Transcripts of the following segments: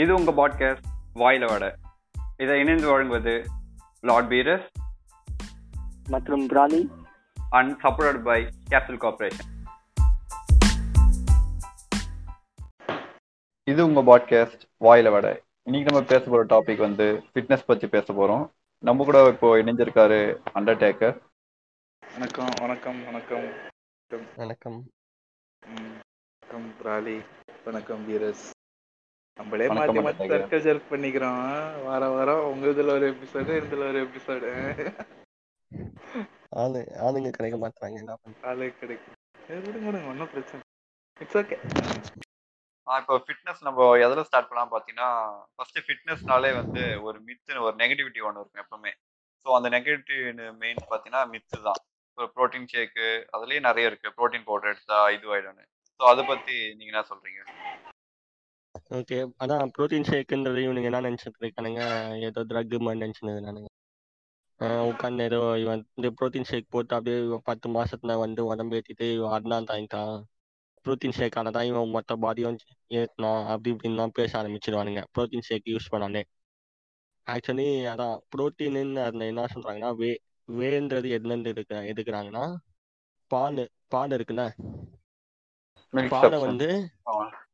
இது உங்கள் பாட்காஸ்ட் வாயில வட. இதை இணைந்து வழங்குவது லார்ட் பீரஸ் மற்றும் பிராலி and support by capital corporation இது உங்கள் பாட்காஸ்ட் வாயில வட. இன்னைக்கு நம்ம பேச போகிற டாபிக் வந்து ஃபிட்னஸ் பற்றி பேச போகிறோம் நம்ம கூட இப்போ இணைஞ்சிருக்காரு அண்டர்டேக்கர் வணக்கம் வணக்கம் வணக்கம். வணக்கம். ம், வணக்கம் பிராலி வணக்கம் வீரஸ் நம்மளே மாத்தி மாத்தி. சர்க்கல் ஜர்க் பண்ணிக்கிறோம். வார வாரம் உங்க இதுல ஒரு எபிசோடு இதுல ஒரு எபிசோடு ஆளு ஆளுங்க கிடைக்க மாட்டாங்க என்ன ஆளு கிடைக்கும். சரி, விடுங்க விடுங்க ஒன்றும் பிரச்சனை இட்ஸ் ஓகே இப்போ ஃபிட்னஸ் நம்ம எதில் ஸ்டார்ட் பண்ணலாம் பார்த்தீங்கன்னா ஃபர்ஸ்ட் ஃபிட்னஸ்னாலே வந்து ஒரு மித்து ஒரு நெகட்டிவிட்டி ஒன்று இருக்கும் எப்பவுமே. ஸோ அந்த நெகட்டிவ் மெயின் பார்த்தீங்கன்னா மித்து தான். இப்போ ப்ரோட்டீன் ஷேக்கு அதுலேயே நிறைய இருக்கு. ப்ரோட்டீன் பவுடர் எடுத்தா இது ஆயிடும்னு. ஸோ அதை பற்றி நீங்கள் என்ன சொல்றீங்க? ஓகே. அதான் ப்ரோட்டீன் ஷேக்குன்றது இவனுங்க என்ன நினச்சிட்டு இருக்கானுங்க ஏதோ ட்ரக் மாதிரி நினச்சினது நானுங்க உட்காந்து ஏதோ இவன் இந்த ப்ரோட்டீன் ஷேக் போட்டு அப்படியே இவன் பத்து மாசத்துல வந்து உடம்பு ஏற்றிட்டு இவன் அட்னான் தாங்கிட்டான் ப்ரோட்டீன் ஷேக்கால தான் இவன் மொத்த பாடியும் ஏற்றினான் அப்படி இப்படின்லாம் பேச ஆரம்பிச்சிருவானுங்க. ப்ரோட்டீன் ஷேக் யூஸ் பண்ணாலே. ஆக்சுவலி அதான் ப்ரோட்டீனுன்னு அதில் என்ன சொல்றாங்கன்னா வே வேன்றது எதுலேருந்து எடுக்க எடுக்கிறாங்கன்னா பால் பால் இருக்குல்ல? பாலை. வந்து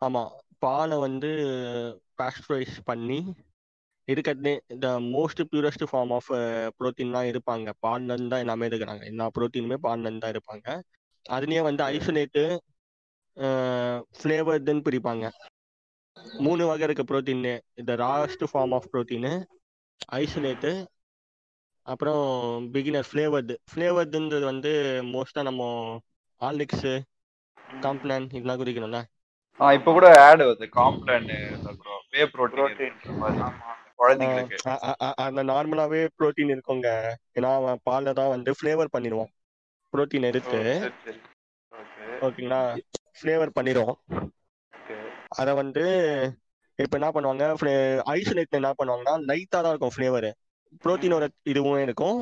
ஆமா. பாலை வந்து பாஸ்டரைஸ் பண்ணி இருக்கிறதுலே இந்த மோஸ்ட் பியூரஸ்ட் ஃபார்ம் ஆஃப் ப்ரோட்டீன்லாம் இருப்பாங்க. பால்ல இருந்து தான் எல்லாமே எடுக்கிறாங்க எல்லா ப்ரோட்டீனுமே பால்ல இருந்து தான் இருப்பாங்க. அதுலயே வந்து ஐசோலேட்டு ஃப்ளேவர்டுன்னு பிரிப்பாங்க. மூணு வகை இருக்கு ப்ரோட்டீன் இந்த rawest form of protein isolate அப்புறம் பிகினர் ஃப்ளேவர்டு ஃப்ளேவர்டுன்றது வந்து மோஸ்ட்டாக நம்ம ஆல்னிக்ஸு காம்ப்ளான் இதெல்லாம் குறிக்கணும்ல இப்போ கூட ஆட் வருது. காம்ப்ளான் வே ப்ரோட்டீன் குழந்தைங்களுக்கு. அந்த நார்மலாவே புரோட்டீன் இருக்குங்க. ஏன்னா அவன் பால்ல தான் வந்து ஃப்ளேவர் பண்ணிடுவான். புரோட்டீன் எடுத்து. ஓகேங்களா? ஃப்ளேவர் பண்ணிடுவோம் அதை வந்து இப்போ என்ன பண்ணுவாங்க? ஐசோலேட் என்ன பண்ணுவாங்கன்னா லைட்டாக தான் இருக்கும் ஃப்ளேவர் புரோட்டீனோட இதுவும் இருக்கும்.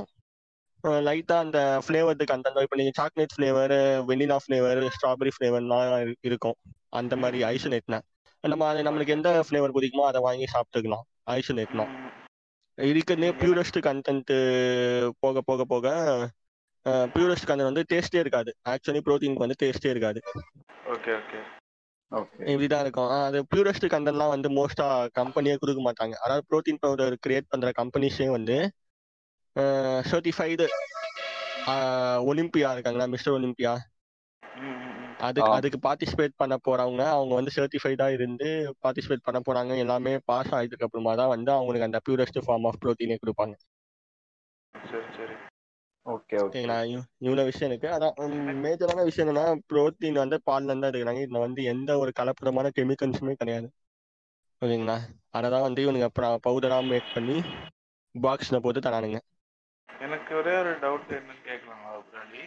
லைட்டாக அந்த ஃப்ளேவருக்கு அந்த இப்போ நீங்கள் chocolate flavour vanilla flavour strawberry ஃப்ளேவர்லாம் இருக்கும். அந்த மாதிரி ஐசோலேட்னா நம்ம அது நம்மளுக்கு எந்த ஃப்ளேவர் பிடிக்குமோ அதை வாங்கி சாப்பிட்டுக்கலாம். ஐசோலேட்னா இருக்கிறதுலே பியூரஸ்ட் கண்டென்ட் போக போக போக பியூரஸ்ட் கண்டென்ட் வந்து டேஸ்டே இருக்காது. ஆக்சுவலி ப்ரோட்டீனுக்கு வந்து டேஸ்டே இருக்காது. ஓகே ஓகே ஓகே இப்படிதான் இருக்கும். அது பியூரஸ்ட் கண்டென்ட்லாம் வந்து மோஸ்டா கம்பெனியே கொடுக்க மாட்டாங்க. அதாவது ப்ரோட்டீன் பவுடர் கிரியேட் பண்ற கம்பெனிஸே வந்து சர்டிஃபைடு ஒலிம்பியா இருக்காங்களா மிஸ்டர் ஒலிம்பியா. அதுக்கு. அதுக்கு பார்ட்டிசிபேட் பண்ண போறவங்க அவங்க வந்து சர்டிஃபைடா இருந்து பார்ட்டிசிபேட் பண்ண போறாங்க எல்லாமே பாஸ் ஆயிட்டதுக்கு அப்புறமா தான் வந்து அவங்களுக்கு அந்த பியூரஸ்ட் ஃபார்ம் ஆஃப் ப்ரோட்டீனே கொடுப்பாங்க. சரி சரி. Okay okay. ஓகேங்களா இவ்- இவ்வளவு விஷயம் இருக்கு. அதான் மேஜரான விஷயம் என்னன்னா புரோட்டீன் வந்து பால்ல இருந்தா எடுக்கிறாங்க. இதுல வந்து எந்த ஒரு கலப்படமான கெமிக்கல்ஸுமே கிடையாது. ஓகேங்களா? அததான் வந்து இவனுங்க பவுடரா மேக் பண்ணி பாக்ஸ்ல போட்டு தரானுங்க. எனக்கு ஒரே ஒரு டவுட் என்னன்னு கேட்கலாங்களா பிராலி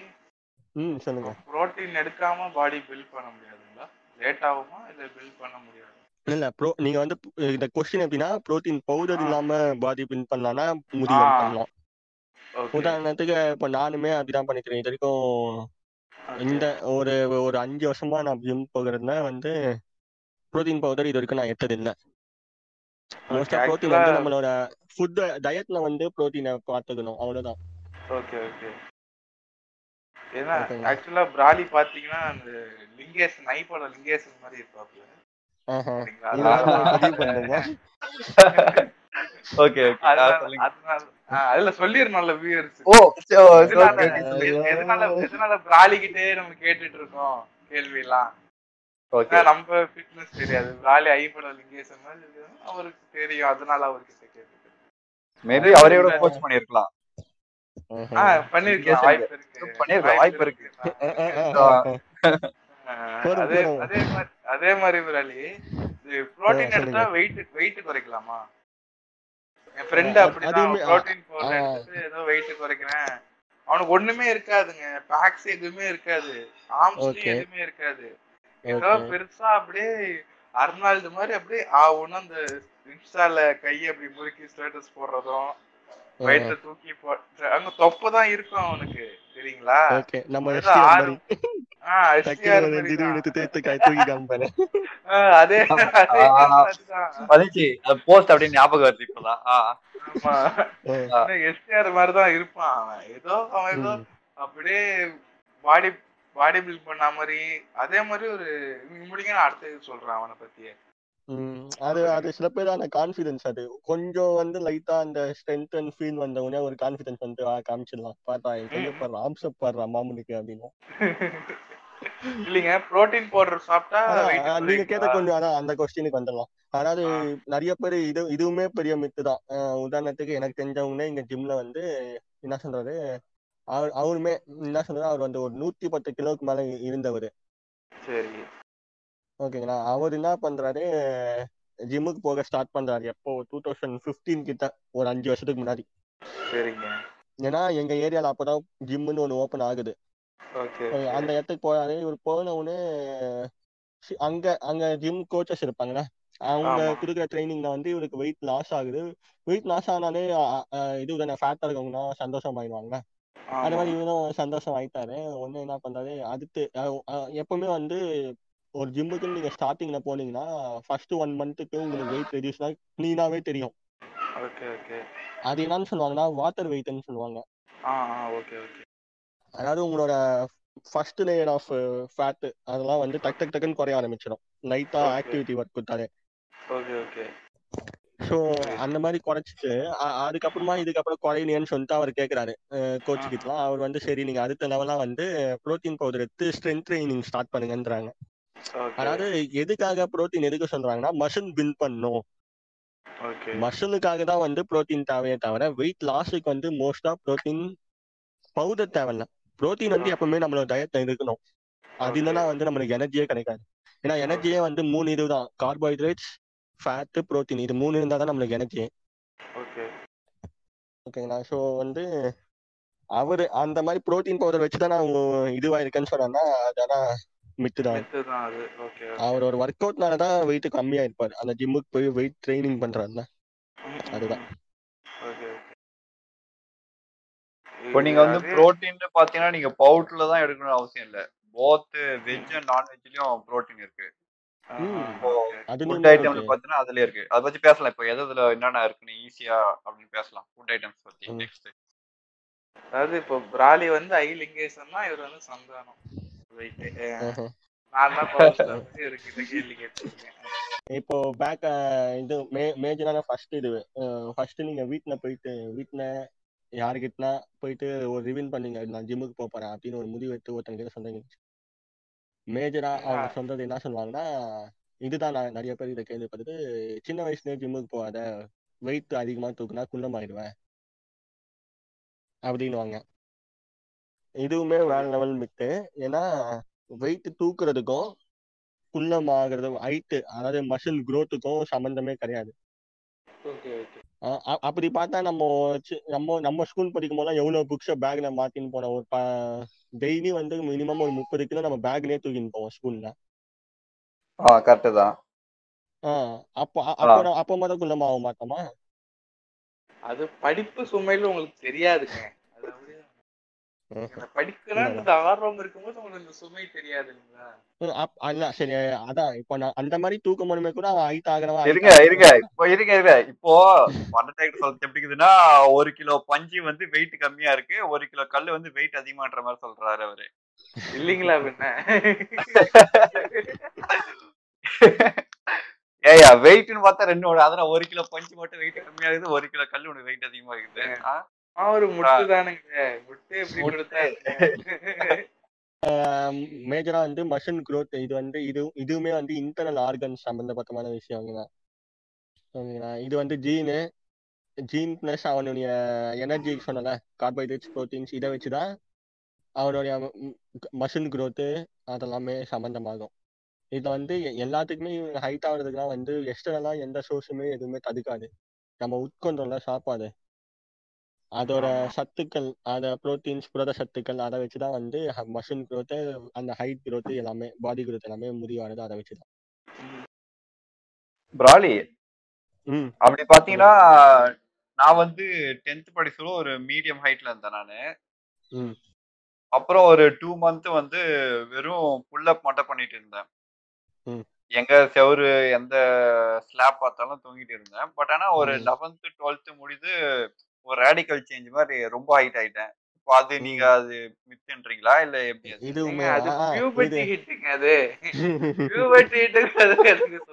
ம் சொல்லுங்க. புரோட்டீன் எடுக்காம பாடி பில்ட் பண்ண முடியாதுங்களா? லேட் ஆகுமா இல்ல பில்ட் பண்ண முடியாது? இல்ல ப்ரோ நீங்க வந்து இந்த கொஸ்டின் எப்படின்னா புரோட்டீன் பவுடர். இல்லாம பாடி பில்ட் பண்ணலாம்னா முடியும். பண்ணலாம். உதாரணத்துக்கு இப்ப நானுமே அப்படிதான் பண்ணிக்கிறேன். இது வரைக்கும் இந்த ஒரு ஒரு அஞ்சு வருஷமா நான் ஜிம் போகிறதுல வந்து புரோட்டீன் பவுடர் இது வரைக்கும் நான் எடுத்தது இல்ல மோஸ்டா புரோட்டீன் வந்து நம்மளோட ஃபுட் டயட்ல வந்து புரோட்டீனை பார்த்துக்கணும். அவ்வளவுதான். ஓகே ஓகே ஏன்னா. ஆக்சுவலா பிராலி பாத்தீங்கன்னா அந்த லிங்கேசன் ஐப்போட லிங்கேசன் மாதிரி இருப்பாப்ல ஓகே அதுல சொல்லிடணும்ல வியூவர்ஸ் ஓ எதனால எதனால பிராலிக்கிட்டே நம்ம கேட்டுட்டு இருக்கோம் கேள்வி எல்லாம் ஓகே நம்ம ஃபிட்னஸ் தெரியாது. ஐப்போட லிங்கேசன் மாதிரி இருக்குதுன்னா அவருக்கு தெரியும். அதனால அவர்கிட்ட கேட்டுட்டு மேபி அவரே கூட கோச் பண்ணிருக்கலாம். ஆ பண்ணிருக்கேன். வாய்ப்பு இருக்கு. வாய்ப்பு இருக்கு. அதே மாதிரி அதே மாதிரி விரலி இது புரோட்டீன் எடுத்தா. வெயிட் வெயிட் குறைக்கலாமா? என் ஃப்ரெண்ட் அப்படிதான். புரோட்டீன் பவுடர் ஏதோ வெயிட் குறைக்கிறேன். அவனுக்கு ஒண்ணுமே இருக்காதுங்க. பேக்ஸ் எதுவுமே இருக்காது. Okay. எதுவுமே இருக்காது. பெருசா அப்படியே அர்னால்டு மாதிரி அப்படியே ஆவுன்னு அந்த இன்ஸ்டால கையை அப்படி முறுக்கி ஸ்டேட்டஸ் போடுறதும் வயிற்ற தூக்கி போ அங்க தொப்பை தான். இருக்கும் அவனுக்கு சரிங்களா அதே போஸ்ட் அப்படின்னு ஞாபகம் வருது இப்பதான். ஆ, ஆமா. ஆ. எஸ்டிஆர் மாதிரி தான் இருப்பான் அவன். ஏதோ அவன் ஏதோ ம். அப்படியே பாடி பாடி பில்ட் பண்ண மாதிரி அதே மாதிரி ஒரு முடிங்க நான் அடுத்தது சொல்றேன் அவனை பத்தி ம், அது அது சில பேர் அந்த கான்ஃபிடன்ஸ் அது. கொஞ்சம் வந்து லைட்டா அந்த ஸ்ட்ரென்த் அண்ட் ஃபீல் வந்த உடனே ஒரு கான்ஃபிடன்ஸ் வந்து காமிச்சிடலாம். பார்த்தா பாரு ஆம்சப் பாரு மாமனுக்கு அப்படின்னு. இல்லைங்க புரோட்டீன் பவுடர் சாப்பிட்டா நீங்க? கேட்ட கொஞ்சம் அதான் அந்த கொஸ்டினுக்கு வந்துடலாம். அதாவது. நிறைய பேர் இது இதுவுமே பெரிய மித்து தான். உதாரணத்துக்கு எனக்கு தெரிஞ்சவங்க இங்க ஜிம்ல வந்து என்ன சொல்றாரு அவர் அவருமே என்ன சொல்றாரு அவர் வந்து ஒரு நூத்தி பத்து கிலோவுக்கு மேல இருந்தவர். சரி. ஓகேங்களா? அவர் என்ன பண்றாரு ஜிம்முக்கு போக ஸ்டார்ட் பண்றாரு. எப்போ? டூ தௌசண்ட் பிப்டீன் கிட்ட ஒரு அஞ்சு வருஷத்துக்கு முன்னாடி. சரிங்க. ஏன்னா எங்க ஏரியால அப்பதான் ஜிம்முன்னு ஒன்று ஓப்பன் ஆகுது. அந்த இடத்துக்கு போறாரு. இவர் போன உடனே அங்க அங்க ஜிம் கோச்சஸ் இருப்பாங்கல்ல அவங்க. கொடுக்குற ட்ரைனிங்ல வந்து இவருக்கு வெயிட் லாஸ் ஆகுது. வெயிட் லாஸ் ஆனாலே இது தானே? ஃபேட்டா இருக்கவங்கன்னா சந்தோஷம் ஆயிடுவாங்க அது மாதிரி இவரும் சந்தோஷம் ஆயிட்டாரு ஒண்ணு என்ன பண்றாரு அடுத்து எப்பவுமே வந்து ஒரு ஜிம்முக்கு நீங்க ஸ்டார்டிங்ல போனீங்கன்னா ஃபர்ஸ்ட் ஒன் மந்த்துக்கு உங்களுக்கு வெயிட் ரெடியூஸ்னா கிளீனாவே தெரியும். Okay okay. அது என்னன்னு சொல்லுவாங்கன்னா வாட்டர் வெயிட்னு சொல்லுவாங்க. அதாவது உங்களோட ஃபர்ஸ்ட் லேயர் ஆஃப் ஃபேட் அதெல்லாம் வந்து டக் டக் டக்குன்னு குறைய ஆரம்பிச்சிடும். லைட்டா. ஆக்டிவிட்டி ஒர்க் கொடுத்தாலே. Okay okay. ஸோ அந்த மாதிரி குறைச்சிட்டு அதுக்கப்புறமா இதுக்கப்புறம் குறையலையேன்னு சொல்லிட்டு அவர் கேட்குறாரு கோச் கிட்டலாம். அவர் வந்து சரி நீங்க அடுத்த லெவலாக வந்து ப்ரோட்டீன் பவுடர் எடுத்து ஸ்ட்ரென்த் ட்ரைனிங் ஸ்டார்ட் பண்ணுங்கன்றாங்க. அதாவது எதுக்காக ப்ரோட்டீன் எதுக்கு சொல்றாங்கன்னா மசில் பில்ட் பண்ணும். ஓகே மசிலுக்காக தான் வந்து ப்ரோட்டீன் தேவையே தவிர வெயிட் லாஸுக்கு வந்து மோஸ்டா ப்ரோட்டீன் பவுடர் தேவையில்ல. ப்ரோட்டீன் வந்து எப்பவுமே நம்மளோட டயட்ல இருக்கணும். அது. இல்லைன்னா வந்து நம்மளுக்கு எனர்ஜியே கிடைக்காது. ஏன்னா எனர்ஜியே வந்து மூணு இதுதான் கார்போஹைட்ரேட்ஸ் ஃபேட்டு ப்ரோட்டீன் இது மூணு இருந்தால் தான் நம்மளுக்கு எனர்ஜி. ஓகே. ஓகேங்களா ஸோ வந்து அவர் அந்த மாதிரி ப்ரோட்டீன் பவுடர் வச்சு தான் நான் இதுவாக இருக்கேன்னு சொன்னா அதெல்லாம் மித்து தான். மெத்து தான் அது. ஓகே அவர் ஒரு ஒர்க் அவுட்னால தான் வெயிட் கம்மியாக இருப்பார் அந்த ஜிம்முக்கு போய் வெயிட் ட்ரைனிங் பண்றாருல அதுதான். ஓகே இப்போ நீங்க வந்து புரோட்டீன் பாத்தீங்கன்னா நீங்க பவுடர்ல தான் எடுக்கணும்னு அவசியம் இல்ல. போத் வெஜ் அண்ட் நான்வெஜ்லயும் புரோட்டீன் இருக்கு. ஃபுட் ஐட்டம்ஸ் பாத்தீங்கன்னா அதுலயே இருக்கு. அதை பத்தி பேசலாம். இப்போ எது இதுல என்னென்ன இருக்குன்னு ஈஸியா அப்படின்னு பேசலாம். ஃபுட் ஐட்டம்ஸ் பத்தி. நெக்ஸ்ட் அதாவது இப்போ பிராலி வந்து ஐ லிங்கேசன்னா இவர் வந்து சந்தானம். இப்போ பேக் இது மே மேஜரான ஃபர்ஸ்ட் இது. ஃபர்ஸ்ட் நீங்க வீட்ல போயிட்டு வீட்ல யாருக்கிட்டனா போயிட்டு ஒரு ரிவின் பண்ணீங்க. நான் ஜிம்முக்கு போறேன் அப்படின்னு ஒரு முடிவு எடுத்து ஒருத்தங்க கிட்ட சொன்னீங்க. மேஜரா அவங்க சொல்றது என்ன சொல்லுவாங்கன்னா இதுதான் நான் நிறைய பேர் இதை கேள்விப்பட்டது. சின்ன வயசுலயே ஜிம்முக்கு போகாத. வெயிட் அதிகமா தூக்குனா குள்ளமாயிடுவேன் அப்படின்னுவாங்க. இதுவுமே வேற லெவல் மித்து ஏன்னா வெயிட் தூக்குறதுக்கும் குள்ளமாகிறதும் ஹைட்டு அதாவது மசில் growth-க்கும் சம்பந்தமே கிடையாது. அப்படி பார்த்தா நம்ம நம்ம நம்ம ஸ்கூல் படிக்கும் போதெல்லாம் எவ்வளவு புக்ஸை பேக்ல மாத்தின்னு போனோம் ஒரு டெய்லி வந்து மினிமம் ஒரு முப்பது கிலோ நம்ம பேக்லயே தூக்கின்னு போவோம் ஸ்கூல்ல ஆ கரெக்ட் தான். அப்போ அ- அப்போ நான் அப்போ மட்டும் குள்ளமாக மாட்டோமா? அது படிப்பு சுமையில உங்களுக்கு தெரியாதுங்க. அந்த மாதிரி தூக்கம் பண்ணுமே கூட ஹைட் ஆகிறவா இருங்க இருங்க. இப்போ இருங்க இருங்க. இப்போ சொல்றது எப்படி இருக்குதுன்னா ஒரு கிலோ பஞ்சு வந்து வெயிட் கம்மியா இருக்கு ஒரு கிலோ கல்லு வந்து வெயிட் அதிகமான்ற மாதிரி சொல்றாரு அவரு. இல்லைங்களா பின்ன? ஏயா வெயிட்னு பார்த்தா ரெண்டு அதனால ஒரு கிலோ பஞ்சு மட்டும் வெயிட் கம்மியா இருக்குது ஒரு கிலோ கல்லு ஒன்று வெயிட் அதிகமா இருக்குது. ஒரு முட்டு தானுங்க. முட்டு எப்படி முட்டு. கொடுத்தா மேஜரா வந்து மசில் growth இது வந்து இது இதுவுமே வந்து இன்டர்னல் ஆர்கன்ஸ் சம்பந்தப்பட்டமான விஷயங்க. ஓகேங்களா இது வந்து ஜீனு ஜீன் பிளஸ் அவனுடைய எனர்ஜி சொன்னல கார்போஹைட்ரேட்ஸ் ப்ரோட்டீன்ஸ் இதை வச்சுதான் அவனுடைய மசில் growth அதெல்லாமே சம்பந்தமாகும். இதுல வந்து எல்லாத்துக்குமே ஹைட் ஆகுறதுக்குலாம் வந்து எக்ஸ்டர்னலா எந்த சோர்ஸுமே எதுவுமே தடுக்காது. நம்ம உட்கொண்டோம்ல சாப்பாடு. அதோட சத்துக்கள் அத புரோட்டீன்ஸ் புரத சத்துக்கள் அதை வச்சுதான் வந்து மசில் growth அந்த ஹைட் growth எல்லாமே பாடி growth எல்லாமே முடிவானது அதை வச்சுதான். பிராலி அப்படி பாத்தீங்கன்னா நான் வந்து டென்த் படிச்சதுல ஒரு மீடியம் ஹைட்ல இருந்தேன் நானு. அப்புறம் ஒரு டூ மந்த் வந்து வெறும் புல்லப் மட்டும் பண்ணிட்டு இருந்தேன். எங்க செவரு எந்த ஸ்லாப் பார்த்தாலும் தூங்கிட்டு இருந்தேன். பட் ஆனா ஒரு. லெவன்த்து டுவெல்த்து முடிது ஒரு ரேடிக்கல் சேஞ்ச் மாதிரி ரொம்ப ஹைட் ஆயிட்டேன். இப்போ அது நீங்க அது மித்துன்றீங்களா இல்ல எப்படி அது? அது பியூபர்ட்டி ஹிட்டுங்க அது. பியூபர்ட்டி ஹிட்டுங்க.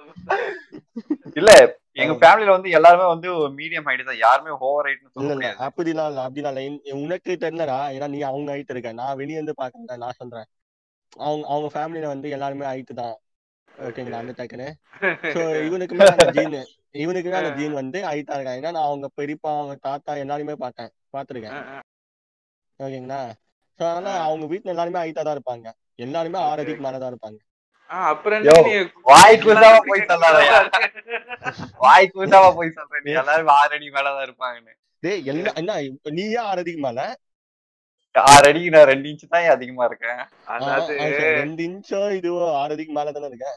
இல்ல எங்க ஃபேமிலில வந்து எல்லாருமே வந்து மீடியம் ஹைட் தான். யாருமே ஓவர் ஹைட்னு சொல்ல முடியாது. அப்படிலாம் இல்ல அப்படிலாம் இல்ல. உனக்கு தெரியலடா. ஏன்னா நீ அவங்க ஹைட் இருக்க. நான் வெளிய இருந்து பாக்கல நான் சொல்றேன். அவங்க அவங்க ஃபேமிலில வந்து எல்லாருமே ஹைட் தான். ஓகேங்களா? அந்த டக்குன்னு. சோ இவனுக்குமே அந்த ஜீன் இவனுக்குமே அந்த ஜீன் வந்து ஹைட்டா இருக்கான். ஏன்னா நான் அவங்க பெரியப்பா அவங்க தாத்தா எல்லாருமே பார்த்தேன். பார்த்திருக்கேன். ஓகேங்களா? சோ அதனால அவங்க வீட்ல எல்லாருமே ஹைட்டா தான் இருப்பாங்க. எல்லாருமே ஆறு அடிக்கு மேலதான் இருப்பாங்க. நீயே ஆறு அடிக்கு மேல ஆறு அடிக்கு நான் ரெண்டு இன்ச்சு தான் அதிகமா இருக்கேன். ரெண்டு இன்ச்சோ இதுவோ ஆறு அடிக்கு மேல தானே இருக்க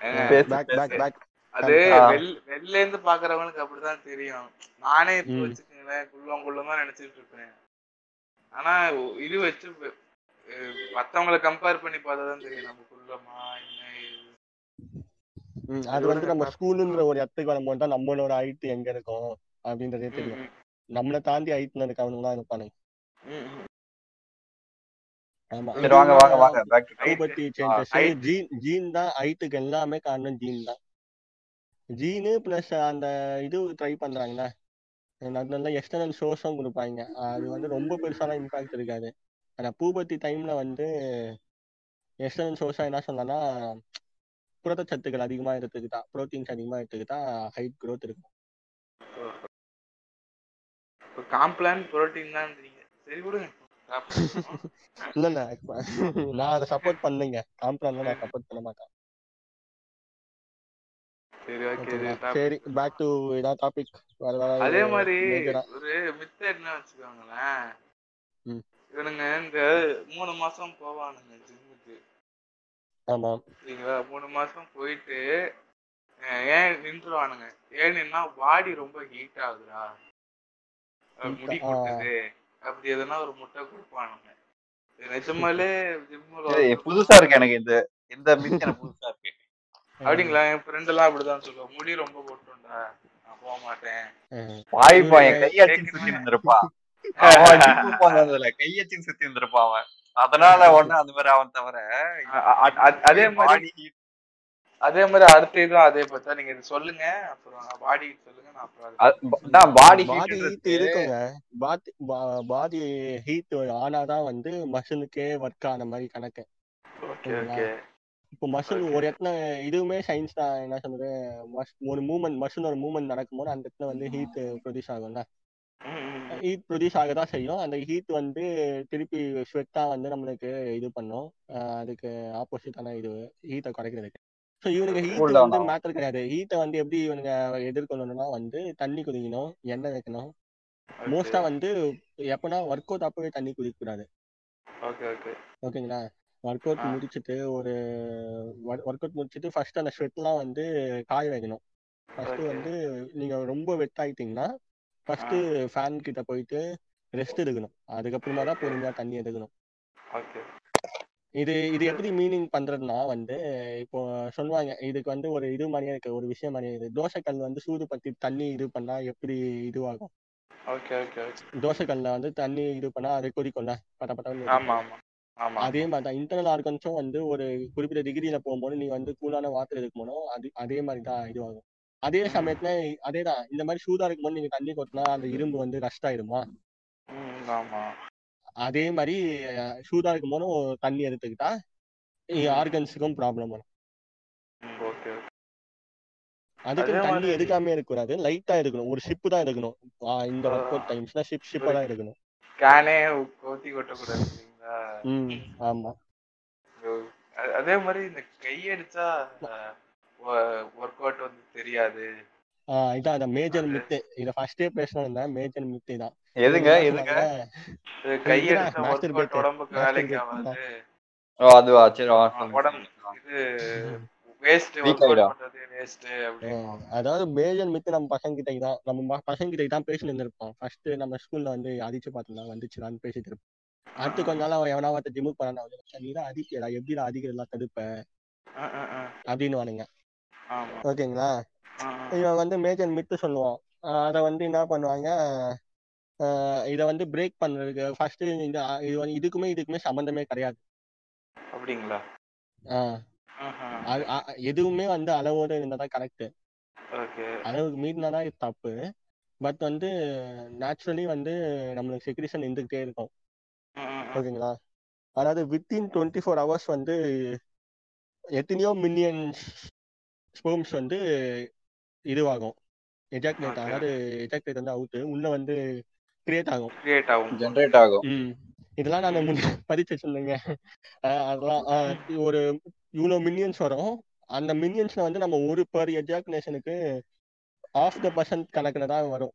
ஏங்க, பேசு, பேக் பேசு. பேக் பேக் அது வெளில இருந்து பாக்குறவனுக்கு அப்படிதான் தெரியும். நானே இப்போ. வச்சுக்கோங்களேன் குள்ளம் குள்ளம் தான் நினைச்சிட்டு இருப்பேன். ஆனா இது வச்சு மத்தவங்கள கம்பேர் பண்ணி பார்த்தா தான் தெரியும் நம்ம குள்ளமா என்ன அது வந்து நம்ம ஸ்கூலுங்கிற ஒரு இடத்துக்கு வரும்போது தான் நம்மளோட ஹைட் எங்க இருக்கும் அப்படின்றதே தெரியும். நம்மளை தாண்டி ஹைட்ல height. ஜீன் ஜீன் தான் ஹைட்டுக்கு எல்லாமே காரணம் ஜீன் தான். ஜீனு பிளஸ் அந்த இது ட்ரை பண்றாங்கல்ல. நல்ல எக்ஸ்டர்னல் சோர்ஸும் கொடுப்பாங்க. அது வந்து ரொம்ப பெருசாலாம் இம்பாக்ட் இருக்காது. ஆனா பூபர்ட்டி டைம்ல வந்து எக்ஸ்டர்னல் சோர்ஸா என்ன சொன்னா புரதச்சத்துக்கள் அதிகமா எடுத்துக்கிட்டா ப்ரோட்டீன்ஸ் அதிகமா எடுத்துக்கிட்டா ஹைட் growth இருக்கும். காம்ப்ளான் புரோட்டீன் தான் சரி விடுங்க. இல்ல இல்ல. நான் அதை சப்போர்ட் பண்ணலைங்க. காம்ப்ளான்ல நான் சப்போர்ட் பண்ண மாட்டேன். சரி ஓகே சரி பேக் டு இதான் டாபிக் அதே மாதிரி ஒரு மித்த என்ன வச்சுக்கோங்களேன்? ம். இவனுங்க இந்த மூணு மாசம் போவானுங்க ஜிம்முக்கு. ஆமா. சரிங்களா? மூணு மாசம் போயிட்டு ஏன் நின்றுவானுங்க ஏன்னா பாடி ரொம்ப ஹீட் ஆகுதுடா. முடி. கொட்டுது. அப்படி எதனா ஒரு முட்டை கொடுப்பானுங்க. இது நிஜமாலே ஜிம்முல ஏய், புதுசா இருக்கு எனக்கு இந்த இந்த மித் எனக்கு புதுசா இருக்கு. அப்படிங்களா? என் ஃப்ரெண்ட் எல்லாம் அப்படிதான் சொல்லுவாங்க. முடி ரொம்ப கொட்டும்டா நான் போக மாட்டேன். வாய்ப்பா என் கையச்சின்னு சுத்தி போனதுல கையச்சின்னு சுத்தி இருந்திருப்பான் அவன். அதனால ஒண்ணு அந்த மாதிரி அவன் தவிர அதே மாதிரி அதே மாதிரி அடுத்த இதுவும் அதே பார்த்தா நீங்க இது சொல்லுங்க. அப்புறம் பாடி சொல்லுங்க. நான் அப்புறம் பாடி பாடி ஹீட் இருக்குங்க. பாடி பாடி ஹீட் ஆனாதான் வந்து மஷினுக்கே ஒர்க் ஆன மாதிரி கணக்கு. ஓகே ஓகே இப்போ மஷின் ஒரு இடத்துல இதுவுமே சயின்ஸ் தான். என்ன சொல்றது? ஒரு மூமெண்ட் மஷின் ஒரு மூமெண்ட் நடக்கும்போது அந்த இடத்துல வந்து ஹீட் ப்ரொடியூஸ் ஆகும்ல. ஹீட் ப்ரொடியூஸ் ஆக தான் செய்யும். அந்த ஹீட் வந்து திருப்பி ஸ்வெட்டா வந்து நம்மளுக்கு இது பண்ணும். அதுக்கு ஆப்போசிட்டான இது ஹீட்டை குறைக்கிறதுக்கு. ஸோ இவனுக்கு ஹீட் வந்து. மேட்டர் கிடையாது. ஹீட்டை வந்து எப்படி இவனுங்க எதிர்கொள்ளணும்னா வந்து தண்ணி குடிக்கணும் எண்ணெய் வைக்கணும். மோஸ்டா வந்து எப்பனா ஒர்க் அவுட் அப்பவே தண்ணி குடிக்க கூடாது ஓகே ஓகே ஓகேங்களா ஒர்க் அவுட். முடிச்சுட்டு ஒரு ஒர்க் அவுட் முடிச்சுட்டு ஃபர்ஸ்ட் அந்த ஸ்வெட்லாம் வந்து காய வைக்கணும். ஃபர்ஸ்ட். வந்து நீங்க ரொம்ப வெட் ஆயிட்டீங்கன்னா ஃபர்ஸ்ட் ஃபேன் கிட்ட போயிட்டு ரெஸ்ட் எடுக்கணும். அதுக்கப்புறமா தான் பொறுமையா தண்ணி எடுக்கணும். இது இது எப்படி மீனிங் பண்றதுன்னா வந்து இப்போ சொல்லுவாங்க இதுக்கு வந்து ஒரு இது மாதிரியே இருக்கு ஒரு விஷயம் மாதிரியே இருக்கு. தோசைக்கல் வந்து சூடு பத்தி தண்ணி இது பண்ணா எப்படி இதுவாகும்? ஓகே ஓகே ஓகே தோசைக்கல்ல வந்து தண்ணி இது பண்ணா அது கொதிக்கும்ல? பட்ட பட்ட ஆமா ஆமா ஆமா. அதே மாதிரி தான். இன்டர்னல் ஆர்கன்ஸும் வந்து ஒரு குறிப்பிட்ட டிகிரியில போகும்போது நீ வந்து கூலான வாட்டர் எடுக்கணும் அது அதே மாதிரி தான் இதுவாகும். அதே சமயத்துல அதே தான். இந்த மாதிரி சூடா இருக்கும்போது நீங்க தண்ணி கொட்டினா அந்த இரும்பு வந்து ரஷ்ட் ஆயிடுமா? ம் ஆமா. அதே மாதிரி சூடா இருக்கும்போதும் தண்ணி எடுத்துக்கிட்டா ஆர்கன்ஸுக்கும் ப்ராப்ளம் வரும். அதுக்கு அதே தண்ணி எடுக்காம இருக்கக்கூடாது. லைட்டா எடுக்கணும். ஒரு ஷிப் தான் எடுக்கணும். ஆஹ் இந்த ஒர்க் அவுட் டைம்ஸ்ல ஷிப் ஷிப்பா தான் எடுக்கணும். கேனே ஊத்தி கொட்டக்கூடாது. ஆமா. அதே மாதிரி இந்த கையடிச்சா ஒர்க் அவுட் வந்து தெரியாது. ஆஹ் இதான் அந்த மேஜர் மித்து இத ஃபர்ஸ்டே பேசணும் மேஜர் மித்து தான் எதுங்க எதுங்க? Out bed. உடம்புக்கு வேலைக்கு. ஆகாது. ஓ அதுவா? சரி உடம்பு. இது அதாவது மேஜர் மித்து நம்ம பசங்க கிட்ட தான் நம்ம பசங்க கிட்ட தான் பேசிட்டு இருந்திருப்போம். ஃபர்ஸ்ட் நம்ம ஸ்கூல்ல வந்து அடிச்சு பார்த்தோம்னா வந்துச்சுடான்னு பேசிட்டு இருப்போம். அடுத்து கொஞ்ச நாள் அவன் எவனா ஒருத்த ஜிம்முக்கு போறான் நீ தான் அடிக்கடா எப்படிடா அடிக்கிறதெல்லாம் தடுப்ப ஆ, ஆ, ஆ. அப்படின்னு வானுங்க. ஓகேங்களா? ஆ, ஆ. இவன் வந்து மேஜர் மித்து சொல்லுவான். அதை வந்து என்ன பண்ணுவாங்க? இதை வந்து பிரேக் பண்றதுக்கு ஃபர்ஸ்ட் இந்த இது வந்து இதுக்குமே இதுக்குமே சம்மந்தமே கிடையாது. அப்படிங்களா? அ- எதுவுமே வந்து அளவோட இருந்தா தான் கரெக்ட் அளவுக்கு மீறினா தான் இது தப்பு. பட் வந்து நேச்சுரலி வந்து நம்மளுக்கு செக்ரிஷன் இருந்துகிட்டே இருக்கும். ஓகேங்களா? அதாவது வித்தின் டுவெண்ட்டி ஃபோர் ஹவர்ஸ் வந்து எத்தனையோ மில்லியன் ஸ்போம்ஸ் வந்து இதுவாகும். எஜாக்னேட் Okay. அதாவது எஜாக்னேட் வந்து அவுட்டு உள்ள வந்து கிரியேட் ஆகும். கிரியேட் ஆகும். ஜென்ரேட் ஆகும். ம். இதெல்லாம் நான் முன்ன பதிச்சு அஹ் அதெல்லாம் ஒரு இவ்வளோ மில்லியன்ஸ் வரும். அந்த மில்லியன்ஸ்ல வந்து நம்ம ஒரு பர் எஜாக்னேஷனுக்கு ஆஃப் த பர்சன்ட் கணக்குல தான் வரும்.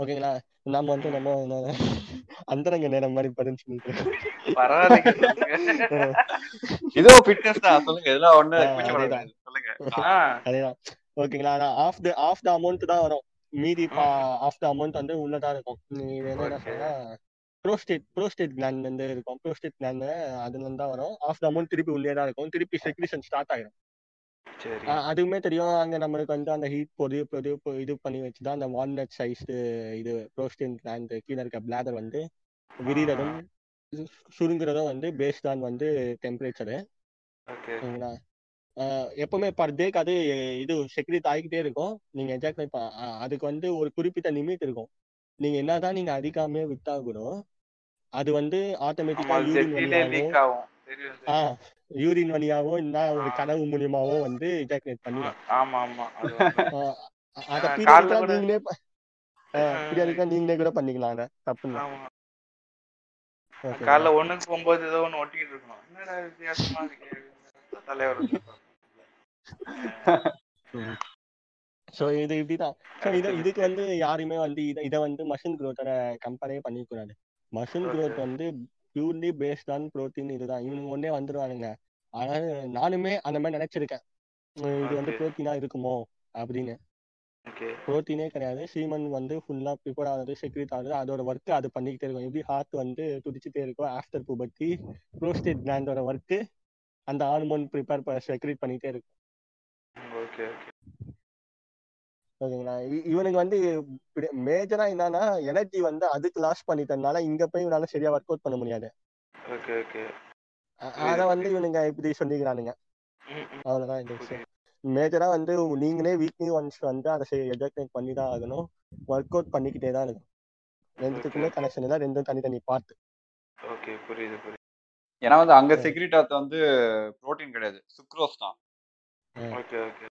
ஓகேங்களா? நம்ம வந்து நம்ம அந்தரங்க நேரம் மாதிரி பதில் சொல்லிட்டு ஃபிட்னஸ் தான் சொல்லுங்க. இதெல்லாம் ஒண்ணு. அதேதான். சொல்லுங்க. ஆ, அதேதான். ஓகேங்களா? அதான் of the of the amount தான் வரும். மீதி ஆஃப் த அமௌண்ட் வந்து உள்ளதா இருக்கும். நீ என்ன. சொன்னா ப்ரோஸ்டேட் ப்ரோஸ்டேட் கிளாண்ட் வந்து இருக்கும். ப்ரோஸ்டேட் கிளாண்ட் அதுல இருந்து தான் வரும். ஆஃப் த அமௌண்ட் திருப்பி உள்ளே தான் இருக்கும். திருப்பி செக்ரிஷன் ஸ்டார்ட் ஆயிடும் அதுவுமே தெரியும். அங்க நம்மளுக்கு வந்து அந்த ஹீட் பொது பொது பொ- இது பண்ணி வச்சுதான் அந்த வால்நட் சைஸ் இது ப்ரோஸ்டேட் கிளாண்ட் கீழே இருக்க பிளாடர் வந்து விரிகிறதும் சுருங்குறதும் வந்து பேஸ்ட் ஆன் வந்து டெம்பரேச்சரு ஓகே. சரிங்களா? எப்பவுமே பர் டேக்கு அது இது செக்ரிட் ஆகிக்கிட்டே இருக்கும். நீங்க எஜாக்ட் அதுக்கு வந்து ஒரு குறிப்பிட்ட லிமிட் இருக்கும். நீங்க என்னதான் நீங்க அதிகாமே விட்டா கூட அது வந்து ஆட்டோமேட்டிக்கா லீக் ஆகும். யூரின் வழியாவோ இல்ல ஒரு. கனவு மூலியமாவோ வந்து ஆ, பண்ணிடும் ஆமா ஆமா. அது நீங்களே பீரியடிக்கா நீங்களே கூட பண்ணிக்கலாம் அத. தப்பு காலைல ஒண்ணுக்கு போகும்போது ஏதோ ஒண்ணு ஒட்டிட்டு இருக்கணும். என்னடா வித்தியாசமா இருக்கு? தலைவர் ஸோ இது இப்படிதான் இது இதுக்கு வந்து யாருமே வந்து இதை இதை வந்து மஷின் க்ரோத்தோட கம்பேரே பண்ணிக்கூடாது மஷின் Okay. க்ரோத் வந்து பியூர்லி பேஸ்ட் ஆன் ப்ரோட்டீன் இதுதான். இவனுங்க ஒன்னே வந்துருவானுங்க. ஆனால் நானுமே அந்த மாதிரி நினைச்சிருக்கேன். இது வந்து. ப்ரோட்டீனா இருக்குமோ? அப்படின்னு. ப்ரோட்டீனே கிடையாது. சீமன் வந்து ஃபுல்லா ப்ரிப்பேர் ஆகுது செக்ரேட் ஆகுது. அதோட ஒர்க் அது பண்ணிக்கிட்டே இருக்கும். எப்படி ஹார்ட் வந்து துடிச்சிட்டே இருக்கும் ஆஃப்டர் புபர்ட்டி ப்ரோஸ்டேட் கிளாண்டோட ஒர்க்கு அந்த ஹார்மோன் ப்ரிப்பேர் செக்ரேட் பண்ணிட்டே இருக்கும். ஓகே ஓகே ஓகேங்களா? இவனுக்கு வந்து மேஜரா என்னன்னா எனர்ஜி வந்து அதுக்கு லாஸ் பண்ணிட்டதுனால இங்க போய் இவனால சரியா ஒர்க் அவுட் பண்ண முடியாது. Okay okay. அத வந்து இவனுங்க இப்படி சொல்லிக்கிறானுங்க. அவ்வளவுதான் இந்த விஷயம். மேஜரா வந்து நீங்களே வீக்லி ஒன்ஸ் வந்து அதை எஜாக்னேட் பண்ணி தான் ஆகணும். ஒர்க் அவுட் பண்ணிக்கிட்டே தான் இருக்கும் ரெண்டுத்துக்குமே Okay. கனெக்ஷன் இல்லை ரெண்டும் தனித்தனி பார்ட் ஓகே புரியுது புரியுது. ஏன்னா வந்து அங்க செக்ரிட்டாத் வந்து புரோட்டீன் கிடையாது. சுக்ரோஸ் தான். Okay okay.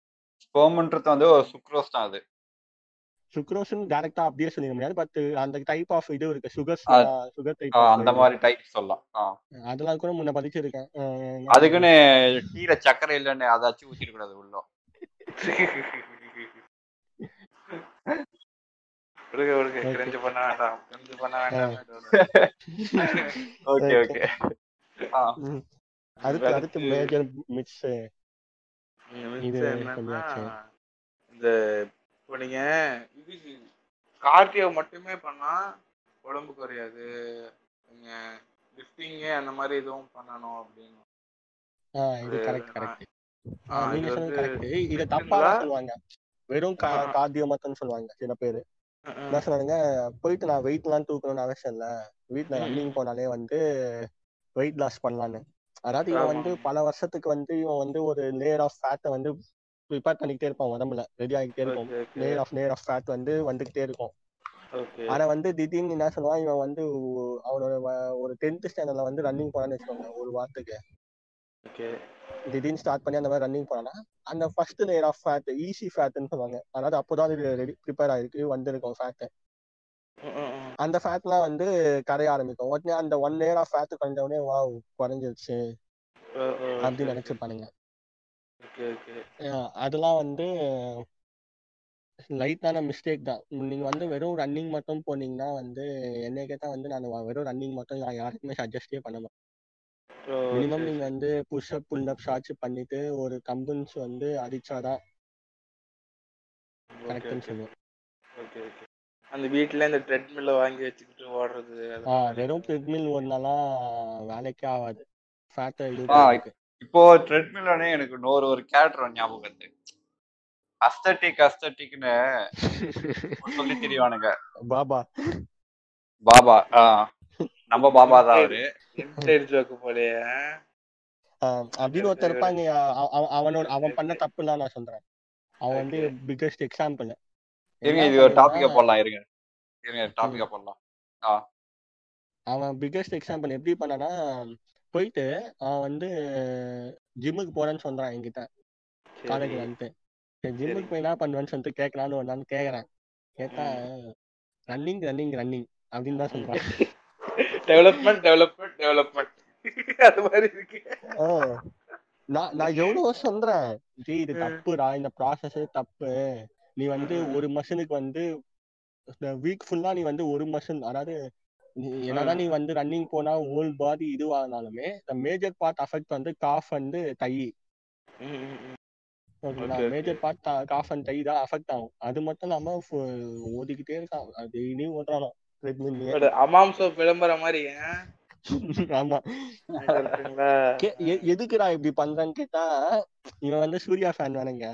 ஸ்பெர்ம்ன்றது வந்து ஒரு சுக்ரோஸ் தான் அது. சுக்ரோஸ்னு டேரக்டா அப்படியே சொல்லிட முடியாது. பட் அந்த டைப் ஆஃப் இது இருக்கு. சுகர் சுகர் டைப் அந்த மாதிரி டைப் சொல்லலாம். அதெல்லாம் கூட முன்ன படிச்சிருக்கேன் அஹ் அதுக்குன்னு கீழே சக்கரை இல்லைன்னு அதாச்சும் ஊத்திட கூடாது உள்ள. விடுங்க விடுங்க. Okay. கிரிஞ்சு பண்ண வேண்டாம். கிரிஞ்சு பண்ண வேண்டாம். ஓகே. ஓகே. அடுத்து அடுத்து மேஜர் மிட்ஸ் என்னன்னா. இந்த இப்போ நீங்க இது கார்டியோ மட்டுமே பண்ணா உடம்பு குறையாது நீங்க லிஃப்டிங்கு அந்த மாதிரி எதுவும் பண்ணணும் அப்படின்னு இது கரெக்ட் கரெக்ட் நீங்க சொன்னது கரெக்ட் இத தப்பா? சொல்லுவாங்க வெறும். கார்டியோ மட்டும் சொல்லுவாங்க சில பேரு. என்ன சொன்னாங்க போயிட்டு நான் வெயிட் எல்லாம் தூக்கணும்னு அவசியம் இல்ல வீட்ல ம், ரன்னிங். போனாலே வந்து வெயிட் லாஸ் பண்ணலான்னு அதாவது இவன். வந்து பல வருஷத்துக்கு வந்து இவன் வந்து ஒரு லேயர் ஆஃப் ஃபேட்டை வந்து ப்ரிப்பேர் பண்ணிக்கிட்டே இருப்பான் உடம்புல. ரெடி ஆகிட்டே இருக்கும். Layer of layer of fat வந்து வந்துகிட்டே இருக்கும். ஆனா வந்து திடீர்னு என்ன சொல்லுவான் இவன் வந்து அவனோட ஒரு டென்த் ஸ்டாண்டர்ட்ல வந்து ரன்னிங் போனான்னு வச்சுக்கோங்க ஒரு வாரத்துக்கு. ஓகே திடீர்னு ஸ்டார்ட் பண்ணி அந்த மாதிரி ரன்னிங் போனா அந்த first layer of fat easy ஃபேட்னு சொல்லுவாங்க. அதாவது அப்போதான் இது ரெடி ப்ரிப்பேர் ஆயிருக்கு வந்திருக்கும் ஃபேட். அந்த ஃபேட்லாம் வந்து கரைய ஆரம்பிக்கும். உடனே அந்த ஒன் லேயர் ஆஃப் ஃபேட் குறைஞ்ச உடனே வாவ் குறைஞ்சிருச்சு. அப்படின்னு அஹ் அதெல்லாம் வந்து லைட்டான மிஸ்டேக் தான். நீங்க வந்து வெறும் ரன்னிங் மட்டும் போனீங்கன்னா வந்து என்னை கேட்டா வந்து நான் வெறும் ரன்னிங் மட்டும் யாருக்குமே சஜஸ்டே பண்ண மாட்டேன் மினிமம் நீங்க. வந்து புஷ்அப் புல்அப் ஷாட்ஸ் பண்ணிட்டு ஒரு கம்பன்ஸ் வந்து அடிச்சாதான் கரெக்ட்னு சொல்லுவேன். Okay okay. அந்த வீட்ல இந்த ட்ரெட்மில்ல வாங்கி வச்சுக்கிட்டு ஓடுறது. வெறும் ட்ரெட்மில் ஓடினாலாம் வேலைக்கே ஆகாது பண்ணுறதுக்கு இப்போ ட்ரெட்மில்லனே எனக்கு இன்னொரு ஒரு கேரக்டர் ஞாபகம் வருது. அஸ்தட்டிக் அஸ்தட்டிக்னு சொல்லி தெரியவானுங்க. பாபா. பாபா நம்ம பாபா தான் அவரு. ஜோக்கு போலயே. அப்படின்னு ஒருத்தர் இருப்பாங்க. அவ- அவ- அவனோட அவன் பண்ண தப்புலாம் நான் சொல்றேன். அவன் வந்து பிக்கஸ்ட் எக்ஸாம்பிள் இருங்க இது ஒரு டாபிக்கா போடலாம் இருங்க. இருங்க டாபிக்கா போடலாம். அவன் பிக்கஸ்ட் எக்ஸாம்பிள் எப்படி பண்ணானா போயிட்டு அவன் வந்து ஜிம்முக்கு போறேன்னு சொல்றான் என்கிட்ட. காலேஜ்ல வந்துட்டு. ஜிம்முக்கு போய் என்ன பண்ணுவேன்னு சொல்லிட்டு கேட்கலான்னு ஒரு கேக்குறேன் கேட்டா ரன்னிங் ரன்னிங் ரன்னிங் அப்படின்னு தான் சொல்றான். டெவலப்மெண்ட் டெவலப்மெண்ட் டெவலப்மெண்ட் அது மாதிரி இருக்கு. ஆ. நான் நான் எவ்வளவு சொல்றேன். ஜி இது தப்புடா. இந்த ப்ராசஸே தப்பு. நீ வந்து ஒரு மஷனுக்கு வந்து வீக் ஃபுல்லா நீ வந்து ஒரு மஷன் அதாவது என்னதான் நீ வந்து ரன்னிங் போனா ஹோல் பாடி இதுவானாலுமே இந்த மேஜர் பார்ட் அஃபெக்ட் வந்து காஃப் வந்து thigh. Major part calf and thigh தான் அஃபெக்ட் ஆகும். அது மட்டும் இல்லாம ஓடிக்கிட்டே இருக்கான். டெய்லியும் ஓடுறானோ? ட்ரெட்மில்லையே But அமாம் சோப் விளம்பரம் மாதிரி? ஆமா. எதுக்குடா இப்படி பண்றேன்னு கேட்டா இவன் வந்து சூர்யா ஃபேன் வேணுங்க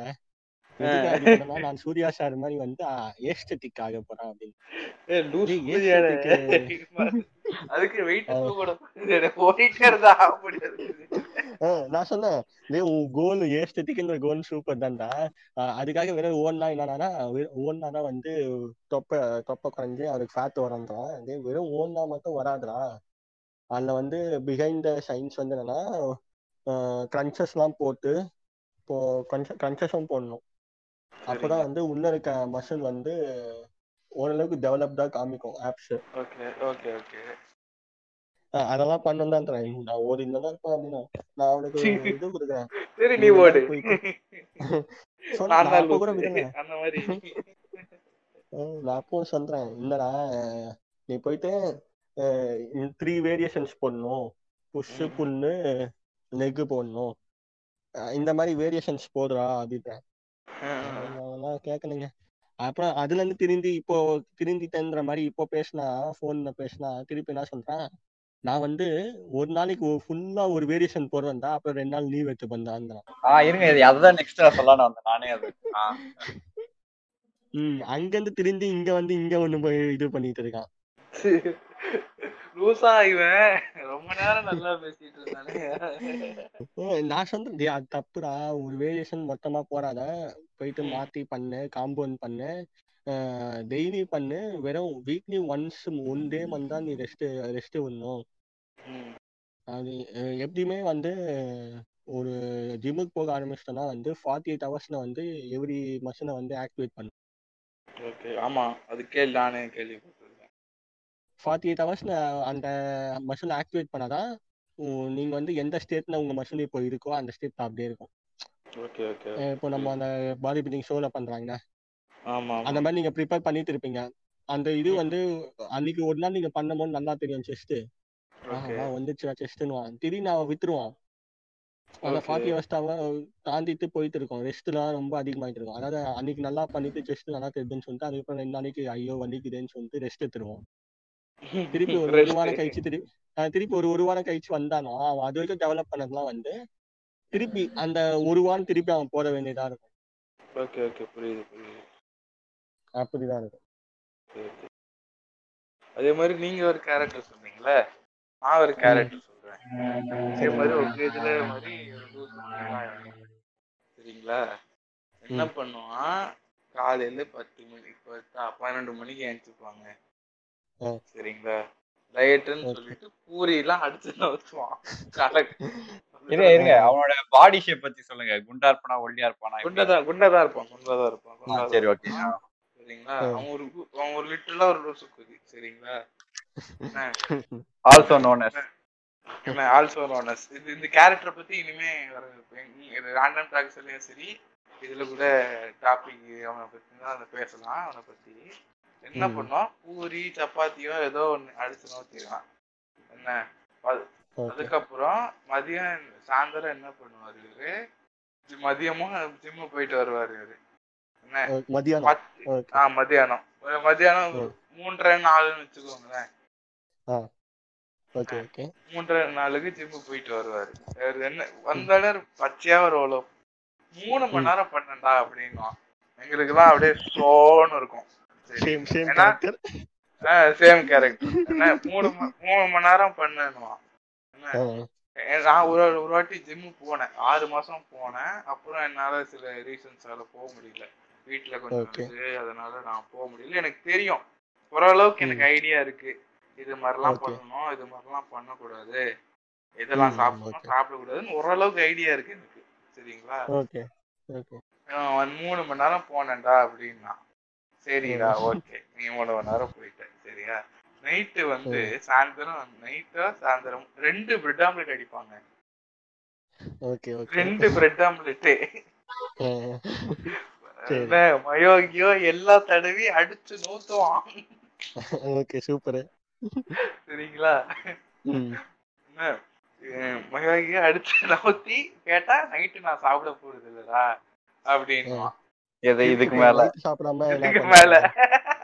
நான் சூர்யா சார் மாதிரி வந்து ஏஸ்தட்டிக் ஆக போறேன் அப்படின்னு. அதுக்கு நான் சொன்னேன் உன் கோல் ஏஸ்தட்டிக்ன்ற கோல் சூப்பர் தான்டா. அதுக்காக வெறும் ஓடினா என்னன்னா ஓடினா வந்து தொப்பை தொப்பை குறைஞ்சு அதுக்கு ஃபேட் வரன்றான் டேய் வெறும் ஓடினா மட்டும் வராதுடா. அதுல வந்து பிஹைண்ட் த சயின்ஸ் வந்து என்னன்னா கிரன்ச்சஸ்லாம் போட்டு இப்போ கிரன்ச்சஸும் போடணும். அப்பதான் வந்து உள்ள இருக்க மசில் வந்து ஓரளவுக்கு டெவலப்டா காமிக்கும் ஆப்ஸ் ஓகே ஓகே ஓகே. அதெல்லாம் பண்ணணும் தான் try. நான் ஓடி தான் இருப்பேன் அப்படின்னா நான் அவனுக்கு இது கொடுக்குறேன். சரி நீ ஓடு. நான் அப்போ சொல்றேன் இல்லடா நீ போயிட்டு த்ரீ வேரியேஷன்ஸ் போடணும். புஷ் புல்லு லெக் போடணும். இந்த மாதிரி வேரியேஷன்ஸ் போடுறா அப்படின்றேன். அதெல்லாம் கேட்கணுங்க அப்புறம் அதுல இருந்து திரும்பி இப்போ திருந்திட்டேன்ற மாதிரி இப்போ பேசினா போன்ல பேசினா திருப்பி என்ன சொல்றேன் நான் வந்து ஒரு நாளைக்கு ஃபுல்லா ஒரு வேரியேஷன் போடுவேன்டா அப்புறம் ரெண்டு நாள் லீவ் எடுத்து பண்ணாங்கிறான் ஆ இருங்க இது அதுதான் நெக்ஸ்ட் வந்தேன் நானே அது. ம் அங்க இருந்து திரும்பி இங்க வந்து இங்க ஒண்ணு போய் இது பண்ணிட்டு இருக்கான். லூசா இவன். ரொம்ப நேரம் நல்லா பேசிட்டு இருந்தானே. ஏய், நான் டேய், அது தப்புடா. ஒரு வேரியேஷன் மொத்தமா போடாத. போயிட்டு. மாத்தி பண்ணு காம்பவுண்ட் பண்ணு. டெய்லி பண்ணு. வெறும் வீக்லி ஒன்ஸ் ஒன் டே வந்தா நீ ரெஸ்ட் ரெஸ்ட் விடணும். அது எப்படியுமே வந்து ஒரு ஜிம்முக்கு போக ஆரம்பிச்சிட்டோம்னா வந்து ஃபார்ட்டி எயிட் ஹவர்ஸ்ல வந்து எவ்ரி மஷினை வந்து ஆக்டிவேட் பண்ணு. ஓகே ஆமா. அது கேள்வி நானே கேள்விப்பட்டிருக்கேன். ஃபார்ட்டி எயிட் ஹவர்ஸ்ல அந்த மஷினை ஆக்டிவேட் பண்ணாதான் நீங்க வந்து எந்த ஸ்டேட்ல உங்க மஷின் இப்போ இருக்கோ அந்த ஸ்டேட் அப்படியே இருக்கும். ஓகே இப்போ நம்ம அந்த பாடி பில்டிங் ஷோல பண்றாங்க. அந்த மாதிரி நீங்க ப்ரிப்பேர் பண்ணிட்டு இருப்பீங்க. அந்த இது வந்து அன்னைக்கு ஒரு நாள் நீங்க பண்ணும்போது நல்லா தெரியும் செஸ்ட் வந்துச்சுடா செஸ்ட்னுவான் திடீர்னு அவன் வித்துருவான் அந்த. ஃபார்ட்டி ஹவர்ஸ்டாவ தாண்டிட்டு போயிட்டு இருக்கும். ரெஸ்ட்லாம் ரொம்ப அதிகமாயிட்டு இருக்கும். அதாவது அன்னைக்கு நல்லா பண்ணிட்டு செஸ்ட் நல்லா தெரியுதுன்னு சொல்லிட்டு அதுக்கப்புறம் ரெண்டு நாளைக்கு ஐயோ வலிக்குதுன்னு சொல்லிட்டு ரெஸ்ட் எடுத்துருவோம். திருப்பி ஒரு ஒரு வாரம் கழிச்சு திருப்பி திருப்பி ஒரு ஒரு வாரம் கழிச்சு வந்தானோ? அவன் அது வரைக்கும் டெவலப் பண்ணதெல்லாம் வந்து திருப்பி அந்த ஒரு வாரம் திருப்பி அவன் போட வேண்டியதா இருக்கும். ஓகே ஓகே புரியுது புரியுது. அப்படிதான் இருக்கும். அதே மாதிரி நீங்க ஒரு கேரக்டர் சொன்னீங்களே நான் ஒரு கேரக்டர் சொல்றேன். அதே மாதிரி உங்க இதுல மாதிரி சரிங்களா? என்ன. பண்ணுவான்? காலையில பத்து மணி பத்தா பன்னெண்டு மணிக்கு எழுந்துப்பாங்க ஆ. சரிங்களா? Okay. சொல்லிட்டு பூரி எல்லாம் அடிச்சு காலை இருங்க இருங்க. அவனோட பாடி ஷேப் பத்தி சொல்லுங்க. குண்டா இருப்பானா ஒல்லியா இருப்பானா எப்படி? குண்டதான் இருப்பான் குண்டதான் இருப்பான் குண்டா சரி ஓகே. சரிங்களா. அவன் ஒரு அவன் ஒரு லிட்டரலா ஒரு லூசு குதி சரிங்களா? Also known as also known as இது இந்த கேரக்டர் பத்தி இனிமே வர ரேண்டம் டாக்ஸ்லயும் சரி இதுல கூட டாபிக் அவனை பத்தி தான் அதை பேசலாம் அவனை பத்தி. என்ன. பண்ணுவான் பூரி சப்பாத்தியோ ஏதோ ஒண்ணு அடிச்சு நோத்திடுவான் என்ன? அதுக்கப்புறம் மதியம் சாயந்தரம் என்ன பண்ணுவாரு இவரு? மதியமும் ஜிம்மு போயிட்டு வருவாரு இவரு. மதியானம். பத்து ஓகே. ஆ மதியானம். மதியானம். மூன்றரை நாலுன்னு வச்சுக்கோங்களேன். மூன்றரை நாளுக்கு ஜிம்மு போயிட்டு வருவாரு. என்ன வந்தாலே பச்சையா ஒரு மூணு மணி. நேரம் பண்ணண்டா அப்படின்னுவான். எங்களுக்குலாம் அப்படியே ஸ்லோன்னு இருக்கும். சேம் கேரக்டர் சேம் கேரக்டர் என்ன மூணு மூணு மணி நேரம் பண்ணுவான் நான் ஒரு ஒரு வாட்டி ஜிம்மு போனேன். ஆறு மாசம் போனேன். அப்புறம் என்னால சில ரீசன்ஸால போக முடியல. வீட்டுல கொஞ்சம் அதனால நான் போக முடியல. எனக்கு தெரியும். ஓரளவுக்கு எனக்கு ஐடியா இருக்கு. இது மாதிரிலாம். பண்ணணும். இது மாதிரிலாம் பண்ணக்கூடாது. இதெல்லாம் சாப்பிடணும். சாப்பிடக்கூடாதுன்னு ஓரளவுக்கு ஐடியா இருக்கு எனக்கு. சரிங்களா? மூணு மணி நேரம் போனேன்டா அப்படின்னா. சரிடா ஓகே. நீ மூணு மணி நேரம் போயிட்ட சரியா? நைட்டு வந்து சாயந்தரம் நைட்டா சாயந்தரம்? ரெண்டு பிரெட் ஆம்லெட் அடிப்பாங்க. ரெண்டு பிரெட் ஆம்லெட்டு சரி. மயோகியோ எல்லா தடவி அடிச்சு நூத்துவான். Okay super. சரிங்களா? மயோகியோ அடிச்சு நவுத்தி கேட்டா நைட்டு நான் சாப்பிட போறது இல்லடா அப்படின்னுவான். எது இதுக்கு மேல சாப்பிடாம இதுக்கு? மேல.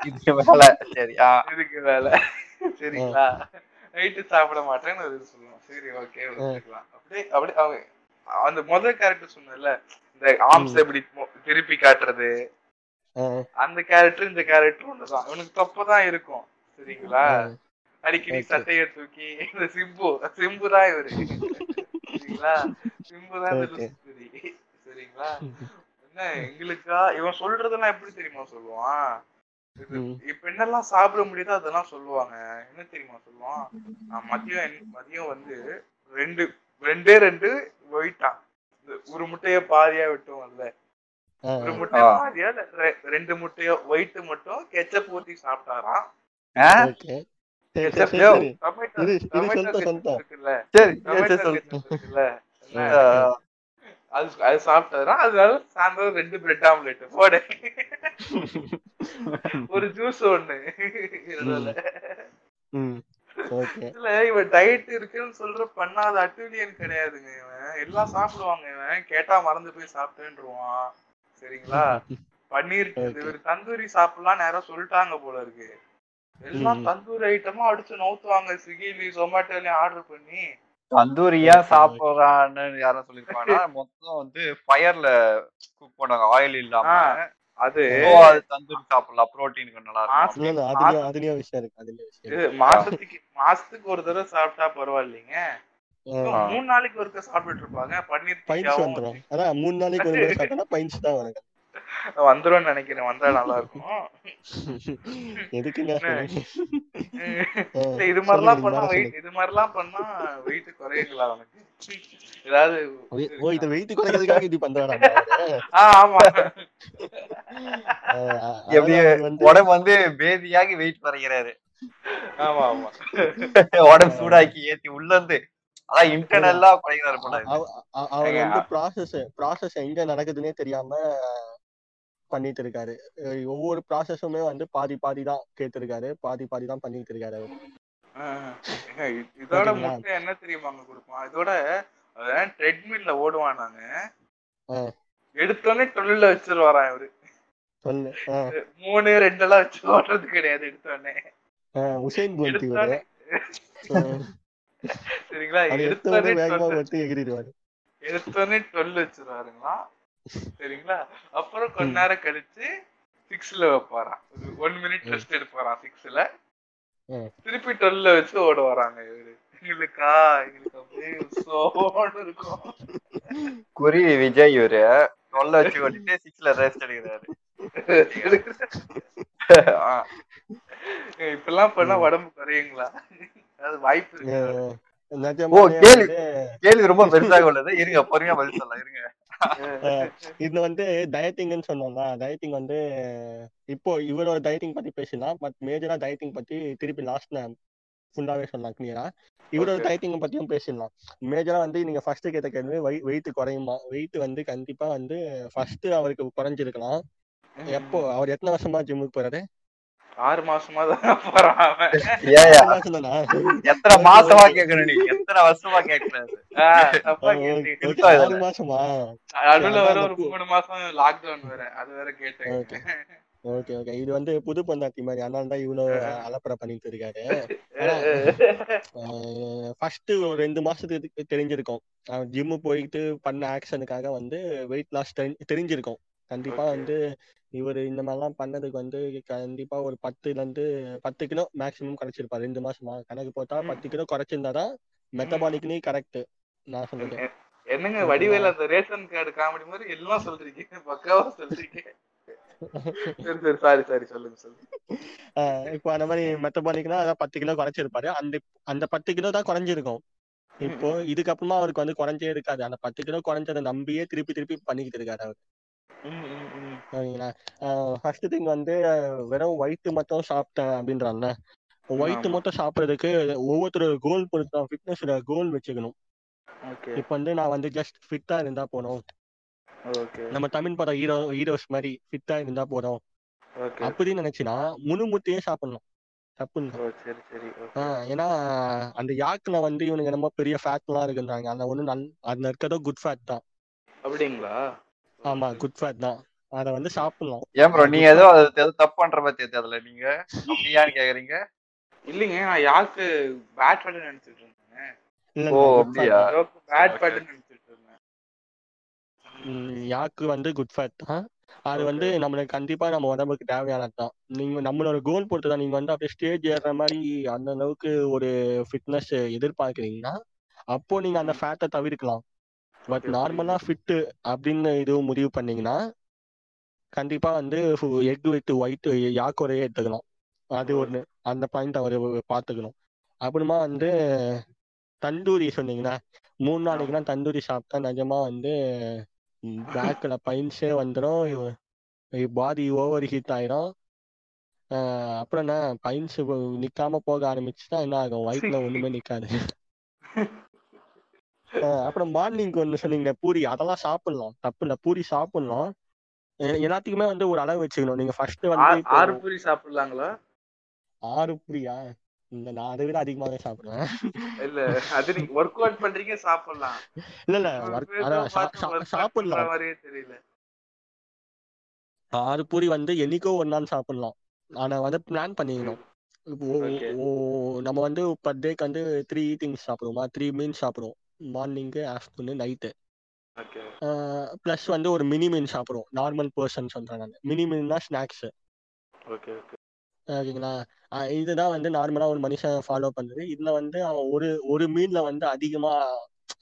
இதுக்கு மேல. சரி ஆ. இதுக்கு மேல. சரிங்களா? நைட்டு சாப்பிட மாட்டேன்னு ஒரு இது சொல்லுவான் சரி ஓகே அப்படியே அப்படியே அவன் அந்த முதல் கேரக்டர் சொன்னல இந்த ஆர்ம்ஸ் எப்படி திருப்பி காட்டுறது? அந்த கேரக்டர் இந்த கேரக்டர் ஒண்ணுதான். இவனுக்கு தப்புதான் இருக்கும். சரிங்களா? அடிக்கடி. சட்டையை தூக்கி இந்த சிம்பு சிம்பு தான் இவரு. சரிங்களா? சிம்பு தான். சரிங்களா? என்ன எங்களுக்கா? இவன் சொல்றதெல்லாம் எப்படி தெரியுமா சொல்லுவான். இப்ப என்னெல்லாம் சாப்பிட முடியுதோ அதெல்லாம் சொல்லுவாங்க. என்ன தெரியுமா சொல்லுவான்? நான் மதியம் மதியம் வந்து ரெண்டு ரெண்டே ரெண்டு ஒயிட்டான் ஒரு முட்டைய பாதியா விட்டோம்ல. ஒரு முட்டைய. பாதியா ரெண்டு முட்டையோ ஒயிட் மட்டும் கெச்சப் ஊத்தி சாப்பிட்டாராம். டொமேட்டோ. இருக்குல்ல. அது அது சாப்பிட்டாராம் அதனால சாயந்தரம் ரெண்டு பிரெட் ஆம்லெட் போட. ஒரு ஜூஸ் ஒண்ணு. இல்ல இவன் டயட் இருக்குன்னு சொல்ற பண்ணாத அட்டுலியன் கிடையாதுங்க இவன். எல்லாம் சாப்பிடுவாங்க இவன். கேட்டா மறந்து போய் சாப்பிட்டேன்ருவான். சரிங்களா? பன்னீர். இவர் தந்தூரி சாப்பிடலாம் நேரம் சொல்லிட்டாங்க போல இருக்கு. எல்லாம். தந்தூரி ஐட்டமா அடிச்சு நவுத்துவாங்க. ஸ்விக்கிலயும் ஜொமேட்டோலயும் ஆர்டர் பண்ணி தந்தூரியா சாப்பிடுறான்னு யாரும் சொல்லிருப்பாங்கன்னா மொத்தம் வந்து ஃபயர்ல குக் பண்ணுவாங்க ஆயில் இல்லாம. அது தந்தூரி சாப்பிடலாம். புரோட்டீனுக்கு நல்லா இருக்கும். அதுலயும் விஷயம் இருக்கு அதுலயும் விஷயம். மாசத்துக்கு மாசத்துக்கு ஒரு தடவை சாப்பிட்டா பரவாயில்லைங்க. மூணு நாளைக்கு ஒருக்க சாப்பிட்டுட்டு இருப்பாங்க. பன்னீர் வந்துரும். அதான் மூணு நாளைக்கு ஒரு தடவை சாப்பிட்டா பைன்ஸ் தான் வரும். வந்துரும் நினைக்கிறேன். வந்தா நல்லா இருக்கும் எதுக்குங்க இது மாதிரிலாம் பண்ணா வெயிட் இது மாதிரிலாம் பண்ணா வெயிட் குறையுங்களா அவனுக்கு ஏதாவது ஓ இத வெயிட் குறைக்கிறதுக்காக இது பண்றாரா ஆ, ஆமா. எப்படி வந்து உடம்பு வந்து பேதியாகி வெயிட் குறைக்கிறாரு ஆமா ஆமா. உடம்பு சூடாக்கி ஏத்தி உள்ள இருந்து அதான் இன்டர்னல்லா குறைக்கிறாரு போல இது. அவ- அவ- அவர் ஏங்க, வந்து ப்ராசஸ் ப்ராசஸ் எங்க நடக்குதுன்னே தெரியாம பண்ணிட்டு இருக்காரு ஒவ்வொரு ப்ராசஸுமே வந்து பாதி பாதி தான் கேட்டிருக்காரு. பாதி பாதி தான் பண்ணிட்டு இருக்காரு அவரு இதோட? முட்டை என்ன தெரியுமாங்க கொடுப்பான் இதோட ட்ரெட்மில்ல ஓடுவான் நாங்க ஆ. எடுத்தோடனே தொழில வச்சிருவாரான் இவரு மூணு ரெண்டு எல்லாம் வச்சு ஓடுறது கிடையாது எடுத்தோடனே உசேன் போல்ட் இவரு. சரிங்களா? எடுத்தோடனே வேகமா தொழில் எடுத்தோடனே டுவெல் வச்சிருவாருங்களா? சரிங்களா? அப்புறம் கொஞ்ச நேரம் கழிச்சு சிக்ஸ்ல வைப்பாராம் ஒன் மினிட். ரெஸ்ட் எடுப்பாராம் சிக்ஸ்ல. திருப்பி டுவெல்ல வச்சு ஓட வராங்க இவரு. எங்களுக்கா? எங்களுக்கு அப்படியே சோன்னு இருக்கும். குறி விஜய் இவரு. தொல்லை வச்சு ஓட்டிட்டு சிக்ஸ்ல ரெஸ்ட் எடுக்கிறாரு. இப்பெல்லாம் பண்ணா. உடம்பு குறையுங்களா? அது வாய்ப்பு இருக்கு. அஹ் ஓ, நிஜமாவே கேளு. வந்து கேள்வி ரொம்ப பெருசாக உள்ளது. இருங்க பொறுமையா பதில் சொல்லலாம். இருங்க. இது வந்து டயட்டிங்னு சொன்னோம்னா டயட்டிங் வந்து இப்போ இவரோட டயட்டிங் பத்தி பேசலாம் பட் மேஜரா டயட்டிங் பத்தி திருப்பி லாஸ்ட்ல ஃபுல்லாவே சொல்லலாம் கிளியரா இவரோட. டயட்டிங் பத்தியும் பேசிடலாம். மேஜரா வந்து நீங்க ஃபர்ஸ்ட் கேட்ட கேள்வி வெயிட் குறையுமா? வெயிட் வந்து கண்டிப்பா வந்து ஃபர்ஸ்ட் அவருக்கு குறைஞ்சிருக்கலாம். எப்போ? அவர் எத்தனை வருஷமா ஜிம்முக்கு போறாரு? ஆறு மாசமா தான் போறான்? எத்தனை மாசமா கேக்குற நீ? எத்தனை வருஷமா கேக்குறாரு நடுவுல வேற அதான் ஒரு மூணு மாசம் லாக்டவுன் வேற. அது வேற கேட்டேன். ஓகே. ஓகே இது வந்து புது பொண்டாட்டி மாதிரி. அதனால தான் இவ்வளவு அலப்பறை பண்ணிட்டு இருக்காரு. ஃபர்ஸ்ட் ஒரு ரெண்டு மாசத்துக்கு தெரிஞ்சிருக்கும். ஜிம்மு போயிட்டு பண்ண ஆக்ஷனுக்காக வந்து வெயிட் லாஸ் தெரிஞ்சிருக்கும். கண்டிப்பா. வந்து இவர் இந்த மாதிரிலாம் பண்ணதுக்கு வந்து கண்டிப்பா ஒரு பத்துல இருந்து பத்து கிலோ மேக்ஸிமம் குறைச்சிருப்பாரு. ரெண்டு மாசமா. கணக்கு போட்டா ம். பத்து கிலோ குறைச்சிருந்தாதான் மெட்டபாலிக்லி கரெக்ட் நான் சொல்றது. என்னங்க வடிவேல அந்த ரேஷன் கார்டு காமெடி மாதிரி எல்லாம் சொல்றீங்க? பக்காவா சொல்றீங்க. சரி சரி சாரி சாரி. சொல்லுங்க சொல்லுங்க. ஆஹ் இப்போ அந்த மாதிரி மெட்டபாலிக்னா அதான் பத்து கிலோ குறைச்சிருப்பாரு. அந்த அந்த பத்து கிலோ தான் குறைஞ்சிருக்கும். இப்போ இதுக்கப்புறமா அவருக்கு வந்து குறைஞ்சே இருக்காது. அந்த பத்து கிலோ குறைஞ்சதை நம்பியே திருப்பி திருப்பி பண்ணிக்கிட்டு இருக்காரு அவர். ம், ம், ம். சரிங்களா? ஃபர்ஸ்ட் திங் வந்து வெறும் ஒயிட் மட்டும் சாப்பிட்டேன் அப்படின்றாங்க ஒயிட். மட்டும் சாப்பிட்றதுக்கு ஒவ்வொருத்தரோட கோல் பொறுத்து தான் ஃபிட்னஸோட கோல் வச்சுக்கணும். இப்போ வந்து நான் வந்து ஜஸ்ட் ஃபிட்டா இருந்தா ஓகே. நம்ம தமிழ் படம் ஹீரோ ஹீரோஸ் மாதிரி ஃபிட்டா இருந்தா ஓகே. அப்படின்னு நினைச்சுன்னா முழு முட்டையே சாப்பிடணும். தப்புன்னு ஏன்னா அந்த யாக்குல வந்து இவனுங்க ரொம்ப பெரிய ஃபேட்லாம் இருக்குன்றாங்க. அந்த ஒண்ணு நல் அதுல இருக்கிறதோ குட் ஃபேட் தான். அப்படிங்களா? ஆமா குட் ஃபேட் தான். அதை வந்து சாப்பிடலாம். ஏன் ப்ரோ நீங்க ஏதோ அது ஏதோ தப்பு பண்ற பத்தி அதுல நீங்க. அப்படியான்னு கேக்குறீங்க? இல்லைங்க நான் யாருக்கு பேட் பேட் நினைச்சிட்டு இருந்தேன். இல்ல ஓ, அப்படியா? பேட். பேட் நினைச்சிட்டு இருந்தேன். யாக்கு வந்து குட் ஃபேட் தான் அது. வந்து நம்மளுக்கு கண்டிப்பா நம்ம உடம்புக்கு தேவையானது தான். நீங்க நம்மளோட கோல் பொறுத்து தான் நீங்க வந்து அப்படியே ஸ்டேஜ் ஏறுற மாதிரி அந்த அளவுக்கு ஒரு ஃபிட்னஸ் எதிர்பார்க்கறீங்கன்னா அப்போ நீங்க அந்த ஃபேட்டை தவிர்க்கலாம். பட் நார்மலா ஃபிட் அப்படின்னு இதுவும் முடிவு பண்ணீங்கன்னா கண்டிப்பா வந்து எக் வித் ஒயிட் யாக்கோரையே எடுத்துக்கலாம். அது ஒண்ணு. அந்த பாயிண்ட் அவர் பார்த்துக்கணும் அப்புறமா வந்து தந்தூரி சொன்னீங்கன்னா மூணு நாளைக்குலாம் தந்தூரி சாப்பிட்டா நிஜமா வந்து பேக்கில் பைன்ஸே வந்துடும் பாடி ஓவர் ஹீட் ஆயிரும். அப்புறம் என்ன? பைன்ஸ் நிக்காம போக ஆரம்பிச்சுட்டா என்ன ஆகும்? வயிற்றுல ஒண்ணுமே நிக்காது. ஆஹ் அப்புறம் மார்னிங் ஒன்று சொன்னீங்க பூரி அதெல்லாம் சாப்பிடலாம். தப்பு இல்லை பூரி சாப்பிடலாம். எல்லாத்துக்குமே வந்து ஒரு அளவு வச்சுக்கணும். நீங்க ஃபர்ஸ்ட் வந்து ஆறு பூரி சாப்பிடலாங்களா? ஆறு பூரியா? இல்ல நான் அதை விட அதிகமாவே சாப்பிடுவேன். இல்ல அது நீங்க ஒர்க் அவுட் பண்றீங்க சாப்பிடலாம். இல்ல இல்ல சாப்பிடலாம். மாதிரியே தெரியல. ஆறு பூரி வந்து என்னைக்கோ ஒரு நாள் சாப்பிடலாம். ஆனா வந்து பிளான் பண்ணிக்கணும். நம்ம வந்து பர் டேக்கு வந்து த்ரீ ஈட்டிங்ஸ் சாப்பிடுவோமா? த்ரீ மீல்ஸ் சாப்பிடுவோம். மார்னிங்கு ஆஃப்டர்நூன் நைட்டு ப்ளஸ் வந்து ஒரு மினி மீன் சாப்பிடுவோம். நார்மல் பர்சன் சொல்றேன் நான். மினி மீன்னா ஸ்நாக்ஸ் ஓகே ஓகே ஓகேங்களா? இதுதான் வந்து நார்மலா ஒரு மனுஷன் ஃபாலோ பண்றது இதுல வந்து அவன் ஒரு ஒரு மீன்ல வந்து அதிகமா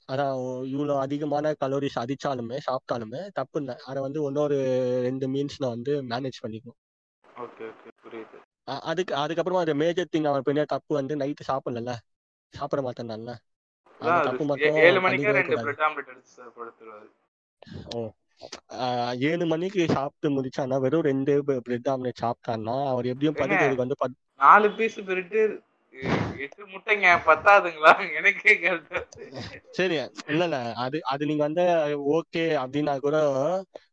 அதான் இவ்வளோ அதிகமான கலோரிஸ் அடிச்சாலுமே சாப்பிட்டாலுமே தப்பு இல்லை. அதை வந்து இன்னொரு ரெண்டு மீன்ஸ்ல வந்து மேனேஜ் பண்ணிக்கணும். அதுக்கு அதுக்கப்புறமா அது மேஜர் திங் அவன் பெரிய தப்பு வந்து நைட்டு சாப்பிடல சாப்பிட மாட்டேன்ல ஏழு மணிக்கே பண்ணிக்கவே ரெண்டு கூடாது பிரெட் ஆம்லெட் எடுத்து சார் படுத்துருவாரு. ஆஹ் ஏழு மணிக்கு சாப்பிட்டு முடிச்சான்னா வெறும் ரெண்டு பிரெட் ஆம்லெட் சாப்பிட்டான்னா அவர் எப்படியும்? படுக்கிறதுக்கு வந்து நாலு பீஸ் பிரெட் எட்டு முட்டைங்க பத்தாதுங்களா? எனக்கே சரி இல்ல இல்ல. அது அது நீங்க வந்து ஓகே அப்படின்னா கூட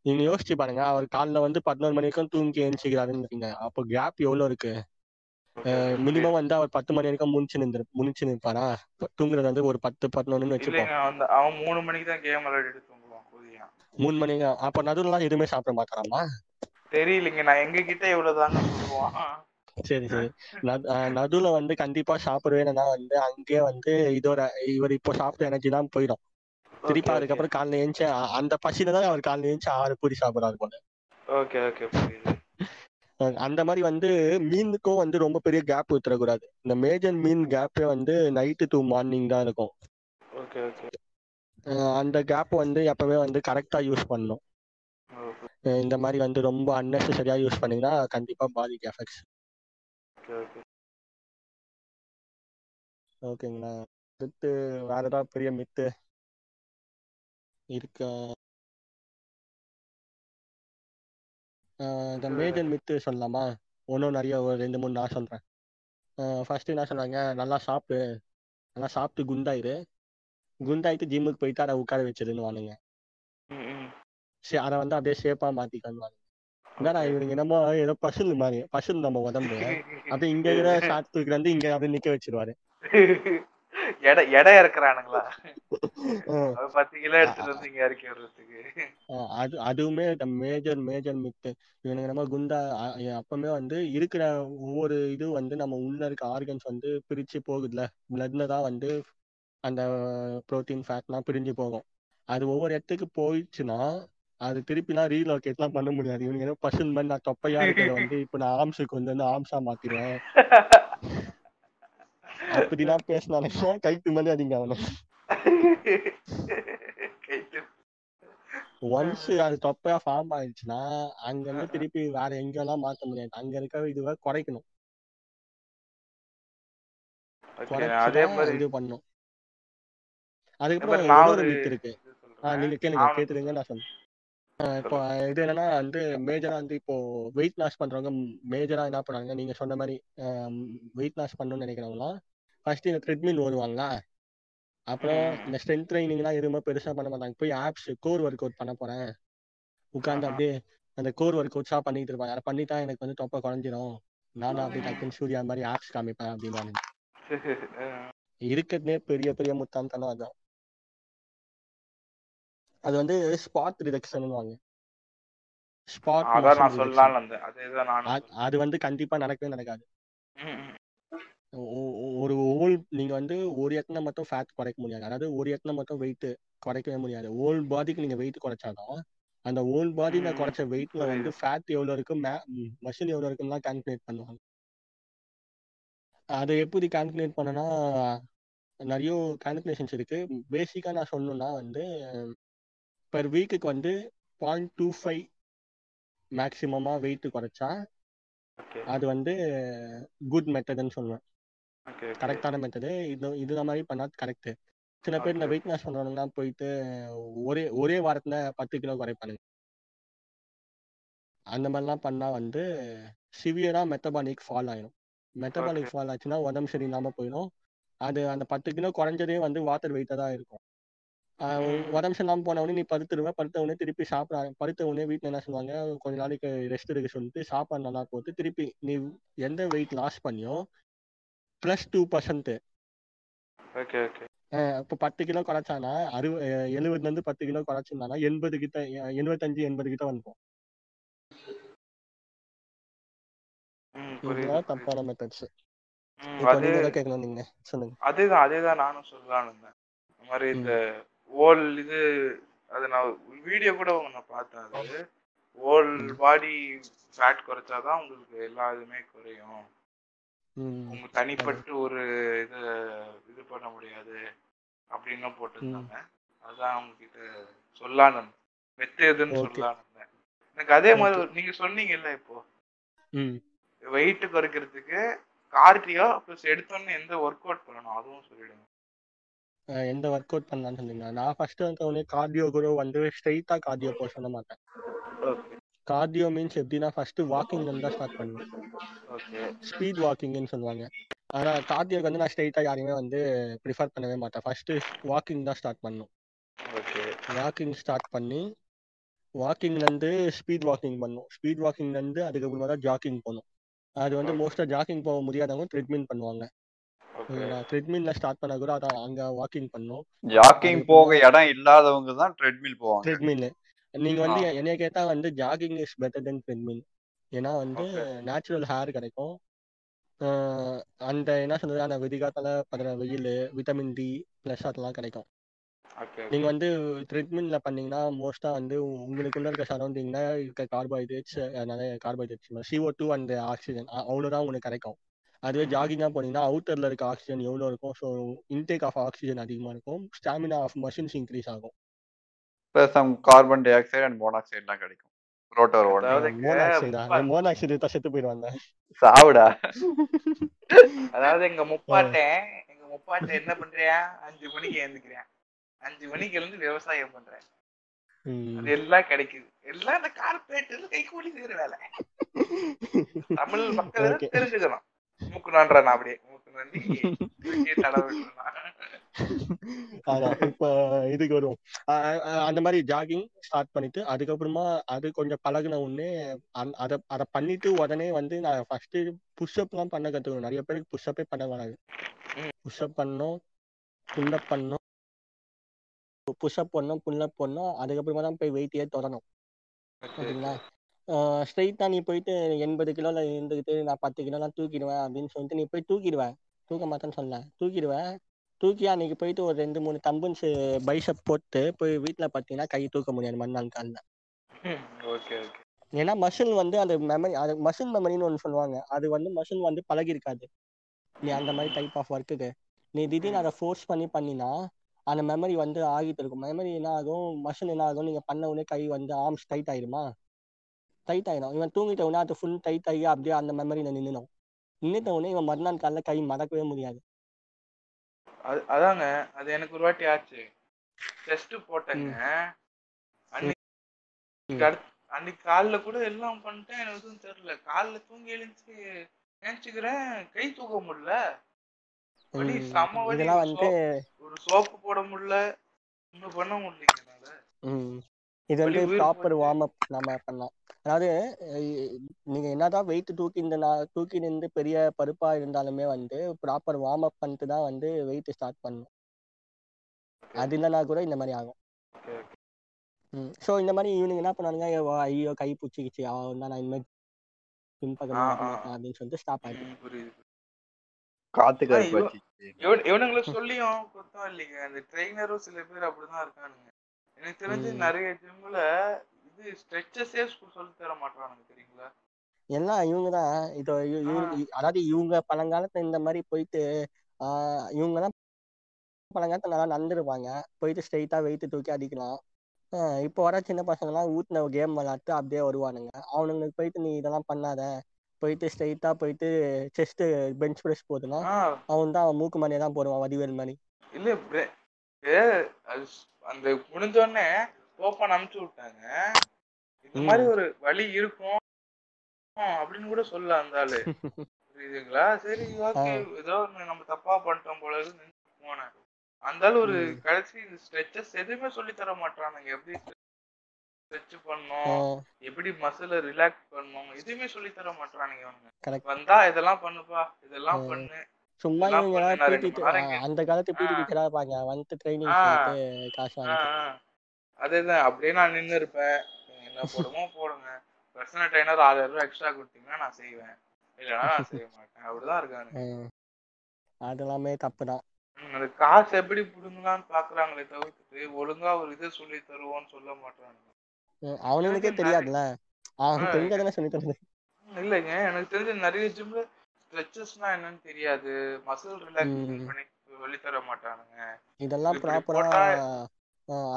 நீங்க யோசிச்சு பாருங்க. அவர் காலைல வந்து பதினோரு மணிக்கும் தூங்கி எழுந்திரிக்கிறாருன்னு அப்போ கேப் எவ்வளவு இருக்கு? மினிமம் வந்து அவர் பத்து மணி வரைக்கும் முழிச்சு நின்று முழிச்சு நிற்பாரா? தூங்குறது வந்து ஒரு பத்து பதினொன்னு வச்சுப்போம் அவன் மூணு மணிக்கு தான் கேம் விளையாடிட்டு தூங்குவான் மூணு மணி அப்ப நடுவுலாம் எதுவுமே சாப்பிட மாட்டாராமா? தெரியலைங்க நான் எங்க கிட்ட இவ்வளவுதாங்க சொல்லுவான். சரி சரி. நடுவுல வந்து கண்டிப்பா சாப்பிடுவேன்னா வந்து அங்கேயே வந்து இதோட இவர் இப்போ சாப்பிட்ட எனர்ஜி தான் போயிடும். திருப்பி அதுக்கப்புறம் காலைல ஏஞ்சி அந்த பசியில தான் அவர் காலைல ஏஞ்சி ஆறு பூரி சாப்பிடுறாரு போல. ஓகே ஓகே அந்த மாதிரி வந்து மீனுக்கும் வந்து ரொம்ப பெரிய கேப் விட்டுறக்கூடாது. இந்த மேஜர் மீன் கேப்பே வந்து நைட்டு டு மார்னிங் தான் இருக்கும். ஓகே ஓகே அந்த கேப் வந்து எப்பவுமே வந்து கரெக்டா யூஸ் பண்ணணும். அஹ் இந்த மாதிரி வந்து ரொம்ப அன்னெசரியா யூஸ் பண்ணீங்கன்னா கண்டிப்பா பாதிக்கு எஃபெக்ட்ஸ் ஓகே ஓகே ஓகேங்களா அடுத்து வேற ஏதாவது பெரிய மித்து இருக்கா? இந்த மேஜர் மித்து சொல்லலாமா? ஒன்றும் நிறைய ஒரு ரெண்டு மூணு நான் சொல்றேன். ஃபர்ஸ்ட் என்ன சொன்னாங்க? நல்லா சாப்பிடு. நல்லா சாப்பிட்டு குண்டாயிரு. குண்டாயிட்டு ஜிம்முக்கு போயிட்டு அதை உட்கார வச்சிருன்னு வானுங்க. சரி அதை வந்து அப்படியே ஷேப்பா மாத்திக்கணும் என்னடா இவனுங்க என்னமோ ஏதோ பசுல் மாதிரி பசுல் நம்ம உடம்பு அப்படியே இங்க இருக்கிற ஷார்ட் தூக்கிட்டு வந்து இங்க அப்படியே நிக்க வச்சிருவாரு. எடை எடை அது பத்து கிலோ எடுத்துட்டு வந்து இங்க இறக்கி விடுறதுக்கு. அது அதுவுமே மேஜர் மேஜர் மித்து இவனுங்க நம்ம குண்டா அப்பவுமே வந்து இருக்கிற ஒவ்வொரு இது வந்து நம்ம உள்ள இருக்க ஆர்கன்ஸ் வந்து பிரிச்சு போகுதுல பிளட்ல தான் வந்து அந்த புரோட்டீன் ஃபேட்லாம் பிரிஞ்சு போகும். அது ஒவ்வொரு இடத்துக்கு போயிடுச்சுன்னா அது திருப்பிலாம் ரீலோகேட்லாம் பண்ண முடியாது. இவனுங்க ஏதோ பசுன் மாதிரி நான் தொப்பையா இருக்கிறத வந்து இப்ப நான் ஆம்ஸுக்கு வந்து வந்து ஆம்ஸா மாத்திடுவேன். அப்படிலாம் பேசினானுங்க கைத்து மாதிரி அதிங்க அவனை. ஒன்ஸ் அது தொப்பையா ஃபார்ம் ஆயிடுச்சுன்னா அங்க இருந்து திருப்பி வேற எங்கெல்லாம் மாத்த முடியாது அங்க இருக்க இதுவை குறைக்கணும் அதே மாதிரி இது பண்ணும் அதே அதுக்கப்புறம் இன்னொரு மித் இருக்கு. நீங்க கேளுங்க நான் கேட்டுருங்க நான் ஆஹ் இப்போ இது என்னன்னா வந்து மேஜரா வந்து இப்போ வெயிட் லாஸ் பண்றவங்க மேஜரா என்ன பண்ணுவாங்க நீங்க சொன்ன மாதிரி வெயிட் லாஸ் பண்ணணும்னு நினைக்கிறவங்களாம் ஃபர்ஸ்ட் இந்த ட்ரெட்மில் ஓடுவாங்க அப்புறம். இந்த ஸ்ட்ரென்த் ட்ரைனிங்லாம் எதுவுமே பெருசா பண்ண மாட்டாங்க. போய் ஆப்ஸ் கோர் ஒர்க் அவுட் பண்ண போறேன். உட்காந்து. அப்படியே அந்த கோர் ஒர்க் அவுட்ஸா பண்ணிட்டு இருப்பாங்க அதை பண்ணிட்டா எனக்கு வந்து தொப்பை குறைஞ்சிரும். நானும் அப்படியே டக்குன்னு சூர்யா மாதிரி ஆப்ஸ் காமிப்பேன் அப்படின்னு இருக்கிறதுலே பெரிய பெரிய முத்தாம்தனம் அதான். அது வந்து ஸ்பாட் ரிடக்ஷன் வாங்க ஸ்பாட் அதேதான் அது வந்து கண்டிப்பா நடக்கவே நடக்காது. ஒரு ஹோல் நீங்க வந்து ஒரு இடத்துல மட்டும் ஃபேட் குறைக்க முடியாது. அதாவது ஒரு இடத்துல மட்டும் வெயிட் குறைக்கவே முடியாது. ஹோல் பாடிக்கு நீங்க வெயிட் குறைச்சாதான் அந்த ஹோல் பாடியில ம், குறைச்ச வெயிட்ல வந்து. ஃபேட் எவ்வளவு இருக்கு மசில் எவ்வளவு இருக்குன்னு கால்குலேட் பண்ணுவாங்க. அதை எப்படி கால்குலேட் பண்ணனா நிறைய கால்குலேஷன்ஸ் இருக்கு. பேசிக்கா நான் சொல்லணும்னா வந்து பெர் வீக்குக்கு வந்து பாயிண்ட் டூ ஃபைவ் மேக்சிமமா வெயிட் குறைச்சா அது வந்து குட் மெத்தட்னு சொல்லுவேன். கரெக்டான மெத்தடு இது இது மாதிரி பண்ணா கரெக்ட் சில பேர் இந்த. வெயிட் லாஸ் பண்றவங்கலாம் போயிட்டு ஒரே ஒரே வாரத்துல பத்து கிலோ குறைப்பானுங்க. அந்த மாதிரிலாம் பண்ணா வந்து சிவியரா மெட்டபாலிக் ஃபால் ஆயிடும் மெட்டபாலிக் ஃபால் ஆச்சுன்னா உடம்பு சரியில்லாம போயிடும் அது அந்த பத்து கிலோ குறைஞ்சதே வந்து வாட்டர் வெயிட்டா தான் இருக்கும். உடம்பு சரியில்லாம போன உடனே நீ படுத்துருவ படுத்த உடனே திருப்பி சாப்பிட படுத்த உடனே வீட்டுல என்ன சொல்லுவாங்க கொஞ்ச நாளைக்கு ரெஸ்ட் எடுக்க சொல்லிட்டு சாப்பாடு நல்லா போட்டு திருப்பி நீ எந்த வெயிட் லாஸ் பண்ணியோ plus two percent Okay, okay. இப்போ பத்து கிலோ குறைச்சானா அறுவ எழுபதுல இருந்து பத்து கிலோ குறைச்சிருந்தானா எண்பது கிட்ட எழுபத்தஞ்சு எண்பது கிட்ட வந்துடும். தப்பான மெத்தட்ஸ் அதேதான் அதேதான் நானும் சொல்லலாம்னு இருந்தேன். இந்த மாதிரி இந்த ஓல் இது அது நான் வீடியோ கூட ஒன்று பார்த்தேன். அது ஓல் பாடி ஃபேட் குறைச்சாதான் உங்களுக்கு எல்லா இதுவுமே குறையும். உங்க தனிப்பட்டு ஒரு இது இது பண்ண முடியாது அப்படின்னு போட்டிருந்தாங்க. அதான் உங்ககிட்ட சொல்லான்னு இருந்தேன். மெத்து எதுன்னு Okay. சொல்லலான்னு இருந்தேன். எனக்கு அதே மாதிரி நீங்க சொன்னீங்கல்ல இப்போ. வெயிட் குறைக்கிறதுக்கு கார்டியோ ப்ளஸ் எடுத்தோன்னே எந்த ஒர்க் அவுட் பண்ணணும்? அதுவும் சொல்லிடுங்க. எந்த ஒர்க் அவுட் பண்ணலாம்னு சொன்னீங்க நான் ஃபர்ஸ்ட் வந்து உடனே கார்டியோ கூட வந்து ஸ்ட்ரைட்டா கார்டியோ போக சொல்ல மாட்டேன். ஓகே. கார்டியோ மீன்ஸ் எப்படின்னா ஃபர்ஸ்ட் வாக்கிங்ல இருந்தா ஸ்டார்ட் பண்ணுவேன் ஓகே ஸ்பீட் வாக்கிங்னு சொல்லுவாங்க. ஆனா கார்டியோக்கு வந்து நான் ஸ்ட்ரைட்டா யாரையுமே வந்து ப்ரிஃபர் பண்ணவே மாட்டேன். ஃபர்ஸ்ட் வாக்கிங் தான் ஸ்டார்ட் பண்ணணும். ஓகே வாக்கிங் ஸ்டார்ட் பண்ணி வாக்கிங்ல இருந்து ஸ்பீட் வாக்கிங் பண்ணும் ஸ்பீட் வாக்கிங்ல இருந்து அதுக்கப்புறமா தான் ஜாக்கிங் போகணும். அது வந்து மோஸ்டா ஜாக்கிங் போக முடியாதவங்க ட்ரெட்மில் பண்ணுவாங்க. ட்ரெட்மில்ல ஸ்டார்ட் பண்ணா கூட அதான் அங்க வாக்கிங் பண்ணும். ஜாக்கிங் போக இடம் இல்லாதவங்க தான் ட்ரெட்மில் போவாங்க. ட்ரெட்மில் நீங்க வந்து. என்னைய கேட்டா வந்து jogging is better than treadmill ஏன்னா வந்து. நேச்சுரல் ஹேர் கிடைக்கும். அந்த என்ன சொல்றது அந்த வெடிகாத்தால படுற வெயில் விட்டமின் டி ப்ளஸ் அதெல்லாம் கிடைக்கும். நீங்க வந்து ட்ரெட்மில்ல பண்ணீங்கன்னா மோஸ்டா வந்து உங்களுக்குள்ள இருக்க சரௌண்டிங்ல இருக்க கார்போஹைட்ரேட்ஸ் நிறைய carbohydrates CO2 two and oxygen அவ்வளவுதான் உங்களுக்கு கிடைக்கும். அதுவே ஜாகிங்கா போனீங்கன்னா அவுட்டர்ல இருக்க ஆக்சிஜன் எவ்வளவு இருக்கும்? ஸோ இன்டேக் ஆஃப் ஆக்சிஜன் அதிகமா இருக்கும். ஸ்டாமினா ஆஃப் மஷின்ஸ் இன்க்ரீஸ் ஆகும். Plus some carbon dioxide and மோனாக்சைடுலாம் கிடைக்கும். ரோட்டோர் மோனாக்சைடா மோனாக்சைடு செத்து போயிடுவாங்க. சாவுடா. அதாவது எங்க முப்பாட்டேன் எங்க முப்பாட்டை என்ன பண்றியா? அஞ்சு மணிக்கு எழுந்துக்கிறேன் அஞ்சு மணிக்கு எழுந்து விவசாயம் பண்றேன். அது எல்லாம் கிடைக்குது. எல்லாம் இந்த கார்பரேட் கை கூலி செய்யற வேலை. தமிழ் மக்கள். தெரிஞ்சுக்கணும். மூக்கு நன்றா நான் அப்படியே. மூக்கு நன்றி இதுக்கே தடவை. அதான் இப்ப இதுக்கு வருவோம் அந்த மாதிரி ஜாகிங் ஸ்டார்ட் பண்ணிட்டு அதுக்கப்புறமா அது கொஞ்சம் பழகுன உடனே அதை அதை பண்ணிட்டு உடனே வந்து நான் ஃபர்ஸ்ட் புஷ்அப் எல்லாம் பண்ண கத்துக்கணும். நிறைய பேருக்கு புஷ்அப்பே பண்ண வராது. புஷ்அப் பண்ணோம் புல்லப் பண்ணோம். புஷ்அப் பண்ணோம் புல்லப் பண்ணோம். அதுக்கப்புறமா தான் போய் வெயிட்டே தொடணும். ஓகேங்களா? ஸ்ட்ரைட்டா நீ போயிட்டு எண்பது கிலோல இருந்துக்கிட்டு நான் பத்து கிலோலாம் தூக்கிடுவேன் அப்படின்னு சொல்லிட்டு நீ போய் தூக்கிடுவேன் தூக்க மாட்டேன்னு சொன்னேன் தூக்கிடுவேன் தூக்கி அன்னைக்கு போயிட்டு ஒரு ரெண்டு மூணு தம்புன்ஸ் பைசப் போட்டு போய் வீட்டில் பார்த்தீங்கன்னா கை தூக்க முடியாது மறுநாள் காலில். Okay okay. ஏன்னா மசில் வந்து அந்த மெமரி அது மசில் மெமரின்னு ஒன்று சொல்லுவாங்க. அது வந்து மசில் வந்து பழகிருக்காது. நீ அந்த மாதிரி டைப் ஆஃப் ஒர்க்குக்கு நீ திடீர்னு அதை ஃபோர்ஸ் பண்ணி பண்ணினா அந்த மெமரி வந்து ஆகிட்டு இருக்கும். மெமரி என்ன ஆகும்? மசில் என்ன ஆகும்? நீங்கள் பண்ண உடனே கை வந்து ஆர்ம்ஸ் டைட் ஆயிடுமா டைட் ஆயிடும். இவன் தூங்கிட்ட உடனே அது ஃபுல் டைட் ஆகி அப்படியே அந்த மெமரியில் நின்னுடும். நின்றுட்ட உடனே இவன் மறுநாள் காலைல கை மறக்கவே முடியாது. அது அதாங்க அது எனக்கு ஒரு வாட்டி ஆச்சு. டெஸ்ட் போட்டேங்க. அன்னைக்கு அன்னைக்கு காலைல கூட எல்லாம் பண்ணிட்டேன் எனக்கு எதுவும் தெரியல. காலைல தூங்கி எழுந்துச்சு நினைச்சுக்கிறேன் கை தூக்க முடியல. வலி செம வலி வந்து ஒரு சோப்பு போட முடியல. ஒன்றும் பண்ண முடியல இது வந்து ப்ராப்பர். வார்ம் அப் நம்ம பண்ணலாம் அதாவது நீங்க என்னதான் வெயிட் தூக்கி இந்த நா- தூக்கி நின்று பெரிய பருப்பா இருந்தாலுமே வந்து ப்ராப்பர் வார்ம் அப் பண்ணிட்டு தான் வந்து வெயிட் ஸ்டார்ட் பண்ணணும். அது இல்லைனா கூட இந்த மாதிரி ஆகும். ஸோ இந்த மாதிரி இவனுங்க என்ன பண்ணானுங்க ஐயோ, கை பிடிச்சிக்கிச்சு அவன் தான் நான் இனிமேல் ஆ, மாட்டேன் அப்படின்னு சொல்லிட்டு ஸ்டாப் புரியுது காத்து ஆ, கருப்பு இவ- வச்சிச்சு இவன் இவனுங்களுக்கு சொல்லியும் குத்தம் இல்லைங்க. அந்த ட்ரெயினரும் சில பேர் அப்படிதான் இருக்கானுங்க. எனக்கு தெரிஞ்சு. நிறைய ஜிம்ல இது ஸ்ட்ரெச்சஸே சொல்லி தர மாட்டானுங்க தெரியுங்களா? எல்லாம் இவங்க தான் இதோ அதாவது இவங்க பழங்காலத்துல இந்த மாதிரி போயிட்டு இவங்க தான் பழங்காலத்துல நல்லா நடந்துருப்பாங்க. போயிட்டு ஸ்ட்ரைட்டா வெயிட் தூக்கி அடிக்கலாம். இப்போ வர சின்ன பசங்கலாம் ஊட்டின கேம் விளாட்டு அப்படியே வருவானுங்க. அவனுங்களுக்கு போயிட்டு நீ இதெல்லாம் பண்ணாத. போயிட்டு ஸ்ட்ரைட்டா போயிட்டு செஸ்ட் பெஞ்ச் ப்ரெஸ் போதுனா அவன் தான் அவன் மூக்கு மணியை தான் போடுவான் வடிவேல் மாதிரி இல்ல அது அந்த முடிஞ்சோடனே ஓப்பன் அமுச்சு விட்டாங்க. இந்த மாதிரி ஒரு வழி இருக்கும். அப்படின்னு கூட சொல்ல அந்த ஆளு. புரியுதுங்களா? சரி ஓகே. ஏதோ நம்ம தப்பா பண்ணிட்டோம் போல போனேன். அந்த ஆளு ஒரு. கடைசி ஸ்ட்ரெச்சஸ் எதுவுமே சொல்லி தர மாட்டானுங்க எப்படி ஸ்ட்ரெச் பண்ணணும் ஆஹ் எப்படி மசில ரிலாக்ஸ் பண்ணணும் எதுவுமே சொல்லி தர மாட்டானுங்க கரெக்ட் வந்தா இதெல்லாம் பண்ணுப்பா. இதெல்லாம். பண்ணு. சும்மா இவங்க அந்த காலத்து பிடி. டீச்சரா இருப்பாங்க வந்துட்டு ட்ரைனிங் காசு. அதேதான் அப்படியே நான் நின்னு இருப்பேன் என்ன போடுமோ போடுங்க. பர்சனல் ட்ரைனர் ஆயிரம் ரூபாய் எக்ஸ்ட்ரா கொடுத்தீங்கன்னா நான் செய்வேன். இல்லைன்னா நான் செய்ய மாட்டேன். அப்படிதான் இருக்காங்க. அதெல்லாமே தப்பு தான் அந்த காசு எப்படி புடுங்கலாம்னு பாக்குறாங்களே தவிர்த்துட்டு ஒழுங்கா ஒரு இதை சொல்லி தருவோம்னு சொல்ல மாட்டாங்க எனக்கு தெரியாதுல்ல? அவன் ஆ. தெரிஞ்சதானே சொல்லி தருது. இல்லைங்க. எனக்கு தெரிஞ்ச நிறைய ஜிம்ல ஸ்ட்ரெச்சஸ்னா என்னன்னு தெரியாது. மசில் ரிலாக்ஸேஷன் ம். பண்ணி சொல்லி தர மாட்டானுங்க. இதெல்லாம் ப்ராப்பரா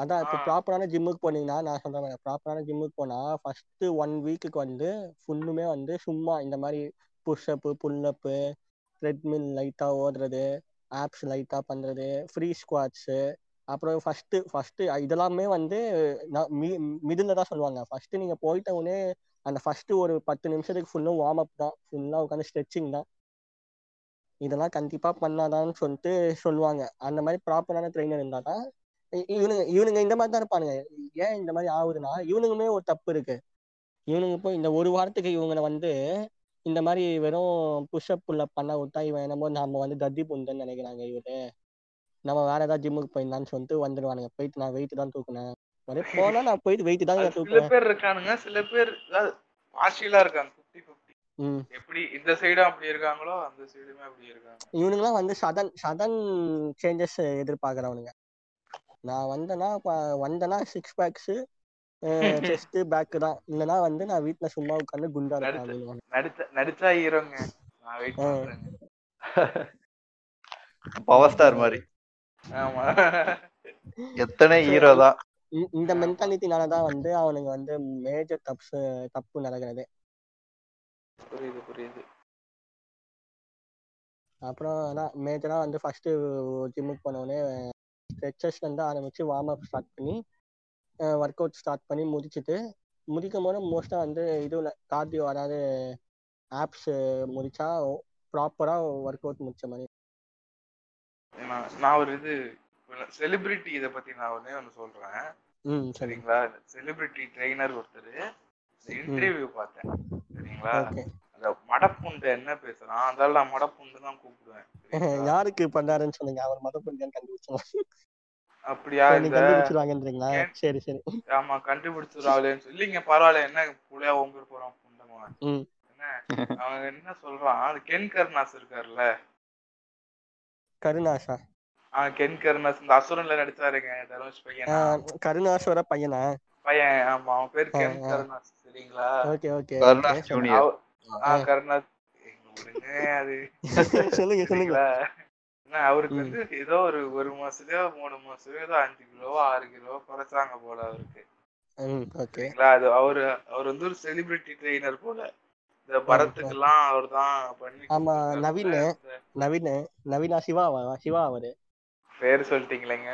அதான் இப்போ. ப்ராப்பரான ஜிம்முக்கு போனீங்கன்னா நான் சொல்றேன் ப்ராப்பரான ஜிம்முக்கு போனா ஃபர்ஸ்ட் ஒன் வீக்குக்கு வந்து ஃபுல்லுமே வந்து சும்மா இந்த மாதிரி புஷ்அப்பு புல்லப்பு ட்ரெட்மில் லைட்டா ஓடுறது ஆப்ஸ் லைட்டா பண்றது ஃப்ரீ ஸ்குவாட்ஸு அப்புறம் ஃபர்ஸ்ட் ஃபர்ஸ்ட் இதெல்லாமே வந்து மிடில் தான் சொல்லுவாங்க. ஃபர்ஸ்ட் நீங்க போயிட்ட உடனே அந்த ஃபர்ஸ்ட் ஒரு பத்து நிமிஷத்துக்கு ஃபுல்லும் வார்ம் அப் தான். ஃபுல்லா உட்காந்து ஸ்ட்ரெச்சிங் தான். இதெல்லாம் கண்டிப்பா பண்ணாதான்னு சொல்லிட்டு சொல்லுவாங்க. அந்த மாதிரி ப்ராப்பரான ட்ரைனர் இருந்தா தான் இவனுங்க இவனுங்க இந்த மாதிரி தான் இருப்பானுங்க. ஏன் இந்த மாதிரி ஆகுதுன்னா இவனுங்குமே ஒரு தப்பு இருக்கு. இவனுங்க போய் இந்த ஒரு வாரத்துக்கு இவங்களை வந்து இந்த மாதிரி வெறும் புஷ்அப் புல்லப் பண்ண விட்டா இவன் என்னமோ நம்ம வந்து தத்தி புந்தன்னு நினைக்கிறாங்க இவரு. நம்ம வேற ஏதாவது ஜிம்முக்கு போயிடலான்னு சொல்லிட்டு வந்துடுவானுங்க போயிட்டு நான் வெயிட் தான் தூக்குனேன். ஒரே போனா நான் போயிட்டு வெயிட் தான் அது சில தூக்குவேன். பேர் இருக்கானுங்க. சில பேர் பார்ஷியலா இருக்காங்க. எப்படி இந்த சைடும் அப்படி இருக்காங்களோ அந்த சைடுமே அப்படி இருக்காங்க. இவனுங்களாம் வந்து சடன் சடன் சேஞ்சஸ் எதிர்பார்க்குறவனுங்க. நான் வந்தேன்னா வந்தேன்னா சிக்ஸ் பேக்ஸு செஸ்ட் பேக்கு தான். இல்லைன்னா வந்து நான் வீட்ல சும்மா உட்காந்து குண்டா இருப்பேன் நடிச்ச- நடிச்ச ஹீரோங்க. நான் வெயிட் பவர் ஸ்டார் மாதிரி. ஆமா. எத்தனை ஹீரோ தான்? இந்த- மென்டாலிட்டினால தான் வந்து அவனுங்க வந்து மேஜர் தப்ஸ் தப்பு நடக்கிறது. புரியுது புரியுது. அப்புறம் அதான் மேஜராக வந்து ஃபர்ஸ்ட்டு ஜிம்முக்கு போனோடனே ஸ்ட்ரெச்சஸ் வந்து ஆரம்பிச்சு வார்ம் அப் ஸ்டார்ட் பண்ணி ஒர்க் அவுட் ஸ்டார்ட் பண்ணி முடிச்சுட்டு முடிக்கும் போது மோஸ்ட்டாக வந்து இதுவில் கார்டியோ அதாவது ஆப்ஸ் முடிச்சா ப்ராப்பராக ஒர்க் அவுட் முடிச்ச மாதிரி. நான் ஒரு இது செலிபிரிட்டி இத பத்தி நான் ஒண்ணே ஒண்ணு சொல்றேன். ம் சரி. சரிங்களா? செலிபிரிட்டி ட்ரெயினர் ஒருத்தர் இன்டர்வியூ பார்த்தேன். சரிங்களா? அந்த மடப்புண்டு என்ன பேசுறான்? அதால நான் மடப்புண்டு தான் கூப்பிடுவேன்? யாருக்கு பண்ணாருன்னு சொன்னீங்க அவர் புரிஞ்சான்னு கண்டுபிடிச்சோம் அப்படியா கண்டுபிடிச்சிருவாங்கன்றீங்களா? சரி சரி. ஆமா கண்டுபிடிச்சிருவாங்களேன்னு இல்லைங்க பரவாயில்ல என்ன புள்ளையா ஓம்பிட்டு போறான் புண்டமா ம். என்ன? அவன் என்ன சொல்றான்? அது கென் கருணாஸ் இருக்காருல்ல கருணாஷா ஆஹ் கென் கருணாஸ். இந்த அசுரன்ல நடிச்சாருங்க தனுஷ் பையன்? கருணாஸ்வர பையனா? பையன் ஆமா அவன் பேர் கென் ஆ, ஆ. கருணாஸ் சரிங்களா? Okay okay Karunas junior. ஆஹ் கருணாஸ். அது. சொல்லுங்க சொல்லுங்க. அவருக்கு. வந்து ஏதோ ஒரு ஒரு மாசத்துலயோ மூணு மாசத்துலயோ ஏதோ அஞ்சு கிலோ ஆறு கிலோ குறைச்சாங்க போல அவருக்கு. அது அவரு அவர் வந்து ஒரு செலிபிரிட்டி ட்ரெயினர் போல. இந்த பரத்துக்கெல்லாம் அவர் தான் பண்ணி ஆமா. நவீன். நவீன் நவீனா சிவாவா சிவா அவரு. பேர் சொல்லிட்டீங்களேங்க.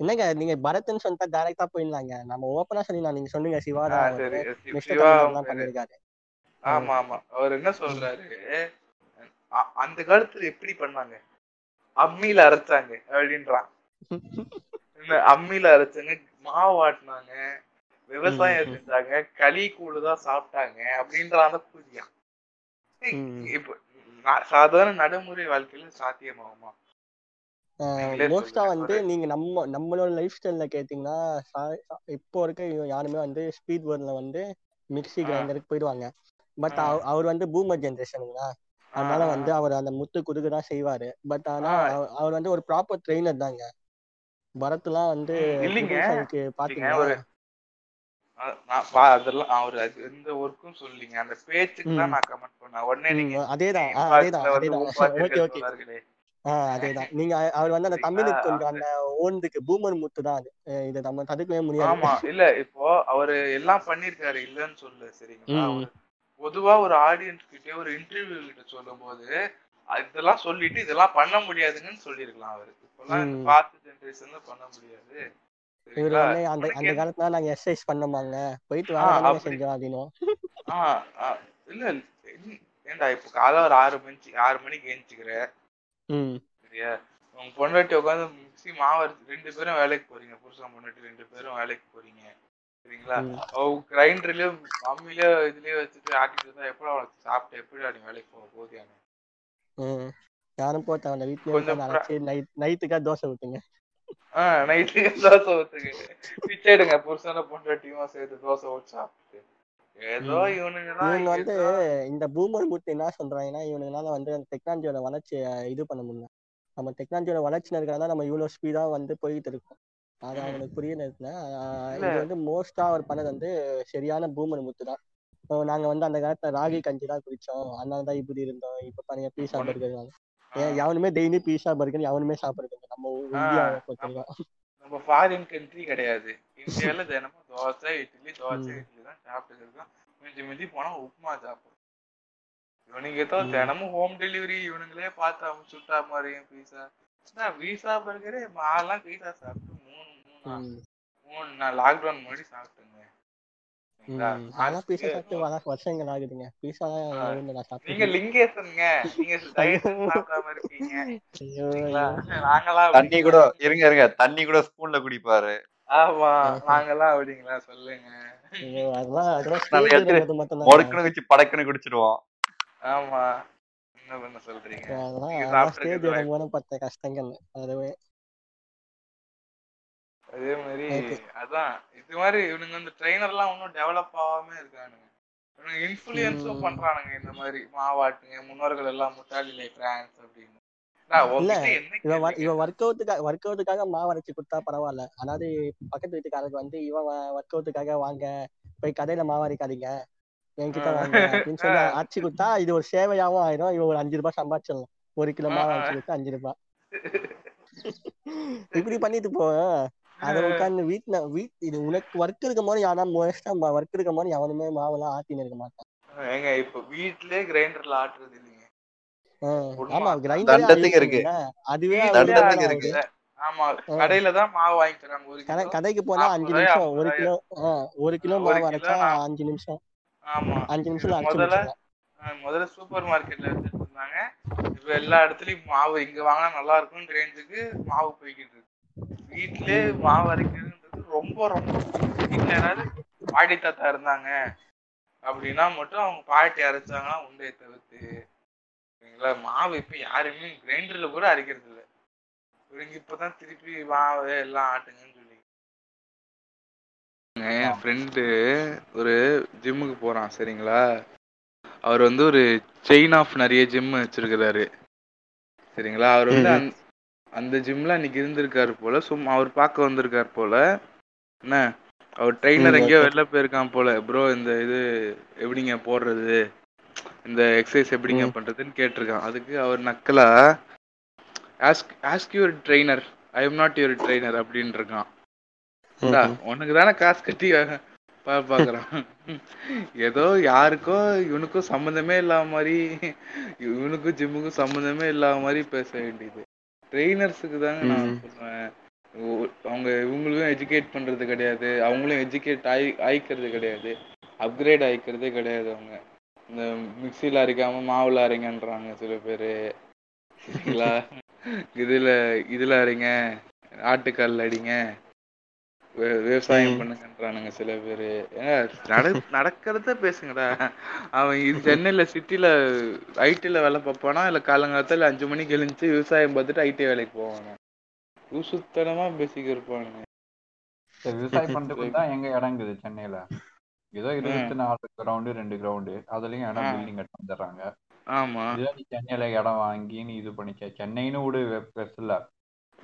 என்னங்க நீங்க பரத்ன்னு சொல்லிட்டா டைரக்டா போயிடலாங்க. நம்ம ஓப்பனா சொல்லிடலாம். நீங்க சொன்னீங்க சிவா தான் சிவா. பண்ணிருக்காரு. ஆமா ஆமா அவர் என்ன சொல்றாரு? அந்த காலத்துல எப்படி பண்ணாங்க அம்மியில அரைச்சாங்க அப்படின்றான் அம்மியில அரைச்சாங்க மாவு ஆட்டினாங்க விவசாயம். செஞ்சாங்க களி கூழு தான் சாப்பிட்டாங்க அப்படின்ற அந்த. இப்ப சாதாரண நடைமுறை வாழ்க்கையில சாத்தியமாகுமா மோஸ்டா. வந்து நீங்க நம்ம நம்மளோட லைஃப் ஸ்டைல்ல கேட்டீங்கன்னா இப்போ இருக்க யாருமே வந்து ஸ்பீட் வேர்ட்ல வந்து மிக்ஸி ஆ. கிரைண்டருக்கு போயிடுவாங்க பட். அவர் வந்து பூமர் ஜென்ரேஷனுங்களா அதனால வந்து அவர் அந்த முத்து குதுக்கு தான் செய்வாரு. பட் ஆனா. அவர்- வந்து ஒரு ப்ராப்பர் ட்ரெயினர் தாங்க. பரத்லாம் வந்து ம், இல்லைங்க. ட்ரிபிள் இல்லைங்க, பாத்தீங்கன்னா ஒரு அதெல்லாம் அவர் எந்த ஒர்க்கும் சொல்லிங்க அந்த பேச்சுக்கு தான். நான் கமெண்ட் பண்ணேன். உடனே நீங்க அதேதான். அதேதான் வந்து அதேதான். ஓகே ஓகே அதேதான். நீங்க அவர் வந்து அந்த? தமிழுக்கு கொஞ்சம் அந்த ஓன்துக்கு பூமர் முத்து தான் அது. இதை நம்ம தடுக்கவே முடியாது. ஆமா. இல்ல இப்போ அவரு எல்லாம் பண்ணிருக்காரு இல்லன்னு சொல்லு சரிங்களா? பொதுவா ஒரு ஆடியன்ஸ் கிட்ட ஒரு இன்டர்வியூ கிட்ட சொல்லும் போது இதெல்லாம் சொல்லிட்டு இதெல்லாம் பண்ண முடியாதுங்கன்னு சொல்லிருக்கலாம் அவரு. இப்பெல்லாம். பாஸ்ட் ஜெனரேஷன்ல பண்ண முடியாது. இவர் அந்த காலத்துல நாங்க எக்ஸசைஸ் பண்ணோமாங்க. போயிட்டு வேலை. செஞ்சோம் ஆ, இல்ல ஏன்டா இப்போ காலை ஒரு ஆறு மணிக்கு ஆறு மணிக்கு ம். சரியா? உங்க பொண்டாட்டி உட்காந்து மாவு அரைச்சு ரெண்டு பேரும் வேலைக்கு போறீங்க. புருஷன் பொண்டாட்டி ரெண்டு பேரும் வேலைக்கு போறீங்க. சரிங்களா? கிரைண்டர்லயும் அம்மிலயோ இதுலயோ வச்சுட்டு ஆட்டிட்டு இருந்தா எப்படி அவளுக்கு சாப்பிட்டு எப்படி அப்படி வேலைக்கு போக போதியான. யாரும் போட்ட அந்த அரைச்சு நைட் நைட்டுக்கா தோசை ஊத்துங்க. ஆஹ் நைட்டுக்கு தோசை ஊத்துக்கு பிச்சை எடுங்க புருஷனை பொண்டாட்டியும் சேர்த்து தோசை ஊற்றி சாப்பிட்டு ஏதோ. இவனுங்க வந்து இந்த பூமர் முத்து என்ன சொல்றாங்கன்னா இவனுங்களால வந்து அந்த டெக்னாலஜியோட வளர்ச்சியை இது பண்ண முடியல. நம்ம டெக்னாலஜியோட வளர்ச்சி இருக்கிறதால நம்ம இவ்வளவு ஸ்பீடா வந்து போயிட்டு இருக்கோம். அது. அவனுக்கு புரிய நேரத்துல. இது வந்து மோஸ்டா அவர் பண்ணது வந்து சரியான பூமர் முத்து தான். இப்போ நாங்க வந்து அந்த காலத்துல ராகி கஞ்சி தான் குடிச்சோம். அதனால தான் இப்படி இருந்தோம். இப்ப பாருங்க பீஸா பர்கர் ஏன் எவனுமே டெய்லி பீஸா பர்கர் எவனுமே சாப்பிடுறது. நம்ம பொறுத்தவரைக்கும் நம்ம ஃபாரின் கண்ட்ரி கிடையாது. இந்தியால தினமும் தோசை இட்லி தோசை. இட்லி தான் சாப்பிட்டு இருக்கோம் மிஞ்சி மிஞ்சி போனா உப்புமா சாப்பிடும் இவனுங்க ம். தினமும் ஹோம் டெலிவரி இவனுங்களே பார்த்து அவங்க சுட்டா மாதிரியும் பீஸா பீஸா பர்கரே மாலாம் பீஸா சாப்பிட்டு மூணு நான் லாக்டவுன் முன்னாடி சாப்பிட்டேங்க. அதெல்லாம் பீஸா அதுக்கு- சாப்பிட்டு வர வருஷங்கள் ஆகுதுங்க. பீஸா. நான் நீங்க லிங்கேசனுங்க. நீங்க டயட் சாப்பிடாம இருக்கீங்க. தண்ணி கூட இருங்க இருங்க. தண்ணி கூட ஸ்பூன்ல குடிப்பாரு. ஆமா நாங்கெல்லாம் அப்படிங்களா? சொல்லுங்க. முடக்குன்னு வச்சு படக்குன்னு குடிச்சிடுவோம். ஆமா. என்ன பண்ண சொல்றீங்க? அதெல்லாம் ஸ்டேஜ் பட்ட கஷ்டங்கள். அதுவே அதே மாதிரி. அதான் இது மாதிரி இவனுங்க வந்து ட்ரெயினர்லாம் இன்னும் டெவலப் ஆகாம இருக்கானுங்க இவனுங்க இன்ஃபுளுயன்ஸும். பண்றானுங்க இந்த மாதிரி மாவாட்டுங்க முன்னோர்கள் எல்லாம் முட்டாளிலே பிரான்ஸ் அப்படின்னு இவன் இவன் ஒர்க் அவுட்டுக்காக ஒர்க் அவுட்டுக்காக மாவு அரைச்சு கொடுத்தா பரவாயில்ல அதாவது பக்கத்து வீட்டுக்காரருக்கு வந்து இவன் ஒர்க் அவுட்டுக்காக வாங்க போய் கடையில மாவு அரைக்காதீங்க என்கிட்ட. வாங்க அப்படின்னு சொல்லி. அரைச்சு கொடுத்தா இது ஒரு சேவையாவும் ஆயிரும் இவன் ஒரு அஞ்சு ரூபாய் சம்பாதிச்சிடலாம் ஒரு கிலோ மாவு. அரைச்சு கொடுத்தா அஞ்சு ரூபாய் இப்படி பண்ணிட்டு போ அதை உட்காந்து வீட்டுல வீட் இது உனக்கு ஒர்க் இருக்கும் போது யாரா மோஸ்டா ஒர்க் இருக்கும் போது எவனுமே மாவெல்லாம் ஆட்டின்னு இருக்க மாட்டான். ஏங்க இப்ப வீட்லயே கிரைண்டர்ல ஆட்டுறது இல்லைங்க. ஆமா கிரைண்டர் இருக்கு. அதுவே இருக்கு. ஆமா. கடையில தான் மாவு வாங்கி தராங்க ஒரு கடைக்கு போனா அஞ்சு நிமிஷம் ஒரு கிலோ ஒரு கிலோ மாவு அரைச்சா அஞ்சு நிமிஷம். ஆமா. அஞ்சு அரைச்சு முதல்ல முதல்ல சூப்பர் மார்க்கெட்ல வச்சுட்டு இருந்தாங்க. இப்ப எல்லா இடத்துலயும் மாவு இங்க வாங்கினா நல்லா இருக்கும் ரேஞ்சுக்கு மாவு போய்கிட்டு இருக்கு. வீட்லயே மாவு அரைக்கிறதுன்றது ரொம்ப ரொம்ப வீட்டுல யாராவது பாட்டி தாத்தா இருந்தாங்க அப்படின்னா மட்டும் அவங்க பாட்டி அரைச்சாங்கன்னா உண்டையை தவிர்த்து. சரிங்களா? மாவு இப்ப யாருமே கிரைண்டர்ல கூட அரைக்கிறது இல்ல. இவங்க இப்பதான் திருப்பி மாவு எல்லாம் ஆட்டுங்கன்னு சொல்லி என் ஃப்ரெண்டு ஒரு ஜிம்முக்கு போறான் சரிங்களா? அவர் வந்து ஒரு செயின் ஆஃப் நிறைய ஜிம் வச்சிருக்கிறாரு. சரிங்களா? அவர் வந்து. அந்த- ஜிம்ல அன்னைக்கு இருந்திருக்காரு போல. சும்மா அவர் பார்க்க வந்திருக்காரு போல. என்ன? அவர் ட்ரெயினர் எங்கேயோ. வெளில போயிருக்கான் போல. ப்ரோ இந்த இது எப்படிங்க போடுறது? இந்த எக்ஸசைஸ் எப்படிங்க. பண்றதுன்னு கேட்டிருக்கான். அதுக்கு அவர் நக்கலா ask ask your trainer I am not your trainer அப்படின்னு இருக்கான். உனக்கு தானே காசு கட்டி பாக்குறான். ஏதோ யாருக்கோ இவனுக்கும் சம்மந்தமே இல்லாம மாதிரி இவனுக்கும் ஜிம்முக்கும் சம்மந்தமே இல்லாம மாதிரி பேச வேண்டியது. ட்ரெயினர்ஸுக்கு தாங்க நான். சொல்லுவேன் ஓ- அவங்க இவங்களும் எஜுகேட் பண்றது கிடையாது. அவங்களும் எஜுகேட் ஆயி ஆயிக்கிறது கிடையாது. அப்கிரேட் ஆயிக்கிறதே கிடையாது அவங்க. இந்த மிக்சியில் அரைக்காம மாவுல அரைங்கன்றாங்க சில பேர். சரிங்களா? இதுல இதுல அரைங்க. ஆட்டுக்கல்ல அடிங்க. விவசாயம். பண்ணுங்கன்றானுங்க சில பேர். நட நடக்கிறத பேசுங்கடா. அவன் இது சென்னையில சிட்டில ஐடில வேலை பார்ப்பானா? இல்ல காலங்காலத்துல அஞ்சு மணிக்கு எழுந்துச்சு விவசாயம் பார்த்துட்டு ஐடி வேலைக்கு போவானா? ஊசுத்தனமா பேசிக்க இருப்பானுங்க. விவசாயம் பண்றதுக்கு தான் எங்க இடம் இருக்குது சென்னையில? ஏதோ இருபத்தி நாலு கிரவுண்டு ரெண்டு கிரவுண்டு அதுலயும் இடம். பில்டிங் கட்ட வந்துடுறாங்க ஆமா. சென்னையில இடம் வாங்கி நீ இது பண்ணிக்க. சென்னைன்னு விடு பெருசு இல்ல.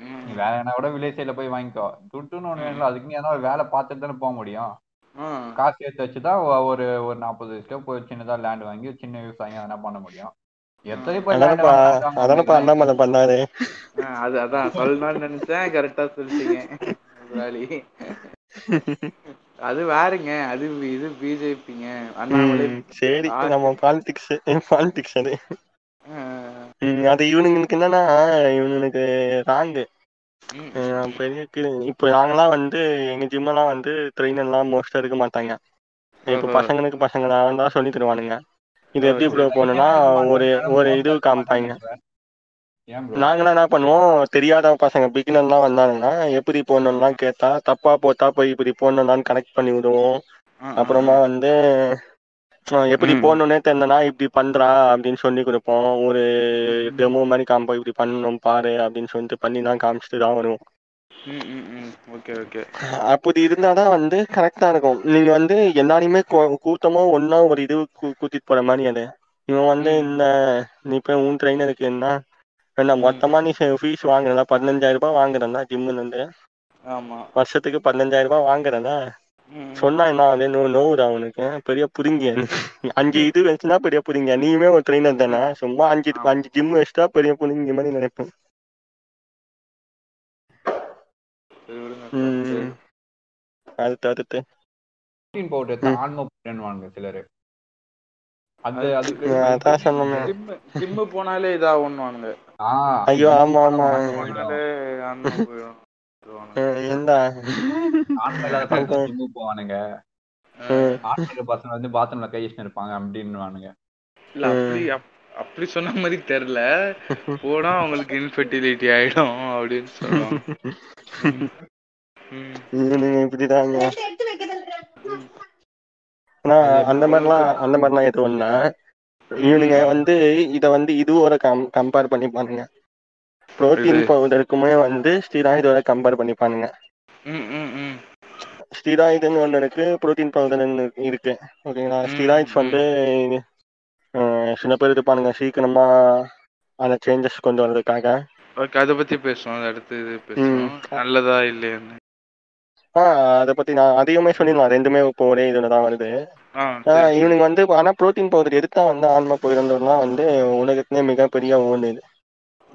நீ வேற என்ன கூட வில்லேஜ் சைட்ல போய் வாங்கிக்கோ. துட்டுன்னு ஒண்ணு வேணும்ல அதுக்கு நீ ஏதாவது ஒரு வேலை பார்த்துட்டு தானே போக முடியும். காசு எடுத்து வச்சுதான் ஒரு ஒரு நாற்பது வயசுல போய் சின்னதா லேண்ட் வாங்கி சின்ன விவசாயம் எதனா பண்ண முடியும். பண்ணாரு. அது அதான். சொல்லணும்னு நினைச்சேன் கரெக்டா சொல்லிட்டீங்க. அது வேறங்க. அது இது பிஜேபிங்க அண்ணாமலை. சரி. நம்ம பாலிடிக்ஸ் பாலிடிக்ஸ் அது. ஆ, ம், அது இவனுங்களுக்கு என்னன்னா இவனுக்கு ராங்கு பெரிய இப்போ நாங்களாம் வந்து எங்க ஜிம்மெல்லாம் வந்து ட்ரெயினர்லாம் மோஸ்டா இருக்க மாட்டாங்க. இப்போ. பசங்களுக்கு பசங்க தான் சொல்லி தருவானுங்க. இது எப்படி. ப்ரோ போகணும்னா ஒரு ஒரு இது காமிப்பாங்க. நாங்களாம் என்ன பண்ணுவோம் தெரியாத பசங்க பிகினர்லாம் வந்தாங்கன்னா எப்படி போடணும்லாம் கேட்டா தப்பா போட்டா போய் இப்படி போடணும்லான்னு கனெக்ட் பண்ணி விடுவோம். அப்புறமா வந்து எப்படி ம். போடணும்னே தெரியலனா இப்படி பண்றா அப்படின்னு சொல்லி கொடுப்போம். ஒரு டெமோ மாதிரி காமிப்போம் இப்படி பண்ணணும் பாரு அப்படின்னு சொல்லிட்டு பண்ணி தான் காமிச்சிட்டு தான் வருவோம் அப்படி இருந்தாதான் வந்து கரெக்டா இருக்கும். நீங்க வந்து எல்லாரையுமே கூட்டமா ஒண்ணா ஒரு இது கூட்டிட்டு போற மாதிரி அது. இவன் வந்து. இந்த நீ போய் உன் ட்ரெயினருக்கு என்ன? என்ன ம். மொத்தமா நீ ஃபீஸ் வாங்குறதா? பதினஞ்சாயிரம் ரூபாய் வாங்குறதா? ஜிம்முல இருந்து? ஆமா. வருஷத்துக்கு பதினஞ்சாயிரம் ரூபாய் வாங்குறதா. சொன்னா என்ன ஆகுது நோ நோவுடா அவனுக்கு பெரிய புரிங்கிய அஞ்சு இது வச்சுனா பெரிய புரிங்க நீயுமே ஒரு ட்ரெயினர் தானே? சும்மா அஞ்சு. அஞ்சு ஜிம் வச்சுட்டா பெரிய புரிங்க மாதிரி நினைப்பேன். அடுத்து அடுத்து. ஆன்மோ சிலரு. அது ஜிம் போனாலே இதாகணுவானுங்க ஆ, ஐயோ, ஆமா, ஆமா. போவானுங்க. ஆன்மீக பசங்க வந்து பாத்ரூம்ல கை இருப்பாங்க அப்படின்னுவானுங்க. இல்ல அப்படி அப்- அப்படி சொன்ன மாதிரி தெரியல. போனா அவங்களுக்கு இன்ஃபெர்டிலிட்டி ஆயிடும் அப்படின்னு சொல்லுவாங்க. இப்படிதாங்க. அந்த மாதிரிலாம் அந்த மாதிரிலாம் எதுவும் இல்ல. இவனுங்க வந்து இத வந்து இதுவோட கம் கம்பேர் பண்ணிப்பானுங்க புரோட்டீன். பவுடருக்குமே வந்து ஸ்டீராய்டோட கம்பேர் பண்ணிப்பானுங்க. ஸ்டீராய்டுன்னு ஒன்று இருக்கு புரோட்டீன் பவுடர்னு இருக்கு. ஓகேங்களா? ஸ்டீராய்ட்ஸ். வந்து சில பேர் இருப்பானுங்க சீக்கிரமா அந்த சேஞ்சஸ் கொண்டு வர்றதுக்காக. ஓகே அதை பத்தி பேசுவோம். அடுத்து இது பேசுவோம். நல்லதா இல்லையான்னு. ஆஹ் அதை பத்தி நான் அதிகமே சொல்லிடலாம். ரெண்டுமே இப்போ ஒரே இதுல தான் வருது. ஆ இவனுக்கு வந்து ஆனா புரோட்டீன் பவுடர் எடுத்தா வந்து ஆன்மா போயிருந்தோம்லாம் வந்து உலகத்திலே மிகப்பெரிய ஒன்று இது.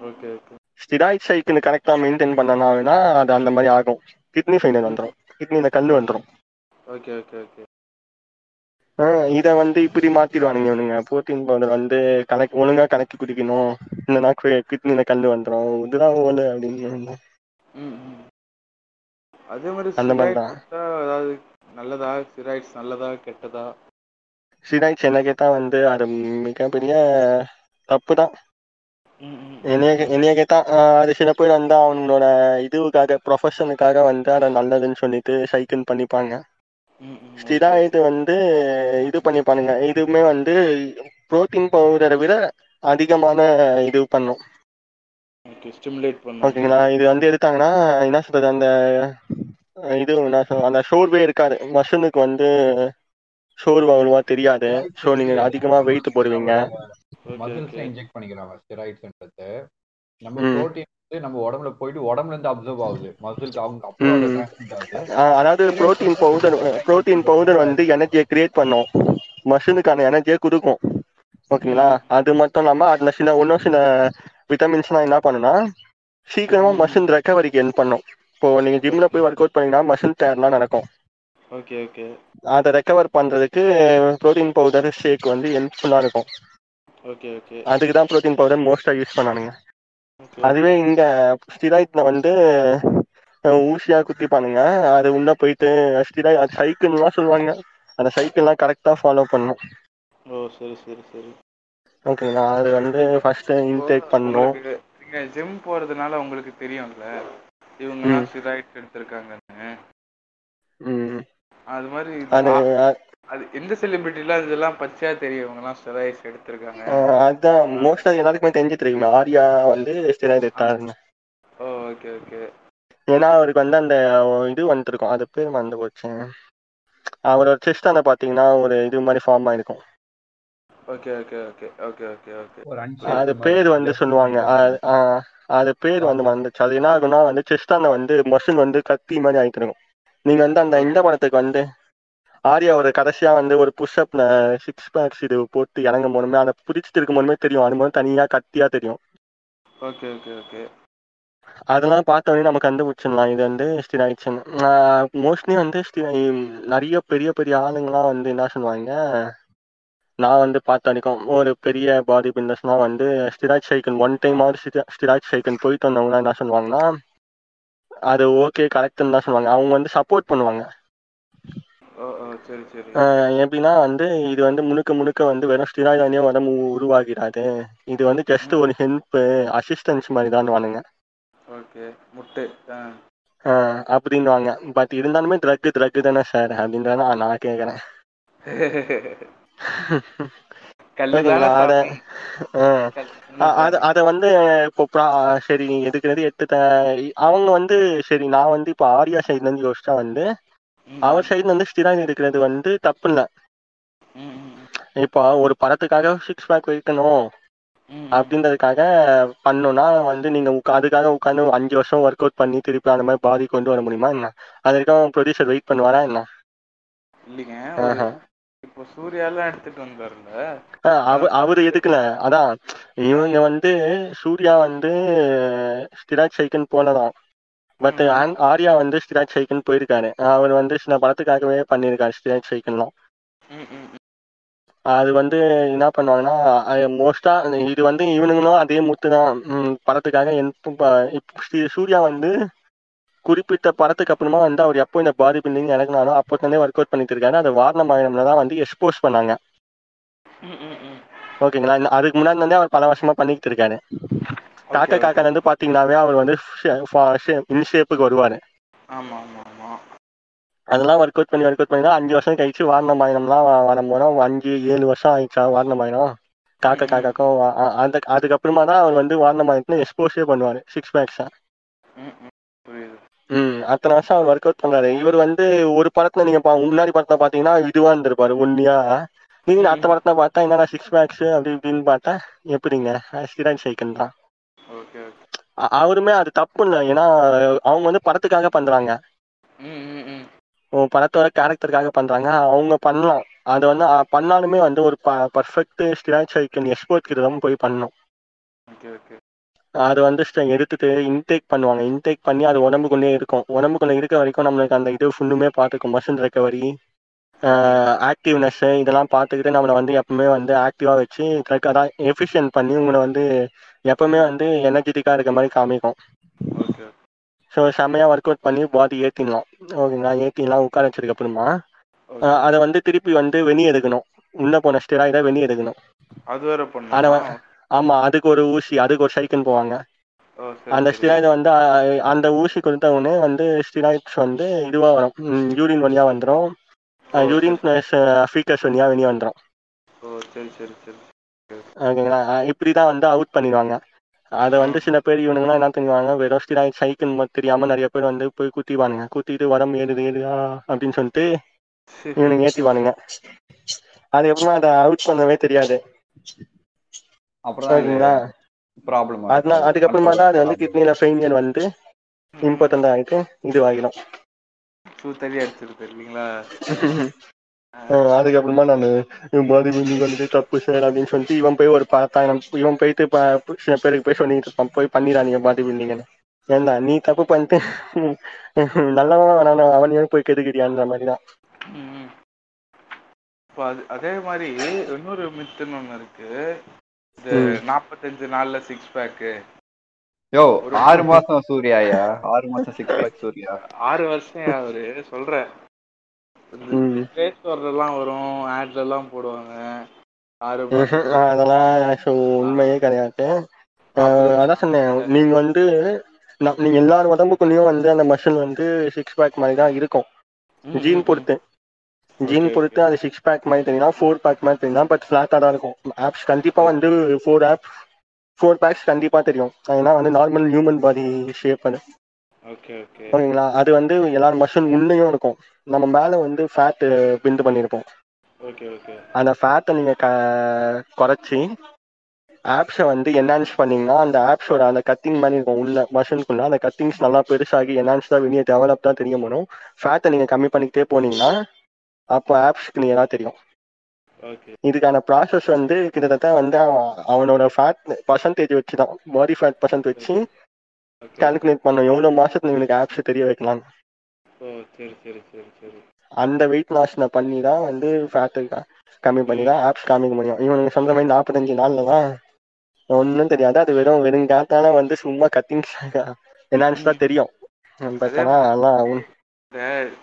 Okay okay. ஸ்டிராய்ட் சைக்கிள் கரெக்டா மெயின்டைன் பண்ணனாங்கன்னா அது அந்த மாதிரி ஆகும். கிட்னி ஃபெயிலியர் வந்துடும் கிட்னில கல் வந்துடும் ஓகே ஓகே ஓகே இதை வந்து இப்படி மாத்திடுவானுங்க இவனுங்க. புரோட்டீன் பவுடர் வந்து கலக்கி ஒழுங்கா கலக்கி குடிக்கணும் இல்லைன்னா கிட்னில கல் வந்துடும் இதுதான் ஓடு அப்படின்னு. அதே மாதிரி அந்த மாதிரி தான். அதாவது நல்லதா? ஸ்டிராய்ட்ஸ் நல்லதா? கெட்டதா? ஸ்டிராய்ட்ஸ் என்ன கேட்டா வந்து அது மிகப்பெரிய தப்பு தான். என்னைய என்னைய கேட்டா சில பேர் வந்து அவங்களோட இதுவுக்காக ப்ரொஃபஷனுக்காக வந்து அதை நல்லதுன்னு சொல்லிட்டு சைக்கிள் பண்ணிப்பாங்க ஸ்டிராய்டு வந்து இது பண்ணிப்பானுங்க இதுவுமே வந்து புரோட்டீன் பவுடரை விட அதிகமான இது பண்ணும் ஓகேங்களா இது வந்து எடுத்தாங்கன்னா என்ன சொல்றது அந்த இது என்ன சொல்றது அந்த சோர்வே இருக்காது மஷனுக்கு வந்து சோர்வு அவ்வளவா தெரியாது ஸோ நீங்க அதிகமா வெயிட் போடுவீங்க மசில்ஸ்ல இன்ஜெக்ட் பண்ணிக்கிறாங்க ஸ்டெராய்ட்ஸ்ன்றது. நம்ம. ப்ரோட்டீன் வந்து நம்ம உடம்புல போயிட்டு உடம்புல இருந்து அப்சர்வ் ஆகுது. மசிலுக்கு அவங்க அதாவது புரோட்டீன் பவுடர் புரோட்டீன் பவுடர் வந்து எனர்ஜியை கிரியேட் பண்ணும். மஷினுக்கான எனர்ஜியை கொடுக்கும். ஓகேங்களா? அது மட்டும் இல்லாம அதுல சில இன்னும் சில விட்டமின்ஸ்லாம் என்ன பண்ணுன்னா சீக்கிரமா மஷின் ரெக்கவரிக்கு என் பண்ணும். இப்போ நீங்க ஜிம்ல போய் ஒர்க் அவுட் பண்ணீங்கன்னா மஷின் டேர்லாம் நடக்கும். ஓகே ஓகே அதை ரெக்கவர் பண்றதுக்கு புரோட்டீன் பவுடர் ஷேக் வந்து ஹெல்ப்ஃபுல்லா இருக்கும். ஓகே ஓகே அதுக்கு தான் புரோட்டீன் பவுடர் மோஸ்டா யூஸ் பண்ணானுங்க. அதுவே இங்க ஸ்டிராய்ட்ல வந்து ஊசியா குத்திப்பானுங்க. அது உள்ள போயிட்டு ஸ்டிராய்ட் அது சைக்கிள்லாம் சொல்லுவாங்க. அந்த சைக்கிள்லாம் கரெக்டா ஃபாலோ பண்ணும். ஓ சரி சரி சரி. ஓகேங்களா அது வந்து ஃபர்ஸ்ட் இன்டேக் உங்களுக்கு நீங்க ஜிம் போறதுனால உங்களுக்கு தெரியும்ல? இவங்கலாம் ஸ்டிராய்ட்ஸ் எடுத்திருக்காங்கன்னு. ம். அது மாதிரி அது எந்த செலிபிரிட்டிலாம் இதெல்லாம் பச்சையா தெரியும்? இவங்கலாம் ஸ்டெராய்ட்ஸ் எடுத்திருக்காங்க. அஹ், அதுதான் மோஸ்டா எல்லாருக்குமே தெரிஞ்சு தெரியுமா? ஆர்யா வந்து ஸ்டிராய்ட் எடுத்தாருன்னு. ஓ ஓகே ஓகே ஏன்னா அவருக்கு வந்து அந்த இது வந்துருக்கும். அது பேர் மறந்து போச்சு. அவரோட செஸ்ட் அந்த பாத்தீங்கன்னா ஒரு இது மாதிரி ஃபார்ம் ஆயிருக்கும். Okay okay okay okay okay okay ஒரு அது பேர் வந்து சொல்லுவாங்க. அது- பேர் வந்து மறந்துச்சு. அது என்ன ஆகும்னா வந்து செஸ்டான வந்து மஷின் வந்து கத்தி மாதிரி ஆயிட்டு இருக்கும். நீங்க வந்து அந்த இந்த படத்துக்கு வந்து ஆர்யா ஒரு கடைசியா வந்து ஒரு புஷ்அப்ல சிக்ஸ் பேக்ஸ் இது போட்டு இறங்கும் போதுமே அதை பிடிச்சிட்டு இருக்கும் போதுமே தெரியும். மாதிரி தனியா கத்தியா தெரியும். ஓகே ஓகே ஓகே அதெல்லாம் பார்த்த உடனே நம்ம கண்டுபிடிச்சிடலாம் இது வந்து ஸ்டிராய்ட்ஸ்னு மோஸ்ட்லி வந்து நிறைய பெரிய பெரிய ஆளுங்கலாம் வந்து என்ன சொல்லுவாங்க? நான் வந்து பார்த்த வரைக்கும் ஒரு பெரிய பாடி பில்டர்ஸ்லாம் வந்து ஸ்டிராய்ட் சைக்கிள் ஒன் டைம் ஆவது ஸ்டிராய்ட் சைக்கிள் போயிட்டு வந்தவங்களாம் என்ன சொல்லுவாங்கன்னா அது ஓகே கரெக்ட்னு தான் சொல்லுவாங்க. அவங்க வந்து சப்போர்ட் பண்ணுவாங்க. எப்படின்னா வந்து இது வந்து முழுக்க முழுக்க வந்து வெறும் ஸ்டிராய்டானே உடம்பு உருவாகிறாது இது வந்து ஜஸ்ட் ஒரு ஹெல்ப் அசிஸ்டன்ஸ் மாதிரி தான் வானுங்க ஓகே முட்டை அப்படின்னுவாங்க. பட் இருந்தாலுமே ட்ரக் ட்ரக் தானே சார் அப்படின்றத நான் கேட்குறேன் கல்லு ஓகேங்களா அத வந்து இப்போ சரி எடுக்கிறது எடுத்துட்டேன் அவங்க வந்து சரி நான் வந்து இப்போ ஆர்யா சைட்ல இருந்து யோசிச்சா வந்து அவர் சைடுல இருந்து ஸ்டிராய்டு எடுக்கிறது வந்து தப்பு இல்லை இப்போ ஒரு படத்துக்காக சிக்ஸ் பேக் வைக்கணும் அப்படின்றதுக்காக பண்ணோம்னா வந்து நீங்க அதுக்காக உட்காந்து அஞ்சு வருஷம் ஒர்க் அவுட் பண்ணி திருப்பி அந்த மாதிரி பாடி கொண்டு வர முடியுமா என்ன? அதுக்காக ப்ரொடியூசர் வெயிட் பண்ணுவாரா என்ன? இல்லைங்க. இப்போ சூர்யாலாம் எடுத்துட்டு வந்தாருல்ல. ஆஹ் அவ அவரு எதுக்குல அதான் இவங்க வந்து சூர்யா வந்து ஸ்டிராய்ட் சைக்கிள் போலதான் பட் ஆர்யா வந்து ஸ்டிராய்ட் சைக்கிள் போயிருக்காரு. அவர் வந்து சில படத்துக்காகவே பண்ணியிருக்காரு ஸ்டிராய்ட் சைக்கிள்லாம் ம், ம், ம். அது வந்து என்ன பண்ணுவாங்கன்னா மோஸ்டா இது வந்து இவனுங்களும் அதே முத்து தான். படத்துக்காக ஸ்ரீ- சூர்யா வந்து குறிப்பிட்ட படத்துக்கு அப்புறமா வந்து அவர் எப்போ இந்த பாடி பில்டிங் அப்போ இருந்தே ஒர்க் அவுட் பண்ணிட்டு இருக்காரு. அது வாரணமாயிரம்ல தான் வந்து எக்ஸ்போஸ் பண்ணாங்க. ஓகேங்களா? அதுக்கு முன்னாடி இருந்தே அவர் பல வருஷமா பண்ணிக்கிட்டு இருக்காரு. காக்க காக்கால இருந்து பாத்தீங்கன்னாவே அவர் வந்து இன் ஷேப்புக்கு வருவாரு. ஆமா ஆமா ஆமா அதெல்லாம் ஒர்க் அவுட் பண்ணி ஒர்க் அவுட் பண்ணி அஞ்சு வருஷம் கழிச்சு வாரணமாயிரம்லாம் வரும்போது அஞ்சு ஏழு வருஷம் ஆயிடுச்சா வாரணமாயிரம் காக்க ம், ம். காக்காக்கும் அந்த அதுக்கப்புறமா தான் அவர் வந்து வாரணமாயிரத்துல எக்ஸ்போஸே பண்ணுவாரு. சிக்ஸ் பேக்ஸா ம், அத்தனை வருஷம் அவர் ஒர்க் அவுட் பண்றாரு. இவர் வந்து ஒரு படத்துல நீங்க முன்னாடி படத்துல பாத்தீங்கன்னா இதுவா இருந்திருப்பாரு ஒன்னியா நீங்க அடுத்த படத்துல பார்த்தா என்னடா சிக்ஸ் பேக்ஸ் அப்படி இப்படின்னு பார்த்தா எப்படிங்க? ஸ்டிராய்ட் சைக்கிள் தான். அவருமே அது தப்பு இல்லை ஏன்னா அவங்க வந்து படத்துக்காக பண்றாங்க. படத்தோட கேரக்டருக்காக பண்றாங்க. அவங்க பண்ணலாம். அது வந்து பண்ணாலுமே வந்து ஒரு பர்ஃபெக்ட் ஸ்டிராய்ட் சைக்கிள் எக்ஸ்போர்ட் கிட்ட தான் போய் பண்ணணும். அது வந்து எடுத்துட்டு இன்டேக் பண்ணுவாங்க. இன்டேக் பண்ணி அது உடம்புக்குள்ளே இருக்கும். உடம்புக்குள்ள இருக்க வரைக்கும் நம்மளுக்கு அந்த இது ஃபுல்லுமே பார்த்துக்கும். மசில் ரெக்கவரி ஆக்டிவ்னஸ் இதெல்லாம் பார்த்துக்கிட்டு நம்மளை வந்து எப்பவுமே வந்து ஆக்டிவாக வச்சு அதான் எஃபிஷியன்ட் பண்ணி உங்களை வந்து எப்பவுமே வந்து எனர்ஜெட்டிக்காக இருக்க மாதிரி காமிக்கும். ஸோ செம்மையாக ஒர்க் அவுட் பண்ணி பாடி ஏற்றிடலாம் ஓகேங்களா ஏற்றிலாம் உட்கார வச்சதுக்கு அப்புறமா. அதை வந்து திருப்பி வந்து வெளியே எடுக்கணும். உள்ளே போன ஸ்டெராய்டை வெளியே எடுக்கணும். அது வேற அதை பண்ணுமா வ- ஆமா அதுக்கு ஒரு ஊசி அதுக்கு ஒரு சைக்கிள் போவாங்க. அந்த ஸ்டிராய்டு வந்து அந்த ஊசி கொடுத்த உடனே வந்து ஸ்டிராய்ட்ஸ் வந்து இதுவா வரும். யூரின் வழியா வந்துடும் யூரின் பிளஸ் ஃபீக்கஸ் வழியா வெளியே வந்துடும் ஓ சரி சரி சரி. ஓகேங்களா? இப்படி தான் வந்து அவுட் பண்ணிடுவாங்க. அதை வந்து சில பேர் இவனுங்களாம் என்ன பண்ணுவாங்க வெறும் ஸ்டிராய்ட் சைக்கிள் தெரியாம நிறைய பேர் வந்து போய் குத்திவானுங்க குத்திட்டு உடம்பு ஏறுது ஏறுதா அப்படின்னு சொல்லிட்டு இவனுங்க ஏற்றிவானுங்க அதுக்கப்புறமா அதை அவுட் பண்ணவே தெரியாது. ஓகேங்களா? அதனால அதுக்கப்புறமா தான் அது வந்து கிட்னில ஃபெயிலியர் வந்து இம்பார்ட்டൻ്ட் ஆகிட்டு இதுவாகிடும். சூத்தடி அடிச்சிருக்கு இல்லைங்களா? அதுக்கப்புறமா நான் பாடி பில்டிங் வந்துட்டு தப்பு சார் அப்படின்னு சொல்லிட்டு இவன் போய் ஒரு பத்தாயிரம் இவன் போயிட்டு சில பேருக்கு போய் சொல்லிட்டு இருப்பான். போய் பண்ணிடாதீங்க பாடி பில்டிங்னு ஏண்டா நீ தப்பு பண்ணிட்டு நல்லவன் அவனையும் போய் கெதுக்கிறியான்ற மாதிரி தான் அது மாதிரி இன்னொரு மித்துன்னு ஒன்று இருக்கு. இந்த ம். நாற்பத்தஞ்சு நாள்ல சிக்ஸ் பேக்கு யோ ஆறு மாசம் சூர்யாயா ஆறு மாசம் சிக்ஸ் பேக் சூர்யா. ஆறு வருஷம் அவரு. சொல்றேன். பிளே ஸ்டோர்ல எல்லாம் வரும் ஆட்ல எல்லாம் போடுவாங்க. அதெல்லாம் so உண்மையே கிடையாது. அதான் சொன்னேன். நீங்க வந்து நீங்க எல்லார் உடம்புக்குள்ளேயும் வந்து அந்த மசில் வந்து சிக்ஸ் பேக் மாதிரி தான் இருக்கும் ஜீன் பொறுத்து. ஜீன் பொறுத்து அது சிக்ஸ் பேக் மாதிரி தெரியும் ஃபோர் பேக் மாதிரி தெரியும் பட் ஃபிளாட்டாக தான் இருக்கும். ஆப்ஸ் கண்டிப்பா வந்து ஃபோர் ஆப் ஃபோர் பேக்ஸ் கண்டிப்பா தெரியும். ஏன்னா வந்து நார்மல் ஹியூமன் பாடி ஷேப் அது. ஓகேங்களா? அது வந்து எல்லார் மசில் உள்ளேயும் இருக்கும். நம்ம மேல வந்து ஃபேட் பிந்து பண்ணியிருப்போம். அந்த ஃபேட்டை நீங்க குறைச்சி ஆப்ஸை வந்து என்ஹான்ஸ் பண்ணீங்கன்னா அந்த ஆப்ஸோட அந்த கத்திங் மாதிரி இருக்கும் உள்ள மஷினுக்குள்ள அந்த கத்திங்ஸ் நல்லா பெருசாகி என்ஹான்ஸ்டாக வெளியே டெவலப் தான் தெரிய வரும். ஃபேட்டை நீங்கள் கம்மி பண்ணிக்கிட்டே போனீங்கன்னா அப்போ ஆப்ஸ்க்கு கிளியராக தெரியும். ஓகே. இதுக்கான ப்ராசஸ் வந்து கிட்டத்தட்ட வந்து அவன் அவனோட ஃபேட் பர்சன்டேஜ் வச்சு தான். பாடி ஃபேட் பர்சன்ட் வச்சு கால்குலேட் பண்ணும் எவ்வளோ மாசத்துல இவனுக்கு ஆப்ஸ் தெரிய வைக்கலாம்? ஓ சரி சரி சரி சரி. அந்த வெயிட் லாஸ்ல பண்ணி தான் வந்து ஃபேட்டு கம்மி பண்ணி தான் ஆப்ஸ் காமிக்க முடியும். இவனுக்கு சொல்ற மாதிரி நாற்பத்தஞ்சு நாள்ல தான் ஒன்றும் தெரியாது. அது வெறும் வெறும் கேட்டால வந்து சும்மா கத்திங் என்னான்னு தான் தெரியும். பட் ஆனால்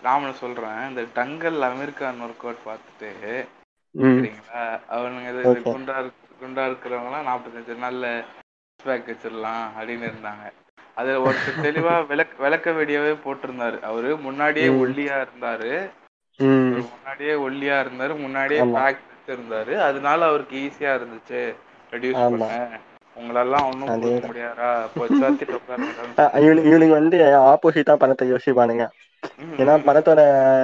ராமனை சொல்றேன். இந்த டங்கல் அமெரிக்கான் ஒர்க் அவுட் பார்த்துட்டு சரிங்களா? அவனுங்க. குண்டா குண்டா இருக்கிறவங்களாம் நாற்பத்தஞ்சு நாள்ல பேக் வச்சிடலாம் அப்படின்னு இருந்தாங்க. அதுல ஒருத்தர் தெளிவா விளக்க விளக்க வீடியோவே போட்டிருந்தாரு. அவரு முன்னாடியே. ஒல்லியா இருந்தாரு. முன்னாடியே ஒல்லியா இருந்தாரு. முன்னாடியே. பேக் வச்சிருந்தாரு அதனால அவருக்கு ஈஸியா இருந்துச்சு. ரெடியூஸ். பண்ண. உங்களெல்லாம் ஒன்றும் அதேதான். முடியாதா? வந்து ஆப்போசிட்டா படத்தை யோசிப்பானுங்க. ஏன்னா ம், படத்தோட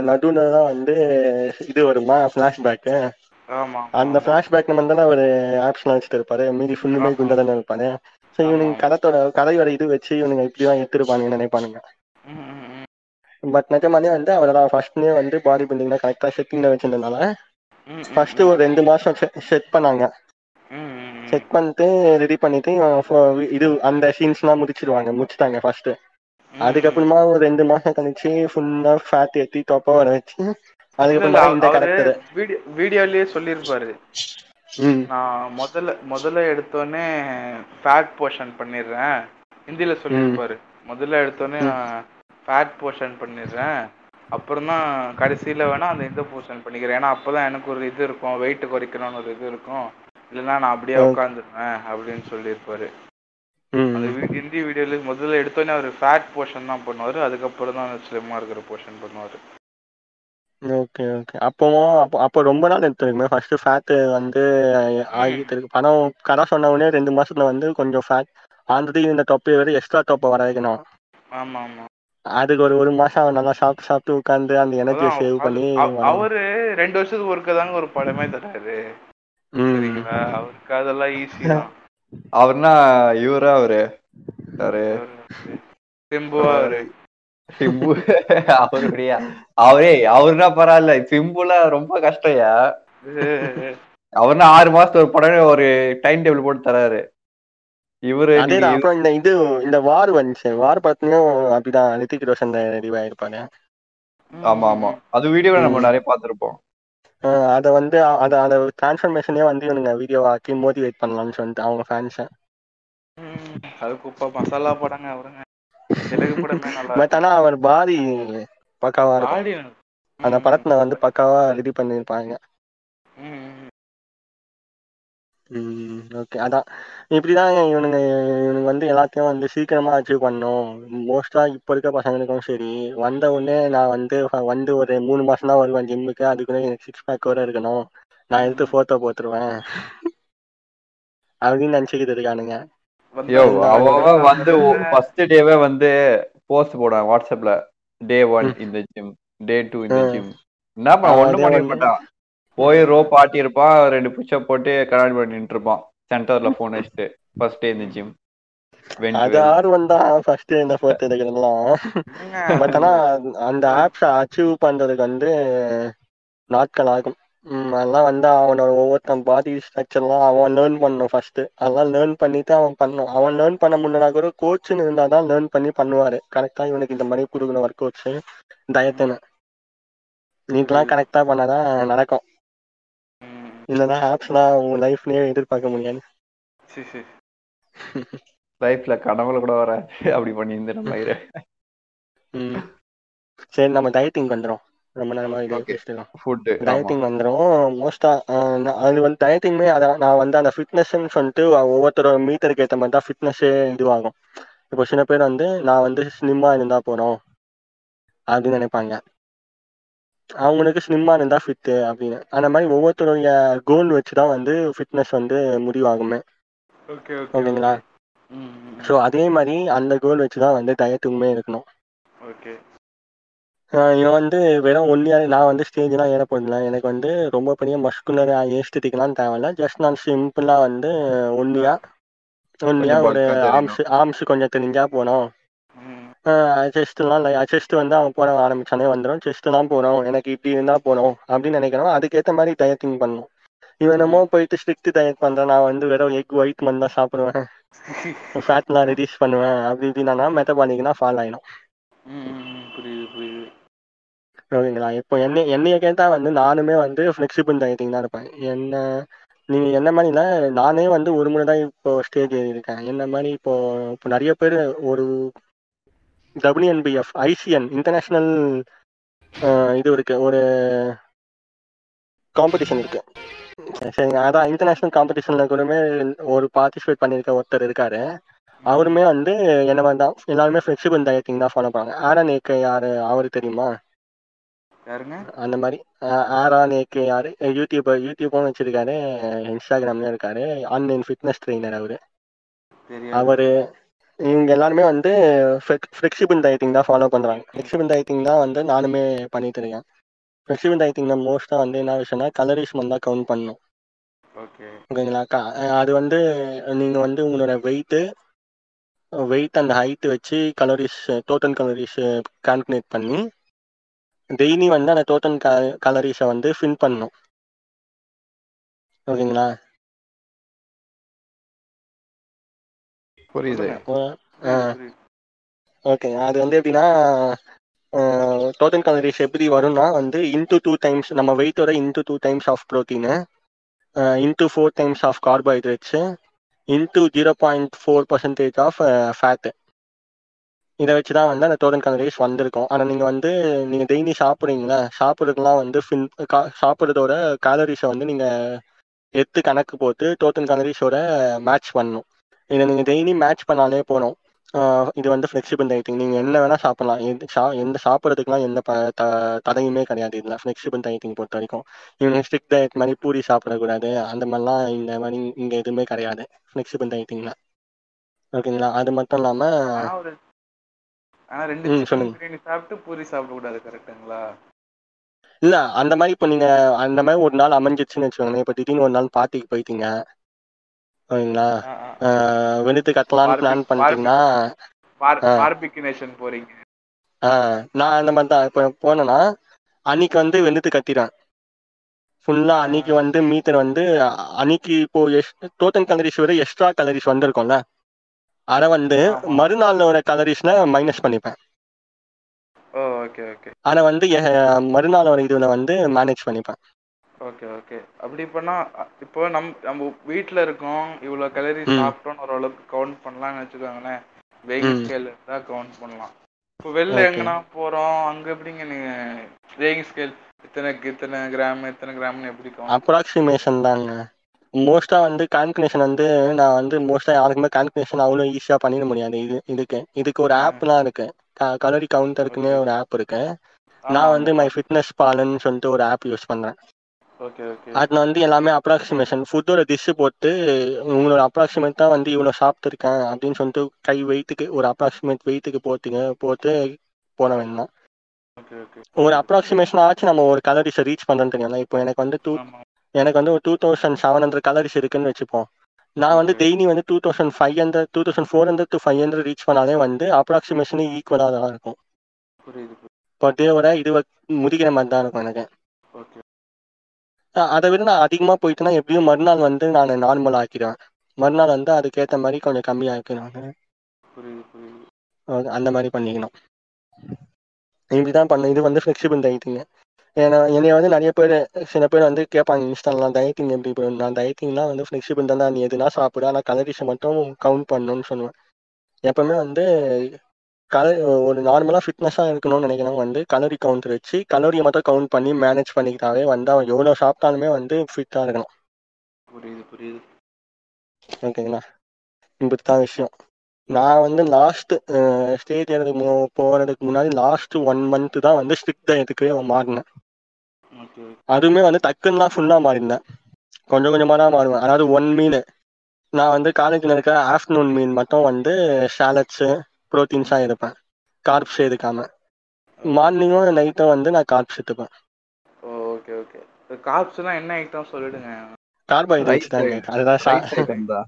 நடுவுல தான் வந்து இது வருமா? ஃபிளாஷ்பேக்கு ஆமா அந்த ஆமா, ஃபிளாஷ்பேக் நம்ம தான் ஒரு ஆப்ஷன் வச்சுட்டு இருப்பாரு. மீதி ஃபுல்லுமே ஆமா. குண்டா தானே இருப்பாரு. ஸோ இவனுக்கு ஆமா. கதைத்தோட கதையோட இது வச்சு இவனுங்க இப்படிதான் எடுத்திருப்பானுங்க நினைப்பானுங்க. பட் நிஜமாலே வந்து அவரோட ஃபர்ஸ்ட்லேயே வந்து பாடி பில்டிங்ல கரெக்டாக செட்டிங்ல ம், ஃபர்ஸ்ட் ஒரு ரெண்டு மாசம் செட் பண்ணாங்க. செட் பண்ணிட்டு ரெடி பண்ணிட்டு இது அந்த சீன்ஸ்லாம் முடிச்சிடுவாங்க முடிச்சிட்டாங்க ஃபர்ஸ்ட் அதுக்கப்புறமா ஒரு ரெண்டு மாசம் கழிச்சு ஃபுல்லா ஃபேட் ஏத்தி தொப்பை வர வச்சு அதுக்கப்புறமா இந்த கரெக்டர் வீடியோ வீடியோலயே சொல்லியிருப்பாரு. நான் முதல்ல முதல்ல எடுத்தோடனே ஃபேட் போர்ஷன் பண்ணிடுறேன். ஹிந்தியில சொல்லியிருப்பாரு. முதல்ல எடுத்தோடனே. நான் ஃபேட் போர்ஷன் பண்ணிடுறேன். அப்புறம் தான் கடைசியில வேணா அந்த இந்த போர்ஷன் பண்ணிக்கிறேன். ஏன்னா அப்பதான் எனக்கு ஒரு இது இருக்கும். வெயிட் குறைக்கணும்னு ஒரு இது இருக்கும். இல்லைன்னா நான் அப்படியே. உட்காந்துருவேன் அப்படின்னு சொல்லியிருப்பாரு. அந்த ஹிந்தி வீடியோல முதல்ல எடுத்தோடனே அவர் ஃபேட் போர்ஷன் தான் பண்ணுவாரு. அதுக்கப்புறம் தான் ஸ்லிம்மா இருக்கிற போர்ஷன் பண்ணுவாரு. Okay okay. அப்போவும் அப்போ அப்போ ரொம்ப நாள் எடுத்துருக்குமே ஃபர்ஸ்ட் ஃபேட் வந்து ஆகிட்டு இருக்கு. பணம் கதை சொன்ன உடனே ரெண்டு மாசத்துல வந்து கொஞ்சம் ஃபேட் ஆல்ரெடி இந்த தொப்பை வேற எக்ஸ்ட்ரா தொப்பை வர வைக்கணும். ஆமா ஆமா அதுக்கு ஒரு ஒரு மாசம் அவன் நல்லா சாப்பிட்டு சாப்பிட்டு உட்காந்து அந்த எனர்ஜியை அதான் சேவ் அது- பண்ணி அவ- வரணும். அவரு ரெண்டு வருஷத்துக்கு ஒருக்க தாங்க ஒரு படமே தராரு. ம். சரிங்களா? அவருக்கு அதெல்லாம் ஈஸி தான். அவர்னா இவரா அவரு? அவரு சிம்புவா அவரு. சிம்பு அவருடைய அவரே அவருனா பரவாயில்ல. சிம்புல ரொம்ப கஷ்டம்யா? அவர்னா ஆறு மாசத்துக்கு ஒரு படம் ஒரு டைம் டேபிள் போட்டு தராரு. இவரு அப்புறம் இந்த இது இந்த வார் வந்துச்சு. வார் படத்துலயும் அப்படிதான். ரித்திக் ரோஷன் ரெடி ஆயிருப்பாரு. ஆமா ஆமா. அது வீடியோல நம்ம. நிறைய பார்த்திருப்போம். அதை வந்து அதை அதை டிரான்ஸ்ஃபர்மேஷனே வந்து இவனுங்க வீடியோ ஆக்கி மோட்டிவேட் பண்ணலாம்னு சொல்லிட்டு அவங்க ஃபேன்ஸை ம், அது குப்பை மசாலா படங்க அவருங்க. பட் ஆனா அவர் பாடி பக்காவா இருக்கும். அந்த படத்துல வந்து பக்காவா ரெடி பண்ணிருப்பாங்க ம் ஓகே அதான். இப்படிதான் இவனுங்க இவனுங்க வந்து எல்லாத்தையும் வந்து சீக்கிரமா அச்சீவ் பண்ணணும். மோஸ்டா இப்போ இருக்க பசங்களுக்கும் சரி வந்த உடனே நான் வந்து வந்து ஒரு மூணு மாசம் தான் வருவேன் ஜிம்முக்கு அதுக்குள்ள எனக்கு சிக்ஸ் பேக் வர இருக்கணும். நான் எடுத்து போட்டோ போட்டுருவேன். அப்படின்னு நினைச்சுக்கிட்டு இருக்கானுங்க. வந்து அவ அவ வந்து ஃபர்ஸ்ட் டேவே வந்து போஸ்ட் போடுவான் வாட்ஸ்அப்ல டே ஒன் இந்த ஜிம் டே டூ இந்த. ஜிம் என்ன பண்ண அதே பண்ணிட மாட்டான் போய் ரோ பாட்டி இருப்பான் ரெண்டு புஷ்அப் போட்டு கண்ணாடி பண்ணி நின்று இருப்பான் சென்டர்ல போன் வச்சுட்டு ஃபர்ஸ்ட் டே இந்த ஜிம் அது ஆர்வம் தான் ஃபர்ஸ்ட் இந்த போட்டோ எடுக்கிறதுலாம் பட் ஆனா அந்த ஆப்ஸை அச்சீவ் பண்றதுக்கு வந்து நாட்கள் ஆகும். ம், அதெல்லாம் வந்து அவனோட ஒவ்வொருத்தன் பாடி ஸ்ட்ரக்சர்லாம் அவன் லேர்ன் பண்ணணும் ஃபர்ஸ்ட் அதெல்லாம் லேர்ன் பண்ணிட்டு அவன் பண்ணணும். அவன் லேர்ன் பண்ண முன்னா கூட கோச்சுன்னு இருந்தா தான் லேர்ன் பண்ணி பண்ணுவாரு. கரெக்டா இவனுக்கு இந்த மாதிரி கொடுக்கணும் ஒர்க் அவுட்ஸ் டயத்துன்னு நீட்டெல்லாம் கரெக்டா பண்ணாதான் நடக்கும். இல்லைன்னா ஆப்ஸ்லாம் உன் லைஃப்லயே எதிர்பார்க்க முடியாது. லைஃப்ல கனவுல கூட வராது. அப்படி பண்ணி இந்த நம்ம. சரி நம்ம டயட்டிங் பண்றோம் ரொம்ப நேரமா இதை ஃபுட் டயட்டிங் வந்துடும் மோஸ்டா அது வந்து டயட்டிங்குமே அதான் நான் வந்து அந்த ஃபிட்னஸ்ன்னு சொல்லிட்டு ஒவ்வொருத்தரோட மீட்டருக்கு ஏற்ற மாதிரி தான் ஃபிட்னஸே இதுவாகும். இப்போ சில பேர் வந்து நான் வந்து ஸ்லிம்மா இருந்தா போறோம் அப்படின்னு நினைப்பாங்க. அவங்களுக்கு ஸ்லிம்மா இருந்தா ஃபிட்டு அப்படின்னு. அந்த மாதிரி ஒவ்வொருத்தருடைய கோல் வச்சு தான் வந்து ஃபிட்னஸ் வந்து முடிவாகுமே. ஓகே ஓகேங்களா? ஸோ அதே மாதிரி அந்த கோல் வச்சு தான் வந்து டயட்டுக்குமே இருக்கணும். ஓகே இவன் வந்து வெறும் ஒன்லியா நான் வந்து ஸ்டேஜ்லாம் ஏற போதில்ல எனக்கு வந்து ரொம்ப பெரிய மஸ்குலர் ஏஸ்தட்டிக்லாம் தேவையில்ல. ஜஸ்ட் நான் சிம்பிளா வந்து ஒன்லியா கொஞ்சம் ஒரு bulk ஆ தெரியணும். ஆர்ம்ஸ் ஆர்ம்ஸ் கொஞ்சம் தெரிஞ்சா போனோம் செஸ்ட்லாம் செஸ்ட் வந்து அவன் போட ஆரம்பிச்சானே வந்துடும் செஸ்ட்லாம் போறோம் எனக்கு இப்படி இருந்தா போறோம் அப்படின்னு நினைக்கிறோம். அதுக்கேற்ற மாதிரி டயட்டிங் பண்ணணும். இவன் என்னமோ போயிட்டு ஸ்ட்ரிக்ட் டயட் பண்றேன். நான் வந்து வெறும் எக் ஒயிட் மட்டும் தான் சாப்பிடுவேன். ஃபேட்லாம் ரெடியூஸ் பண்ணுவேன். அப்படி இப்படின்னா மெட்டபாலிக்னா ஃபால் புரியுது ஓகேங்களா? இப்போ என்ன என்னைய கேட்டால் வந்து நானுமே வந்து ஃப்ளெக்சிபிள் டயட்டிங் தான் இருப்பேன். என்ன நீங்கள் என்ன மாதிரினா நானே வந்து ஒரு முறை தான் இப்போ ஸ்டேஜ் ஏறியிருக்கேன். என்ன மாதிரி இப்போ இப்போ நிறைய பேர் ஒரு டபிள்யூஎன்பிஎஃப் ஐசிஎன் இன்டர்நேஷ்னல் இது இருக்கு. ஒரு காம்படிஷன் இருக்கு. சரிங்க. அதான் இன்டர்நேஷ்னல் காம்படிஷன்ல கூடமே ஒரு பார்ட்டிசிபேட் பண்ணியிருக்க ஒருத்தர் இருக்காரு. அவருமே வந்து என்ன மாதிரி தான் எல்லாருமே ஃப்ளெக்சிபிள் டயட்டிங் தான் ஃபாலோ பண்ணுவாங்க. ஆரன் ஏகே யார் அவரு தெரியுமா? யாருங்க? அந்த மாதிரி ஆரா நேக்கு யாரு யூடியூப் யூடியூப்பும் வச்சிருக்காரு இன்ஸ்டாகிராம்லயும் இருக்காரு ஆன்லைன் ஃபிட்னஸ் ட்ரெயினர் அவரு. அவரு இவங்க எல்லாருமே வந்து ஃப்ளெக்சிபிள் டயட்டிங் தான் ஃபாலோ பண்றாங்க. ஃப்ளெக்சிபிள் டயட்டிங் தான் வந்து நானுமே பண்ணிட்டு இருக்கேன். ஃப்ளெக்சிபிள் டயட்டிங்ல மோஸ்டா வந்து என்ன விஷயம்னா கலரிஸ் தான் கவுண்ட் பண்ணணும். ஓகே. ஓகேங்களா? க- அது வந்து நீங்க வந்து உங்களோட வெயிட்டு வெயிட் அந்த ஹைட் வச்சு கலோரிஸ் டோட்டல் கலோரிஸ் கால்குலேட் பண்ணி டெய்லி வந்து அந்த டோட்டல் கலரிஸை வந்து ஃபில் பண்ணணும். ஓகேங்களா? புரியுது. ஓகே. அது வந்து எப்படின்னா டோட்டல் கலரிஸ் எப்படி வரும்னா வந்து இன்டூ டூ டைம்ஸ் நம்ம வெயிட்டோட into two times of protein into four times of carbohydrates into zero point four percentage of fat இதை வச்சு தான் வந்து அந்த டோட்டல் கலரிஸ் வந்திருக்கும். ஆனால் நீங்கள் வந்து நீங்கள் டெய்லி சாப்பிட்றீங்களா? சாப்பிட்றதுலாம் வந்து ஃபின் கா சாப்பிட்றதோட கேலரிஸை வந்து நீங்கள் எடுத்து கணக்கு போட்டு டோட்டன் கலரிஸோட மேட்ச் பண்ணணும். இதை நீங்கள் டெய்லி மேட்ச் பண்ணாலே போகணும் இது வந்து ஃப்ளெக்சிபிள் டயட்டிங் நீங்கள் என்ன வேணால் சாப்பிட்லாம். எந்த சா எந்த சாப்பிட்றதுக்குலாம் எந்த ப த தடையுமே கிடையாது. இதில் ஃப்ளெக்சிபிள் டயட்டிங் பொறுத்த வரைக்கும். இவங்க ஸ்ட்ரிக் டயட் மாதிரி பூரி சாப்பிடக்கூடாது. அந்த மாதிரிலாம் இந்த மாதிரி இங்கே எதுவுமே கிடையாது. ஃப்ளெக்சிபிள் டயட்டிங்கில் ஓகேங்களா அது மட்டும் இல்லாமல் ஆனா ரெண்டு. பிரியாணி சாப்பிட்டு பூரி சாப்பிட கூடாது கரெக்ட்டுங்களா? இல்ல அந்த மாதிரி இப்போ நீங்க அந்த மாதிரி ஒரு நாள் அமைஞ்சிச்சுன்னு வச்சுக்கோங்களேன். இப்போ திடீர்னு ஒரு நாள் பார்ட்டிக்கு போயிட்டீங்க. ஓகேங்களா? வெளுத்து கட்டலாம்னு பிளான் பண்ணிட்டீங்கன்னா பார் ஆ. பார்பிக் நேஷன் போறீங்க நான் அந்த மாதிரி தான். இப்போ போனேன்னா அன்னைக்கு வந்து வெளுத்து கட்டிடுவேன் ஃபுல்லா அன்னைக்கு வந்து மீட்டர் வந்து அன்னைக்கு இப்போ டோட்டல் கலரிஸ் விட எக்ஸ்ட்ரா கலரிஸ் வந்திருக்கும்ல. அதை வந்து. மறுநாளோட கலரிஸ்ல மைனஸ் பண்ணிப்பேன் ஓ ஓகே ஓகே அதை வந்து மறுநாளோட இதுல வந்து மேனேஜ் பண்ணிப்பேன் ஓகே ஓகே அப்படி அ, இப்போ நம் நம்ம வீட்ல இருக்கோம் இவ்வளவு கலரி. சாப்பிட்டோம்னு ஓரளவுக்கு கவுண்ட் பண்ணலாம்னு வச்சுக்கோங்களேன் வெயிங். ஸ்கேல் இருந்தா கவுண்ட் பண்ணலாம் இப்போ வெளில. எங்கன்னா போறோம் அங்க எப்படிங்க நீங்க வெயிங் ஸ்கேல் இத்தனை இத்தனை கிராம் இத்தனை கிராம்னு எப்படி கவுண்ட் அப்ராக்சிமேஷன் தாங்க மோஸ்டா வந்து கால்குலேஷன் வந்து நான் வந்து மோஸ்டா யாருக்குமே கால்குலேஷன் அவ்வளோ ஈஸியா பண்ணிட முடியாது. இது இதுக்கு இதுக்கு ஒரு ஆப்லாம் இருக்கு. கலரி கவுண்டருக்குன்னே ஒரு ஆப் இருக்கு. நான் வந்து மை ஃபிட்னஸ் பாலன்னு சொல்லிட்டு ஒரு ஆப் யூஸ் பண்றேன். அதில் வந்து எல்லாமே அப்ராக்சிமேஷன் ஃபுட்டோட டிஷ்ஷு போட்டு உங்களோட அப்ராக்சிமேட் தான் வந்து இவ்வளோ சாப்பிட்ருக்கேன் அப்படின்னு சொல்லிட்டு கை வெயிட்டுக்கு ஒரு அப்ராக்சிமேட் வெயிட்டுக்கு போட்டுங்க போட்டு போட வேண்டாம். ஒரு அப்ராக்சிமேஷன் ஆச்சு நம்ம ஒரு கலரிஸை ரீச் பண்ணுறோன்னு தெரியும்ல இப்போ எனக்கு வந்து டூ எனக்கு வந்து ஒரு two thousand seven hundred calories இருக்குன்னு வச்சுப்போம். நான் வந்து. டெய்லி வந்து two thousand five hundred two thousand four hundred to five hundred reach பண்ணாலே வந்து அப்ராக்சிமேஷனே ஈக்குவலாக தான் இருக்கும். இப்போ டேவோட இது முடிக்கிற மாதிரி தான் இருக்கும் எனக்கு. அதை விட நான் அதிகமாக போயிட்டேன்னா எப்படியும் மறுநாள் வந்து நான் நார்மல் ஆக்கிடுவேன். மறுநாள் வந்து அதுக்கேற்ற மாதிரி கொஞ்சம் புரியுது அஹ் அந்த மாதிரி பண்ணிக்கணும். இப்படி தான் பண்ண இது வந்து ஃப்ளெக்சிபிள் டயட்டிங்க ஏன்னா என்னைய வந்து நிறைய பேர் சில பேர் வந்து கேட்பாங்க இன்ஸ்டாலாம் டயட்டிங் எப்படி இப்போ நான் டயட்டிங்லாம் வந்து ஃப்ளெக்சிபிள் தான் நீ எதுனா சாப்பிடு ஆனால் கலரிஸை மட்டும் கவுண்ட் பண்ணணும்னு சொல்லுவேன். எப்பவுமே வந்து கல ஒரு நார்மலாக ஃபிட்னஸாக இருக்கணும்னு நினைக்கிறவங்க வந்து கலரி கவுண்ட் வச்சு கலோரியை மட்டும் கவுண்ட் பண்ணி மேனேஜ் பண்ணிக்கிட்டாவே வந்து அவன் எவ்வளோ சாப்பிட்டாலுமே வந்து ஃபிட்டாக இருக்கணும் புரியுது புரியுது. ஓகேங்களா இப்படி தான் விஷயம். நான் வந்து லாஸ்ட் ஸ்டேஜ் எனக்கு போகிறதுக்கு முன்னாடி லாஸ்ட் ஒன் மந்த் தான் வந்து ஸ்ட்ரிக்ட் டயத்துக்கு மாறினேன். ஓகே அதுவுமே வந்து டக்குன்னுலாம் ஃபுல்லாக மாறினேன் கொஞ்சம் கொஞ்சமாக தான் மாறுவேன். அதாவது ஒன் மீல் நான் வந்து காலேஜில் இருக்க ஆஃப்டர்நூன் மீல் மட்டும் வந்து சாலட்ஸு ப்ரோட்டீன்ஸாக எடுப்பேன். கார்ப்ஸ் எடுக்காம. மார்னிங்கும் நைட்டும் வந்து நான் கார்ப்ஸ் எடுத்துப்பேன். ஓகே ஓகே காப்ஸ்லாம் என்ன ஐட்டம் சொல்லிடுங்க? கார்போஹைட்ரேட்ஸ் தான். அதுதான்.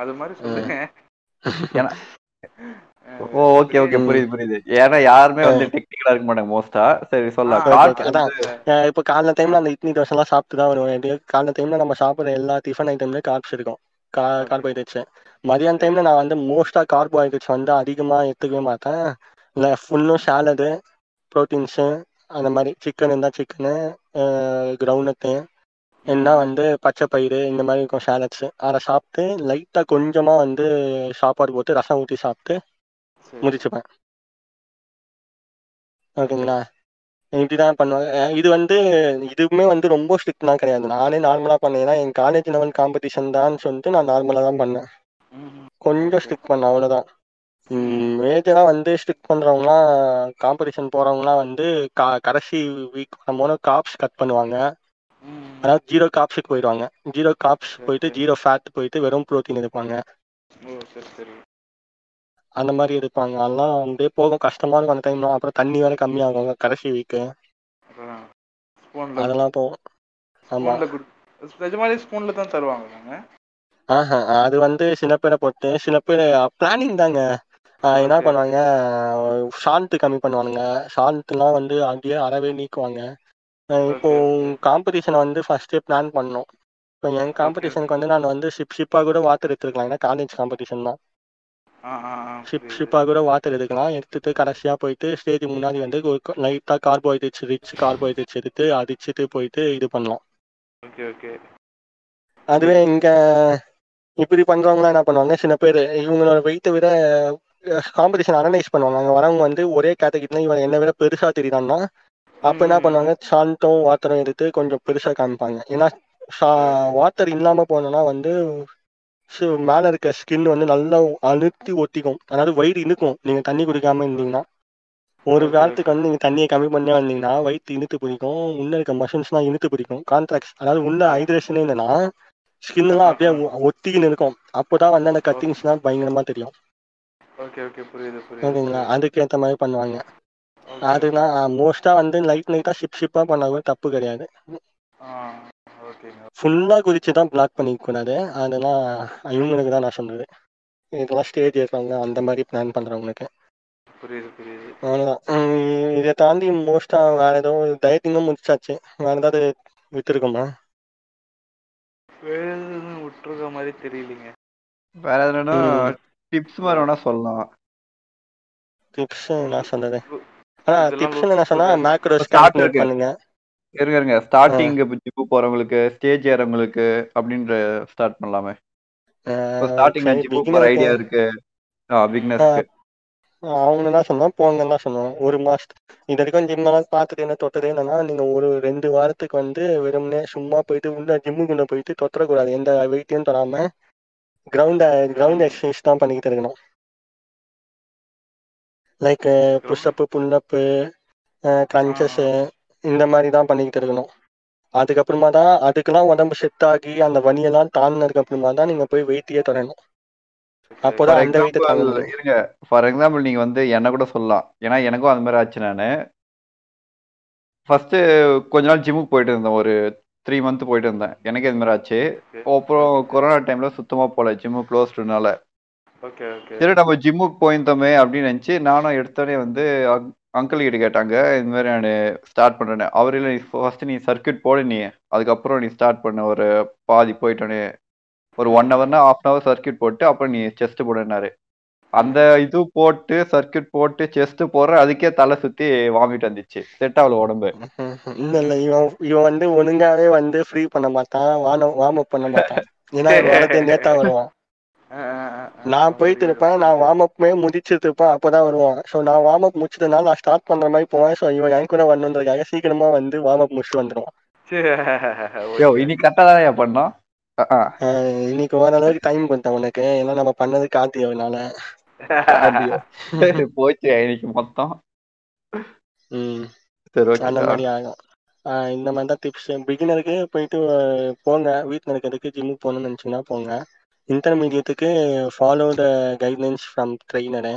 அது மாதிரி சொல்லுங்க. Oh okay okay. புரியுது புரியுது ஏன்னா யாருமே வந்து டெக்னிக்கலா இருக்க மாட்டாங்க மோஸ்டா சரி சொல்லலாம். அதான். இப்போ காலைல டைம்ல அந்த இட்லி தோசைலாம் சாப்பிட்டு தான் வருவேன் காலைல டைம்ல நம்ம சாப்பிட்ற எல்லா டிஃபன் ஐட்டம்லேயும் கார்ப்ஸ் இருக்கும். கார்போஹைட்ரேட்ஸ் மதியான டைம்ல நான் வந்து மோஸ்டா கார்போஹைட்ரேட்ஸ் வந்து அதிகமாக எடுத்துக்கவே மாட்டேன் இல்லை ஃபுல்லும் சாலடு ப்ரோட்டீன்ஸு அந்த மாதிரி சிக்கன் இருந்தால் சிக்கனு கிரவுனட்டு என்ன வந்து பச்சை பயிறு இந்த மாதிரி இருக்கும் சாலட்ஸு அதை சாப்பிட்டு லைட்டாக கொஞ்சமாக வந்து சாப்பாடு போட்டு ரசம் ஊற்றி சாப்பிட்டு. முடிச்சுப்பேன் ஓகேங்களா இப்படி தான் பண்ணுவாங்க இது வந்து இதுவுமே வந்து ரொம்ப ஸ்ட்ரிக்ட்லாம் கிடையாது நானே நார்மலாக பண்ணேன் ஏன்னா என் காலேஜ் லெவல் காம்படிஷன் தான் சொல்லிட்டு நான் நார்மலாக தான் பண்ணேன். கொஞ்சம் Okay. ஸ்ட்ரிக் பண்ணேன் அவ்வளோதான் மேஜராக வந்து ஸ்ட்ரிக் பண்ணுறவங்களாம் காம்படிஷன் போகிறவங்களாம் வந்து கா கடைசி வீக் வரும்போது காப்ஸ் கட் பண்ணுவாங்க. அதாவது ஜீரோ காப்ஸுக்கு போயிடுவாங்க ஜீரோ காப்ஸ் போயிட்டு. ஜீரோ ஃபேட் போயிட்டு வெறும் ப்ரோட்டீன் எடுப்பாங்க அந்த மாதிரி எடுப்பாங்க. அதெல்லாம் வந்து போகும். கஷ்டமா இருக்கும் அந்த டைம்லாம் அப்புறம் தண்ணி வேற கம்மியாகும். கடைசி வீக்கு அதெல்லாம் போகும். ஆமா. நிஜமாலே ஸ்பூன்ல தான் தருவாங்க ஆஹா. அது வந்து சில பேரை பொறுத்து சில பேர் பிளானிங் தாங்க என்ன. பண்ணுவாங்க? சால்ட் கம்மி பண்ணுவானுங்க சால்ட்லாம் வந்து அப்படியே அறவே நீக்குவாங்க. இப்போ. காம்படிஷனை வந்து ஃபர்ஸ்டே பிளான் பண்ணோம் இப்போ என் காம்படிஷனுக்கு வந்து நான் வந்து ஷிப் ஷிப்பாக கூட வாட்டர் எடுத்துருக்கலாம். ஏன்னா காலேஜ் காம்படிஷன் தான். ஷிப். ஷிப்பாக கூட வாட்டர் எடுக்கலாம். எடுத்துட்டு கடைசியாக போயிட்டு ஸ்டேஜ் முன்னாடி வந்து லைட்டாக கார்போஹைட்ரேட்ஸ் ரிச் கார்போஹைட்ரேட்ஸ் எடுத்து அடிச்சுட்டு போயிட்டு இது பண்ணலாம். ஓகே ஓகே அதுவே இங்க இப்படி பண்றவங்களாம் என்ன பண்ணுவாங்க? சில பேர் இவங்களோட வெயிட்டை விட காம்படிஷன் அனலைஸ் பண்ணுவாங்க. அங்க வரவங்க வந்து ஒரே கேட்டகிரில இவன் என்னை விட பெருசா தெரியுறான்னா அப்ப என்ன. பண்ணுவாங்க? சால்ட்டும் வாட்டரும் எடுத்து கொஞ்சம் பெருசா காமிப்பாங்க. ஏன்னா வாட்டர் இல்லாம போனோம்னா வந்து மேல இருக்க ஸ்கின் வந்து நல்லா அழுத்தி ஒட்டிக்கும். அதாவது வயிறு இழுக்கும். நீங்க தண்ணி குடிக்காம இருந்தீங்கன்னா. ஒரு காலத்துக்கு வந்து நீங்க தண்ணியை கம்மி பண்ணி வந்தீங்கன்னா வயிற்று இழுத்து பிடிக்கும். உள்ள இருக்க மசில்ஸ்லாம் இழுத்து பிடிக்கும். கான்ட்ராக்ட் அதாவது உள்ள ஹைட்ரேஷனே இல்லைன்னா ஸ்கின் எல்லாம் அப்படியே ஒ- ஒட்டிக்கின்னு இருக்கும். அப்போதான் வந்து அந்த கட்டிங்ஸ்லாம் பயங்கரமா தெரியும். ஓகேங்களா அதுக்கு ஏத்த மாதிரி பண்ணுவாங்க. Okay. அதுதான் மோஸ்டா வந்து லைட் லைட்டா ஷிப் ஷிப்பா பண்ணாவே தப்பு கிடையாது. ஃபுல்லா குதிச்சு தான் பிளாக் பண்ணிக்க கூடாது அதெல்லாம் இவங்களுக்கு தான் நான் சொல்றது இதெல்லாம் ஸ்டேஜ் ஏறுறவங்க அந்த மாதிரி பிளான் பண்றவங்களுக்கு. புரியுது புரியுது. அவ்வளோதான் உம் இதை தாண்டி மோஸ்டா வேற ஏதோ டயட்டிங்கும் முடிச்சாச்சு. வேற ஏதாவது விட்டுருக்கோமா? வேற விட்டுருக்க மாதிரி தெரியலீங்க. வேற எதுனா. டிப்ஸ் மாதிரி வேணா சொல்லலாம். டிப்ஸ் நான் சொன்னது. ஆனா டிப்ஸ் என்ன சொன்னா மேக்ரோஸ் கால்குலேட். பண்ணுங்க. இருங்க இருங்க. ஸ்டார்டிங் ஜிப்பு போறவங்களுக்கு ஸ்டேஜ் ஏறவங்களுக்கு அப்படின்ற ஸ்டார்ட் பண்ணலாமே. ஸ்டார்டிங் ஜிப்பு போற ஐடியா க்கு- இருக்கு. பிக்னஸ்க்கு அவங்க என்ன சொன்னோம் போங்கன்னு தான் சொன்னோம். ஒரு மாசம் இது வரைக்கும் ஜிம் எல்லாம் பார்த்துட்டு என்ன தொட்டதே இல்லைன்னா நீங்க ஒரு ரெண்டு வாரத்துக்கு வந்து வெறுமனே சும்மா போயிட்டு உள்ள ஜிம்முக்குள்ள போயிட்டு தொட்டக்கூடாது. எந்த வெயிட்டையும் தொடாம கிரவுண்ட் கிரவுண்ட் எக்ஸசைஸ் தான் பண்ணிக்கிட்டு இருக்கணும். லைக் புஷ்அப்பு புல்லப்பு கிரன்ச்சஸ் இந்த மாதிரி தான் பண்ணிக்கிட்டு இருக்கணும். அதுக்கப்புறமா தான் அதுக்கெல்லாம் உடம்பு செட் ஆகி அந்த வலியெல்லாம் தாண்டினதுக்கு அப்புறமா தான் நீங்க போய் வெயிட்டையே தொடரணும். அப்போதான் அந்த முடியும் இருங்க. ஃபார் எக்ஸாம்பிள் நீங்க வந்து என்ன கூட சொல்லலாம். ஏன்னா எனக்கும் அந்த மாதிரி ஆச்சு நான். ஃபர்ஸ்ட் கொஞ்ச நாள் ஜிம்முக்கு போயிட்டு இருந்தேன். ஒரு த்ரீ மந்த் போயிட்டு இருந்தேன். எனக்கு இது மாதிரி ஆச்சு. அப்புறம் கொரோனா டைம்ல சுத்தமா போல. ஜிம்மு க்ளோஸ்டுனால ஓகே ஓகே சரி நம்ம ஜிம்முக்கு போயிருந்தோமே அப்படின்னு நினைச்சு நானும் எடுத்தோடனே வந்து அங்கிள் கிட்ட கேட்டாங்க இந்த மாதிரி நான் ஸ்டார்ட் பண்றேன்னு. அவர் இல்லை ஃபர்ஸ்ட் நீ சர்க்கியூட் போடு நீ. அதுக்கப்புறம் நீ ஸ்டார்ட் பண்ண. ஒரு பாதி போயிட்டோன்னே. ஒரு ஒன் ஹவர்னா ஹாஃப் அன் ஹவர் சர்க்கியூட் போட்டு அப்புறம் நீ செஸ்ட் போடுனாரு அந்த இது போட்டு சர்க்கியூட் போட்டு செஸ்ட் போடுற அதுக்கே தலை சுத்தி வாமிட் வந்துச்சு. செட் ஆகல உடம்பு. இல்ல இல்ல. இவன் இவன் வந்து ஒழுங்காவே வந்து ஃப்ரீ பண்ண மாட்டான் வார்ம் அப் பண்ண மாட்டான். ஏன்னா லேட்டா வருவான். நான் போயிட்டு இருப்பேன் நான் வார்ம் அப்மே முடிச்சிட்டு இருப்பேன் அப்பதான் வருவான். ஸோ நான் வார்ம் அப் முடிச்சிட்டனால நான் ஸ்டார்ட் பண்ற மாதிரி போவேன். ஸோ இவன் என் கூட வரணுன்றதுக்காக சீக்கிரமா வந்து வார்ம் அப் முடிச்சுட்டு வந்துடுவான் யோ இன்னைக்கு கரெக்டா தான் பண்ணோம்? இன்னைக்கு ஓரளவுக்கு டைம் கொடுத்தேன் உனக்கு. ஏன்னா நம்ம பண்ணது கார்த்தியோனால அப்படியா? போச்சு இன்னைக்கு மொத்தம். அந்த மாதிரி ஆகும். ஆஹ் இந்த மாதிரி தான் டிப்ஸ் பிகினருக்கு போயிட்டு போங்க. வீட்டில் இருக்கிறதுக்கு ஜிம்முக்கு போகணும்னு நினச்சிங்கன்னா போங்க. இன்டர்மீடியத்துக்கு follow the guidelines from trainer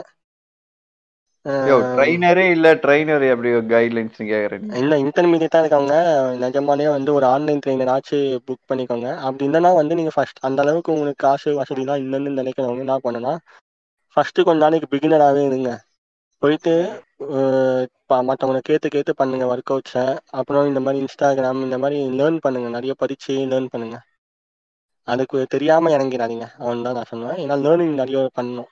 யோ ட்ரைனரே இல்ல ட்ரைனர் எப்படி கைட்லைன்ஸ் கேக்குறேன் இல்லை இன்டர்மீடியட்டாக இருக்கவங்க நிஜமாலே வந்து ஒரு ஆன்லைன் ட்ரெயினர் ஆச்சு புக் பண்ணிக்கோங்க. அப்படி இல்லைன்னா வந்து நீங்கள் ஃபர்ஸ்ட் அந்த அளவுக்கு உங்களுக்கு காசு வசதிலாம் இல்லைன்னு நினைக்கிறவங்க என்ன பண்ணுன்னா ஃபர்ஸ்ட் கொஞ்ச நாளைக்கு பிகினராகவே இருங்க. போயிட்டு மற்றவங்களை கேட்டு கேட்டு பண்ணுங்க ஒர்க் அவுட்ஸை அப்புறம் இந்த மாதிரி இன்ஸ்டாகிராம் இந்த மாதிரி லேர்ன் பண்ணுங்க. நிறைய படிச்சு லேர்ன் பண்ணுங்க. அதுக்கு தெரியாம இறங்கிடாதீங்க. அவன் தான் நான் சொல்லுவேன். ஏன்னா லேர்னிங் நிறைய பண்ணணும்.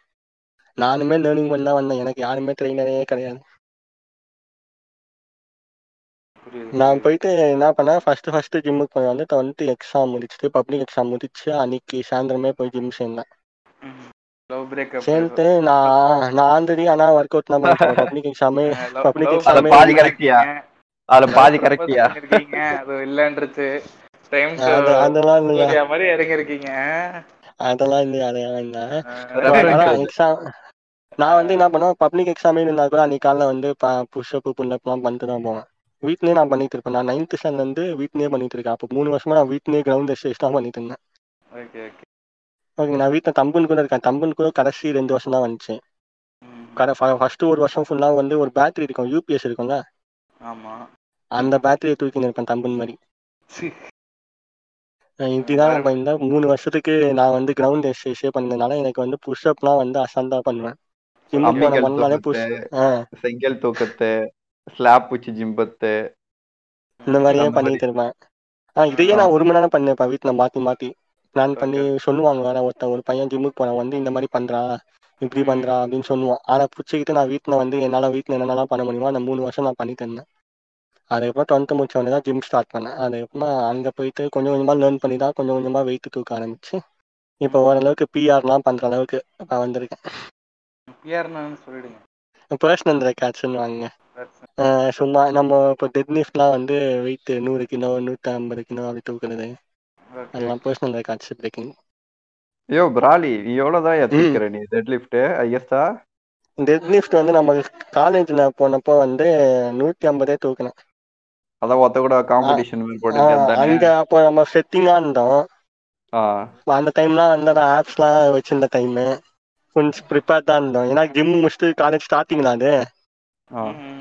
நானுமே லேர்னிங் பண்ண தான் வந்தேன். எனக்கு யாருமே ட்ரெயினரே கிடையாது. நான் போயிட்டு என்ன பண்ணேன்? ஃபர்ஸ்ட் ஃபர்ஸ்ட் ஜிம்முக்கு போய் வந்து டுவெல்த்து எக்ஸாம் முடிச்சுட்டு பப்ளிக் எக்ஸாம் முடிச்சு அன்னைக்கு சாயந்தரமே போய் ஜிம் சேர்ந்தேன். சேர்ந்துட்டு நான் நான் ஆல்ரெடி ஆனா ஒர்க் அவுட் பண்ணிட்டேன் பப்ளிக் எக்ஸாமே பப்ளிக் எக்ஸாமே பாதி கரெக்டியா? அதுல பாதி கரெக்டியா? அது இல்லன்றுச்சு. டைம் அது அதெல்லாம் சூர்யா மாதிரி இறங்கி இருக்கீங்க அதெல்லாம் இல்லையா அதெல்லாம் இல்லை. எக்ஸாம் நான் வந்து என்ன பண்ணுவேன் பப்ளிக் எக்ஸாமே இருந்தா கூட அன்னைக்கு காலைல வந்து புஷ்அப் புல்லப்லாம் பண்ணிட்டு தான் போவேன். வீட்லயே நான் பண்ணிட்டு இருப்பேன். நான் நைன்த் ஸ்டாண்டர்ட் வந்து வீட்லயே பண்ணிட்டு இருக்கேன். அப்போ மூணு வருஷமா நான் வீட்லயே கிரவுண்ட் எக்ஸசைஸ் தான் பண்ணிட்டு இருந்தேன். Okay okay. ஓகே நான் வீட்டில் தம்புன் கூட இருக்கேன். தம்புன் கூட கடைசி ரெண்டு வருஷம் தான் வந்துச்சு. கடை ஃபர்ஸ்ட் ஒரு வருஷம் ஃபுல்லா வந்து ஒரு பேட்டரி இருக்கும் யூபிஎஸ் இருக்கும்ல. ஆமா. அந்த பேட்டரியை தூக்கின்னு இருப்பேன் தம்புன் மாதிரி. இப்படிதான் இந்த மூணு வருஷத்துக்கு நான் வந்து கிரவுண்ட் எக்ஸசைஸே பண்ணதுனால எனக்கு வந்து புஷ்அப்லாம் வந்து அசால்ட்டா பண்ணுவேன். ஜிம்முக்கு போன மறுநாளே புஷ் செங்கல் தூக்கத்து ஸ்லாப் வச்சு ஜிம்பத்து இந்த மாதிரியே. பண்ணிட்டு இருப்பேன். ஆ இதையே நான் ஒரு மணி நேரம் பண்ணிருப்பேன் வீட்டில் மாத்தி மாத்தி. பிளான் பண்ணி சொல்லுவாங்க வேற ஒருத்தன் ஒரு பையன் ஜிம்முக்கு போறான் வந்து இந்த மாதிரி பண்றா இப்படி பண்றா அப்படின்னு சொல்லுவான். ஆனா பிடிச்சிக்கிட்டு நான் வீட்டில் வந்து என்னால வீட்டில் என்னென்னலாம் பண்ண முடியுமோ அந்த மூணு வருஷம் நான் பண்ணிட்டு இருந்தேன். அதுக்கப்புறம் டுவெல்த்து முடிச்ச உடனே தான் ஜிம் ஸ்டார்ட் பண்ணேன். அதுக்கப்புறமா அங்க போயிட்டு கொஞ்சம் கொஞ்சமா லேர்ன் பண்ணி தான் கொஞ்சம் கொஞ்சமா வெயிட் தூக்க ஆரம்பிச்சு இப்போ ஓரளவுக்கு பிஆர்லாம் பண்ற அளவுக்கு நான் வந்திருக்கேன். பிஆர்னு சொல்லிடுங்க. பர்சனல் ரெக்கார்ட்ஸ்னு வாங்க சும்மா நம்ம இப்போ டெட் லிஃப்ட்லாம் வந்து வெயிட் நூறு கிலோ நூற்றி ஐம்பது கிலோ அப்படி தூக்குறது. அதெல்லாம் பர்சனல் ரெக்கார்ட்ஸ் பிரேக்கிங் ஐயோ பிராலி நீ எவ்வளவுதான் ஏத்திக்கிற நீ டெட் லிஃப்ட் ஐயஸ்டா டெட் லிஃப்ட் வந்து நம்ம காலேஜில் போனப்போ வந்து நூற்றி ஐம்பதே தூக்கினேன். அதான் ஒத்த கூட காம்படிஷன் அங்க அப்போ நம்ம செட்டிங்காக இருந்தோம். அந்த டைம்லாம் நான் ஆப்ஸ்லாம் வச்சிருந்த டைமு கொஞ்சம் ப்ரிப்பேர் தான் இருந்தோம். ஏன்னா ஜிம் முடிச்சுட்டு காலேஜ் ஸ்டார்டிங் தான் அது.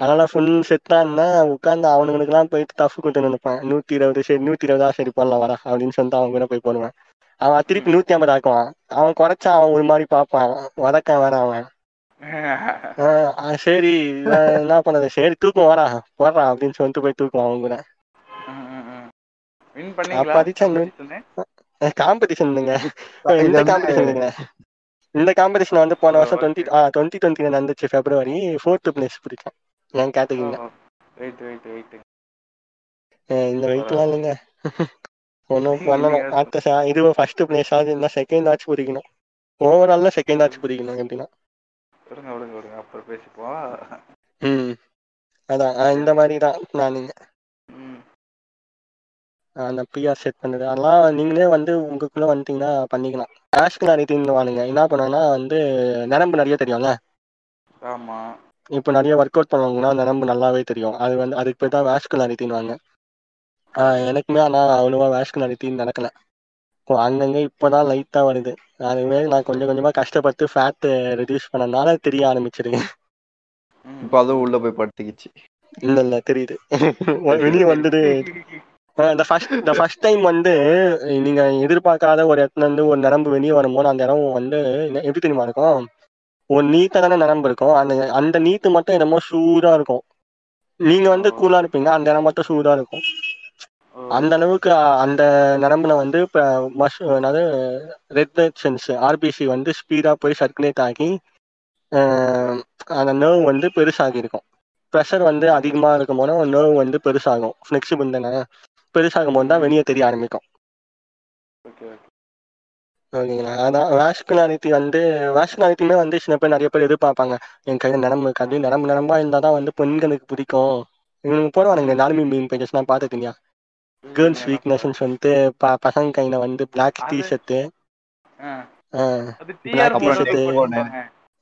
அதனால ஃபுல் செட்டாக இருந்தேன் உட்காந்து அவனுங்களுக்குலாம் போயிட்டு டஃப் கொடுத்து நினைப்பேன் நூற்றி இருபது சரி நூற்றி இருபதா சரி பண்ணலாம் வரா அப்படின்னு சொல்லிட்டு அவன் கூட போய் போடுவேன். அவன் திருப்பி நூற்றி ஐம்பது ஆக்குவான். அவன் குறைச்சா அவன் ஒரு மாதிரி பார்ப்பான். வதக்கான் வேற அவன். சரி. என்ன பண்ணது? சரி தூக்கம் வரா போடுறான் அப்படின்னு சொல்லிட்டு போய் கூட. நூ- competition? காம்படிஷன் இது இந்த வந்து- காம்படிஷன் இல்லைங்க. இந்த காம்படிஷன் வந்து போன வருஷம் டுவெண்ட்டி டுவெண்ட்டி டுவெண்ட்டி நடந்துச்சு பிப்ரவரி ஃபோர்த்து பிளேஸ் பிடிச்சேன் என் wait. இந்த வெயிட்லாம் இல்லைங்க. ஒன்றும் பண்ணணும் அடுத்த ச- இது ஃபர்ஸ்ட் பிளேஸ் ஆகுது இல்லை செகண்ட் ஆச்சு பிடிக்கணும். ஓவரால்ல செகண்ட் ஆச்சு பிடிக்கணும் எப்படின்னா. விடுங்க விடுங்க விடுங்க. அப்புறம் பேசிப்போம். ம். அதான் இந்த மாதிரி தான் ம். அந்த பிஆர் செட் பண்ணுறது அதெல்லாம் நீங்களே வந்து உங்களுக்குள்ள வந்துட்டீங்கன்னா பண்ணிக்கலாம். ஆஷ்க்கு நிறைய தீர்ந்து வானுங்க. என்ன பண்ணுவாங்கன்னா வந்து நரம்பு நிறைய தெரியும்ல? ஆமா. இப்போ நிறைய ஒர்க் அவுட் பண்ணுவாங்கன்னா நரம்பு நல்லாவே தெரியும். அது வந்து அதுக்கு பேர் தான் வேஸ்குலாரிட்டின்னு தீன்வாங்க எனக்குமே ஆனால் அவ்வளோவா வேஸ்குலாரிட்டின்னு நடக்கல. இப்போ அங்கங்கே இப்போ தான் லைட்டாக வருது. அதுவே நான் கொஞ்சம் கொஞ்சமாக கஷ்டப்பட்டு ஃபேட்டு ரெடியூஸ் பண்ணனால தெரிய ஆரம்பிச்சிருக்கு ம். இப்போ அதுவும் உள்ள போய் படுத்துக்கிச்சு. இல்லை இல்லை தெரியுது. வெளியே வந்துட்டு இந்த ஃபர்ஸ்ட் இந்த ஃபர்ஸ்ட் டைம் வந்து நீங்க எதிர்பார்க்காத ஒரு இடத்துல இருந்து ஒரு நரம்பு வெளியே வரும்போது அந்த இடம் வந்து எப்படி தெரியுமா இருக்கும்? ஒரு நீட்டா தானே நரம்பு இருக்கும். அந்த அந்த நீட்டு மட்டும் என்னமோ சூடா இருக்கும். நீங்க வந்து கூலா இருப்பீங்க. அந்த இடம் மட்டும் சூடா இருக்கும். அந்த அளவுக்கு அந்த நரம்புல வந்து இப்போ மஷ் அதாவது ரெட் பிளட் செல்ஸ் ஆர்பிசி வந்து ஸ்பீடா போய் சர்க்குலேட் ஆகி அந்த நர்வ் வந்து பெருசாகி இருக்கும் ப்ரெஷர் வந்து அதிகமாக இருக்கும் போது நர்வ் வந்து பெருசாகும். ஃப்ளெக்சிபிள் தானே? பெருசாகும் போது தான் வெளியே தெரிய ஆரம்பிக்கும். ஓகே ஓகே ஓகேங்களா? அதான் வேஸ்குலாரிட்டி வந்து வேஸ்குலாரிட்டியுமே வந்து சில பேர் நிறைய பேர் எதிர்பார்ப்பாங்க. என் கையில் நரம்பு இருக்காது நரம்பு நரம்பா இருந்தால் தான் வந்து பெண்களுக்கு பிடிக்கும். இவனுங்க போடுவானுங்க நார்மி மீன் பேஜஸ்லாம் பார்த்துட்டீங்க கேர்ள்ஸ் வீக்னஸ்ன்னு சொல்லிட்டு ப பசங்க கையில் வந்து பிளாக்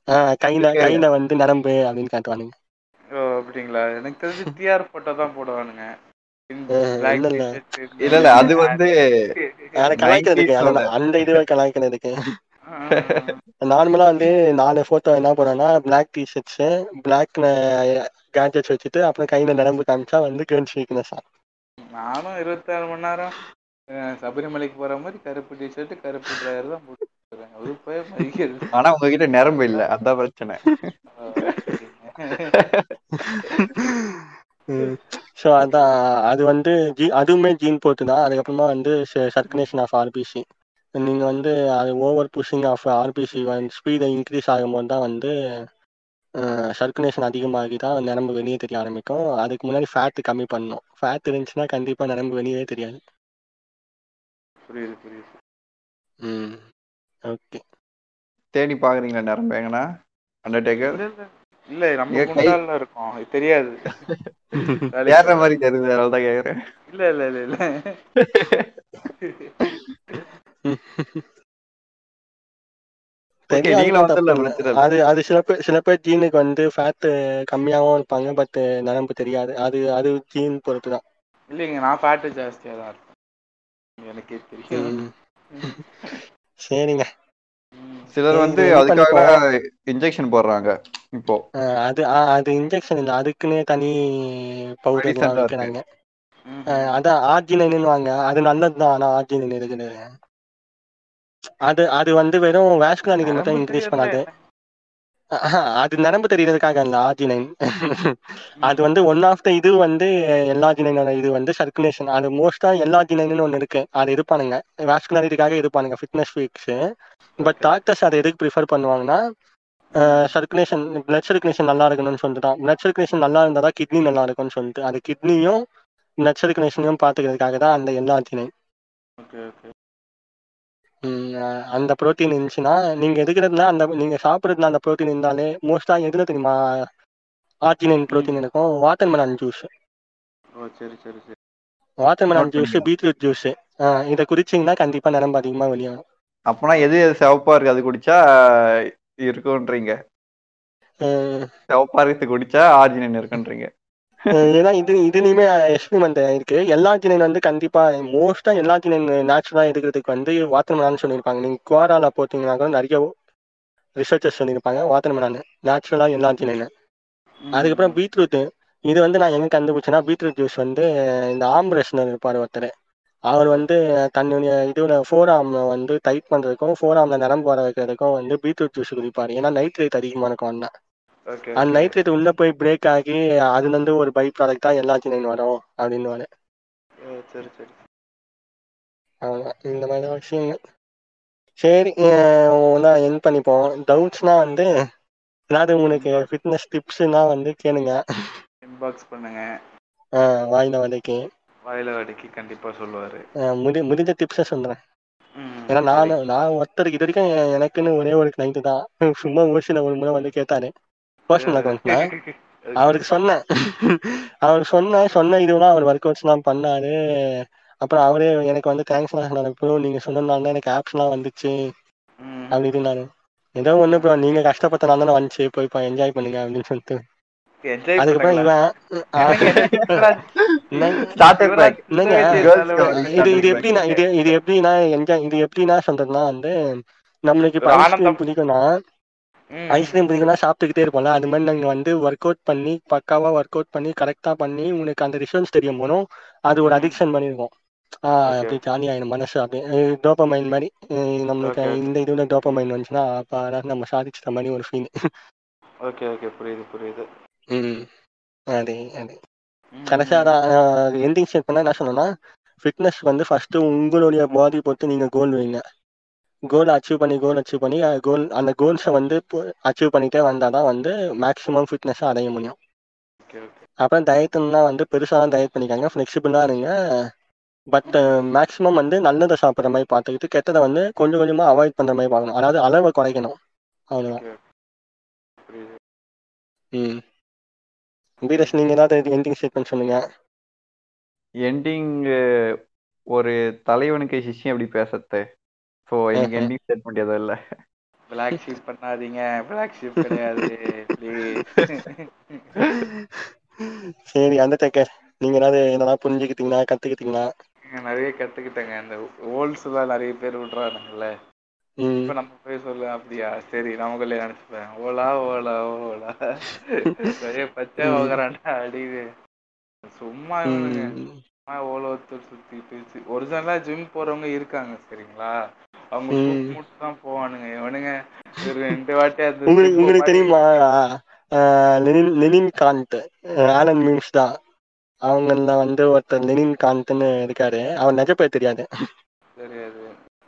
ஆ. கையில் கையில் வந்து நரம்பு அப்படின்னு காட்டுவானுங்க. ஓ அப்படிங்களா? எனக்கு தெரிஞ்சு டிஆர் போட்டோ தான் போடுவானுங்க. இல்ல, அது வந்து அதை கலாய்க்கிறதுக்கு 90s அதான் அந்த இதுவை கலாய்க்கிறதுக்கு. நார்மலா வந்து நாலு போட்டோ என்ன போடுறோம்னா பிளாக் டிஷர்ட்ஸ் பிளாக் கேட்ஜெட்ஸ் வச்சுட்டு அப்புறம் கையில நரம்பு காமிச்சா வந்து கேர்ள்ஸ் வீக்னஸ் நானும் இருபத்தாறு மணி நேரம் சபரிமலைக்கு போற மாதிரி கருப்பு டிஷர்ட் கருப்பு டிரைவர் தான் போட்டு போய் மதிக்கிறது ஆனா உங்ககிட்ட நரம்பு இல்ல. அதான் பிரச்சனை. ஸோ அதான் அது வந்து ஜீ அதுவுமே ஜீன் போட்டு தான் அதுக்கப்புறமா வந்து சர்க்குலேஷன் ஆஃப் ஆர்பிசி நீங்கள் வந்து அது ஓவர் புஷிங் ஆஃப் ஆர்பிசி வந்து ஸ்பீடை இன்க்ரீஸ் ஆகும்போது தான் வந்து சர்க்குலேஷன் அதிகமாகி தான் நரம்பு வெளியே தெரிய ஆரம்பிக்கும். அதுக்கு முன்னாடி ஃபேட்டு கம்மி பண்ணணும் ஃபேட் இருந்துச்சுன்னா கண்டிப்பாக நரம்பு வெளியே தெரியாது. புரியுது புரியுது. ம் ஓகே. தேடி பாக்குறீங்களா நரம்பு எங்கன்னா அண்டர்டேக்கர் இல்ல, நம்ம குண்டால இருக்கோம். இது தெரியாது. ஏற மாதிரி தெரியுது? அதனால தான் கேக்குறேன். இல்ல இல்ல இல்ல இல்ல. அது அது சில பேர் சில பேர் ஜீனுக்கு வந்து ஃபேட் கம்மியாகவும் இருப்பாங்க பட் நரம்பு தெரியாது. அது அது ஜீன் பொறுத்து தான் இல்லைங்க நான் ஃபேட்டு ஜாஸ்தியா தான் இருப்பேன். எனக்கே தெரியும். சரிங்க. சிலர் வந்து அதுக்காக இன்ஜெக்ஷன் போடுறாங்க இப்போ. அது அது இன்ஜெக்ஷன் இல்லை. அதுக்குன்னே தனி தான் வைக்கிறாங்க அதான் ஆர்ஜினைன்னு வாங்க. அது நல்லது தான் ஆனால் ஆர்ஜினைன் இருக்குது அது அது வந்து வெறும் வேஸ்குலாரிட்டி மட்டும் இன்க்ரீஸ் பண்ணாது. அது நரம்பு தெரியறதுக்காக இல்லை ஆர்ஜினைன் அது வந்து ஒன் ஆஃப் த இது வந்து எல்லா ஜினைனோட இது வந்து சர்க்குலேஷன் அது மோஸ்டா எல்லா ஜினைன்னு ஒன்று இருக்கு. அது இருப்பானுங்க வாஸ்குலாரிட்டிக்காக இருப்பானுங்க ஃபிட்னஸ் வீக்ஸ் பட். டாக்டர்ஸ் அதை எதுக்கு ப்ரிஃபர் பண்ணுவாங்கன்னா சர்க்குலேஷன் பிளட் சர்க்குலேஷன் நல்லா இருக்கணும்னு சொல்லிட்டு தான். பிளட் சர்க்குலேஷன் நல்லா இருந்தால் தான் கிட்னி நல்லா இருக்கும்னு சொல்லிட்டு. அது கிட்னியும் பிளட் சர்க்குலேஷனையும் பார்த்துக்கிறதுக்காக தான் அந்த எல்லா ஜினை ஓகே ஓகே அந்த ப்ரோட்டீன் இருந்துச்சுன்னா நீங்க எடுக்கிறதுல அந்த நீங்க சாப்பிட்றதுல அந்த ப்ரோட்டீன் இருந்தாலே மோஸ்டா எதுல தெரியுமா? ஆர்ஜினைன் ப்ரோட்டீன் இருக்கும் வாட்டர் மெலான் ஜூஸ் சரி சரி சரி. Watermelon juice. பீட்ரூட் ஜூஸ் இதை குடிச்சிங்கன்னா கண்டிப்பா நரம்பு அதிகமா வெளியாகும். அப்பனா எது எது சிவப்பா இருக்கு? அது குடிச்சா இருக்குன்றீங்க. சிவப்பா இருக்கிறது குடிச்சா ஆர்ஜினன் இருக்குன்றீங்க. ஏன்னா இது இதுலயுமே எக்ஸ்பெரிமெண்ட் இருக்கு எல்லா ஜினைன் வந்து கண்டிப்பா மோஸ்டா எல்லா ஜினைன் நேச்சுரலா எடுக்கிறதுக்கு வந்து வாட்டர் மெலான் சொல்லியிருப்பாங்க. நீங்க குவாரால போட்டீங்கன்னா கூட நிறைய ரிசர்ச்சர்ஸ் சொல்லியிருப்பாங்க. வாட்டர் மெலான் நேச்சுரலா எல்லா ஜினைன் ம். அதுக்கப்புறம் பீட்ரூட் இது வந்து நான் எங்க கண்டுபிடிச்சேன்னா பீட்ரூட் ஜூஸ் வந்து இந்த ஆம் ரெஸ்னர் இருப்பார் ஒருத்தர். அவர் வந்து தன்னுடைய இதுல ஃபோர் ஆம் வந்து டைட் பண்றதுக்கும் ஃபோர் ஆம்ல நரம்பு வர வைக்கிறதுக்கும் வந்து பீட்ரூட் ஜூஸ் குடிப்பாரு. ஏன்னா நைட்ரேட் அதிகமா இருக்கும் அண்ணா. ஓகே அந்த நைட்ரேட் உள்ள போய் பிரேக் ஆகி அதுல இருந்து ஒரு பை ப்ராடக்ட் தான் எல்லா சின்ன வரும் அப்படின்னு ஓ சரி சரி. ஆமா இந்த மாதிரி விஷயங்கள். சரி ஒன்றா என் பண்ணிப்போம். டவுட்ஸ்னா வந்து ஏதாவது உங்களுக்கு ஃபிட்னஸ் டிப்ஸ்னா வந்து கேளுங்க. இன்பாக்ஸ் பண்ணுங்க. வாயில வதைக்கு. வாயில வடக்கி கண்டிப்பா சொல்லுவாரு. முடி முடிஞ்ச டிப்ஸை சொல்றேன். ஏன்னா நான் நான் ஒருத்தருக்கு இது வரைக்கும் எனக்குன்னு ஒரே ஒரு கிளைண்ட் தான். சும்மா ஓசில ஒரு முறை வந்து கேட்டாரு. பர்சனல் அக்கௌண்ட்ல சரி. அவருக்கு சொன்னேன். அவருக்கு சொன்னேன் சொன்ன இதுவெல்லாம் அவர் ஒர்க் அவுட்ஸ்லாம் பண்ணாரு. அப்புறம் அவரே எனக்கு வந்து தேங்க்ஸ் சொன்னாரு. ப்ரோ நீங்க சொன்னதுனால தான் எனக்கு ஆப்ஸ்லாம் வந்துச்சு. ம். அப்படி இதுனாரு ஏதோ ஒண்ணு ப்ரோ நீங்க கஷ்டப்பட்டனால தானே வந்துச்சு. போய் என்ஜாய் பண்ணுங்க அப்படின்னு சொல்லிட்டு. அதுக்கப்புறம்? இவன் இது இது எப்படின்னா இது இது எப்படின்னா என்ஜாய் இது எப்படின்னா சொல்றதுன்னா வந்து நம்மளுக்கு இப்போ ஐஸ்கிரீம். பிடிக்கும்னா. ஐஸ்கிரீம் பிடிக்கும்னா சாப்பிட்டுக்கிட்டே இருப்போம்ல. அது மாதிரி நாங்கள் வந்து ஒர்க் அவுட் பண்ணி பக்காவா ஒர்க் அவுட் பண்ணி கரெக்டாக பண்ணி உனக்கு அந்த ரிசல்ட்ஸ் தெரியும் போதும். அது ஒரு. அடிக்ஷன் பண்ணியிருக்கோம் ஆ Okay. அப்படியே ஜாலியாகிடும் மனசு அப்படியே டோப்பமைன் மாதிரி. நம்மளுக்கு. இந்த இதுல டோப்பமைன் வந்துச்சுன்னா அப்போ நம்ம சாதிச்சிட்ட மாதிரி ஒரு ஃபீல் ஓகே ஓகே புரியுது புரியுது. ம். அது அது. கடைசியாக. தான் எண்டிங் ஸ்டேட் பண்ண என்ன சொன்னேன்னா ஃபிட்னஸ் வந்து ஃபர்ஸ்ட் உங்களுடைய பாடி பொறுத்து நீங்க கோல் வைங்க. கோல் அச்சீவ் பண்ணி கோல் அச்சீவ் பண்ணி கோல் அந்த கோல்ஸை வந்து அச்சீவ் பண்ணிட்டே வந்தால் தான் வந்து மேக்ஸிமம் ஃபிட்னஸை அடைய முடியும். அப்புறம் டயட்டுன்னா வந்து பெருசாக தான் டயட் பண்ணிக்காங்க ஃப்ளெக்சிபிளாக இருங்க. பட் மேக்ஸிமம் வந்து நல்லதை சாப்பிட்ற மாதிரி பார்த்துக்கிட்டு கெட்டதை வந்து கொஞ்சம் கொஞ்சமாக அவாய்ட் பண்ணுற மாதிரி பார்க்கணும். அதாவது அளவை குறைக்கணும். அவ்வளோதான் ம். வீரஸ் நீங்கள் ஏதாவது எண்டிங் ஸ்டேட்மெண்ட் சொல்லுங்க. எண்டிங் ஒரு தலைவனுக்கு சிஷ்யம் எப்படி பேசத்து ஸோ எனக்கு. எண்டிங் ஸ்டேட்மெண்ட் எதுவும் இல்லை பிளாக் ஷீப் பண்ணாதீங்க. பிளாக் ஷீப் கிடையாது ப்ளீஸ் சரி அந்த டேக்கர் நீங்கள் ஏதாவது என்னெல்லாம் புரிஞ்சுக்கிட்டீங்களா கற்றுக்கிட்டீங்களா நிறைய கத்துக்கிட்டேங்க. அந்த ஓல்ஸ் எல்லாம் நிறைய பேர் விடுறானுங்கல்ல. இப்ப நம்ம போய் சொல்ல அப்படியா? சரி நமக்குள்ளே நினைச்சுப்பேன். ஓலா ஓலா ஓலா. நிறைய பச்சை. வகராண்டா அடிது சும்மா சும்மா ஓலோ சுத்திட்டு ஒரிஜினலா ஜிம் போறவங்க இருக்காங்க சரிங்களா? அவங்க ம். தூக்கு மூட்டு தான் போவானுங்க. இவனுங்க ரெண்டு வாட்டி அந்த உங்களுக்கு உங்களுக்கு தெரியுமா? Lenin Lenin Kanth Alan memes தான். அவங்கள வந்து ஒருத்தர் லெனின் காந்த்னு இருக்காரு. அவர் நிஜ பேர் தெரியாது. தெரியாது.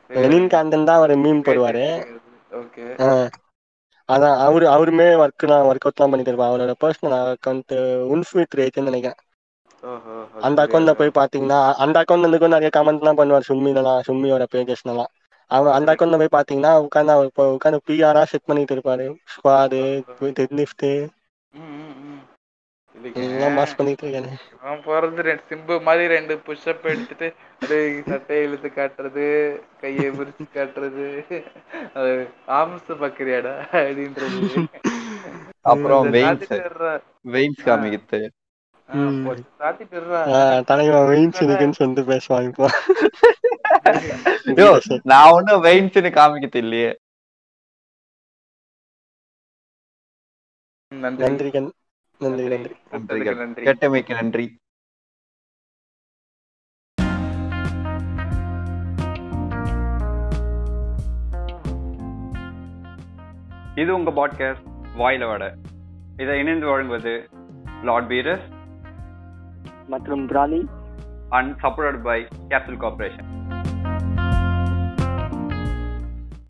லெனின் காந்தன் தான் அவர் மீம் போடுவாரு. ஓகே. அதான் அவரு அவருமே ஒர்க் தான் ஒர்க் அவுட் தான் பண்ணிட்டு இருப்பார். அவரோட பர்சனல் அக்கௌண்ட் உன்ஃபிட் ரேட்னு நினைக்கிறேன். அந்த அக்கௌண்ட்ல போய் பாத்தீங்கன்னா அந்த அக்கௌண்ட்ல இருந்து நிறைய கமெண்ட்லாம் பண்ணுவார் சும்மிலாம் சும்மியோட பேஜஸ்லாம் அவர் அந்த அக்கௌண்ட்ல போய் பாத்தீங்கன்னா உட்காந்து அவர் இப்போ உட்காந்து பிஆரா செட் பண்ணிட்டு இருப்பாரு. Squat deadlift. எல்லாம் அவன் போறது ரெண்டு சிம்பு மாதிரி ரெண்டு புஷ்அப் எடுத்துட்டு அப்படியே சட்டையை இழுத்து காட்டுறது கையை விரிச்சு காட்டுறது. அது ஆம்ஸ் பக்கிரியாடா அப்படின்றது. அப்புறம் வெயின்ஸ். வெயின்ஸ் காமிக்கிட்டு தலைவன் வெயின்ஸ் இருக்குன்னு சொல்லிட்டு இப்போ யோ, நான் ஒன்னும் வெயின்ஸ்னு காமிக்கிறது இல்லையே. நன்றி. நன்றி நன்றி நன்றி. கூப்பிட்டதுக்கு நன்றி கேட்டமைக்கு நன்றி. இது உங்க பாட்காஸ்ட் வாயில வட. இதை இணைந்து வழங்குவது லார்ட் பீரஸ் மற்றும் பிராணி and support by capital corporation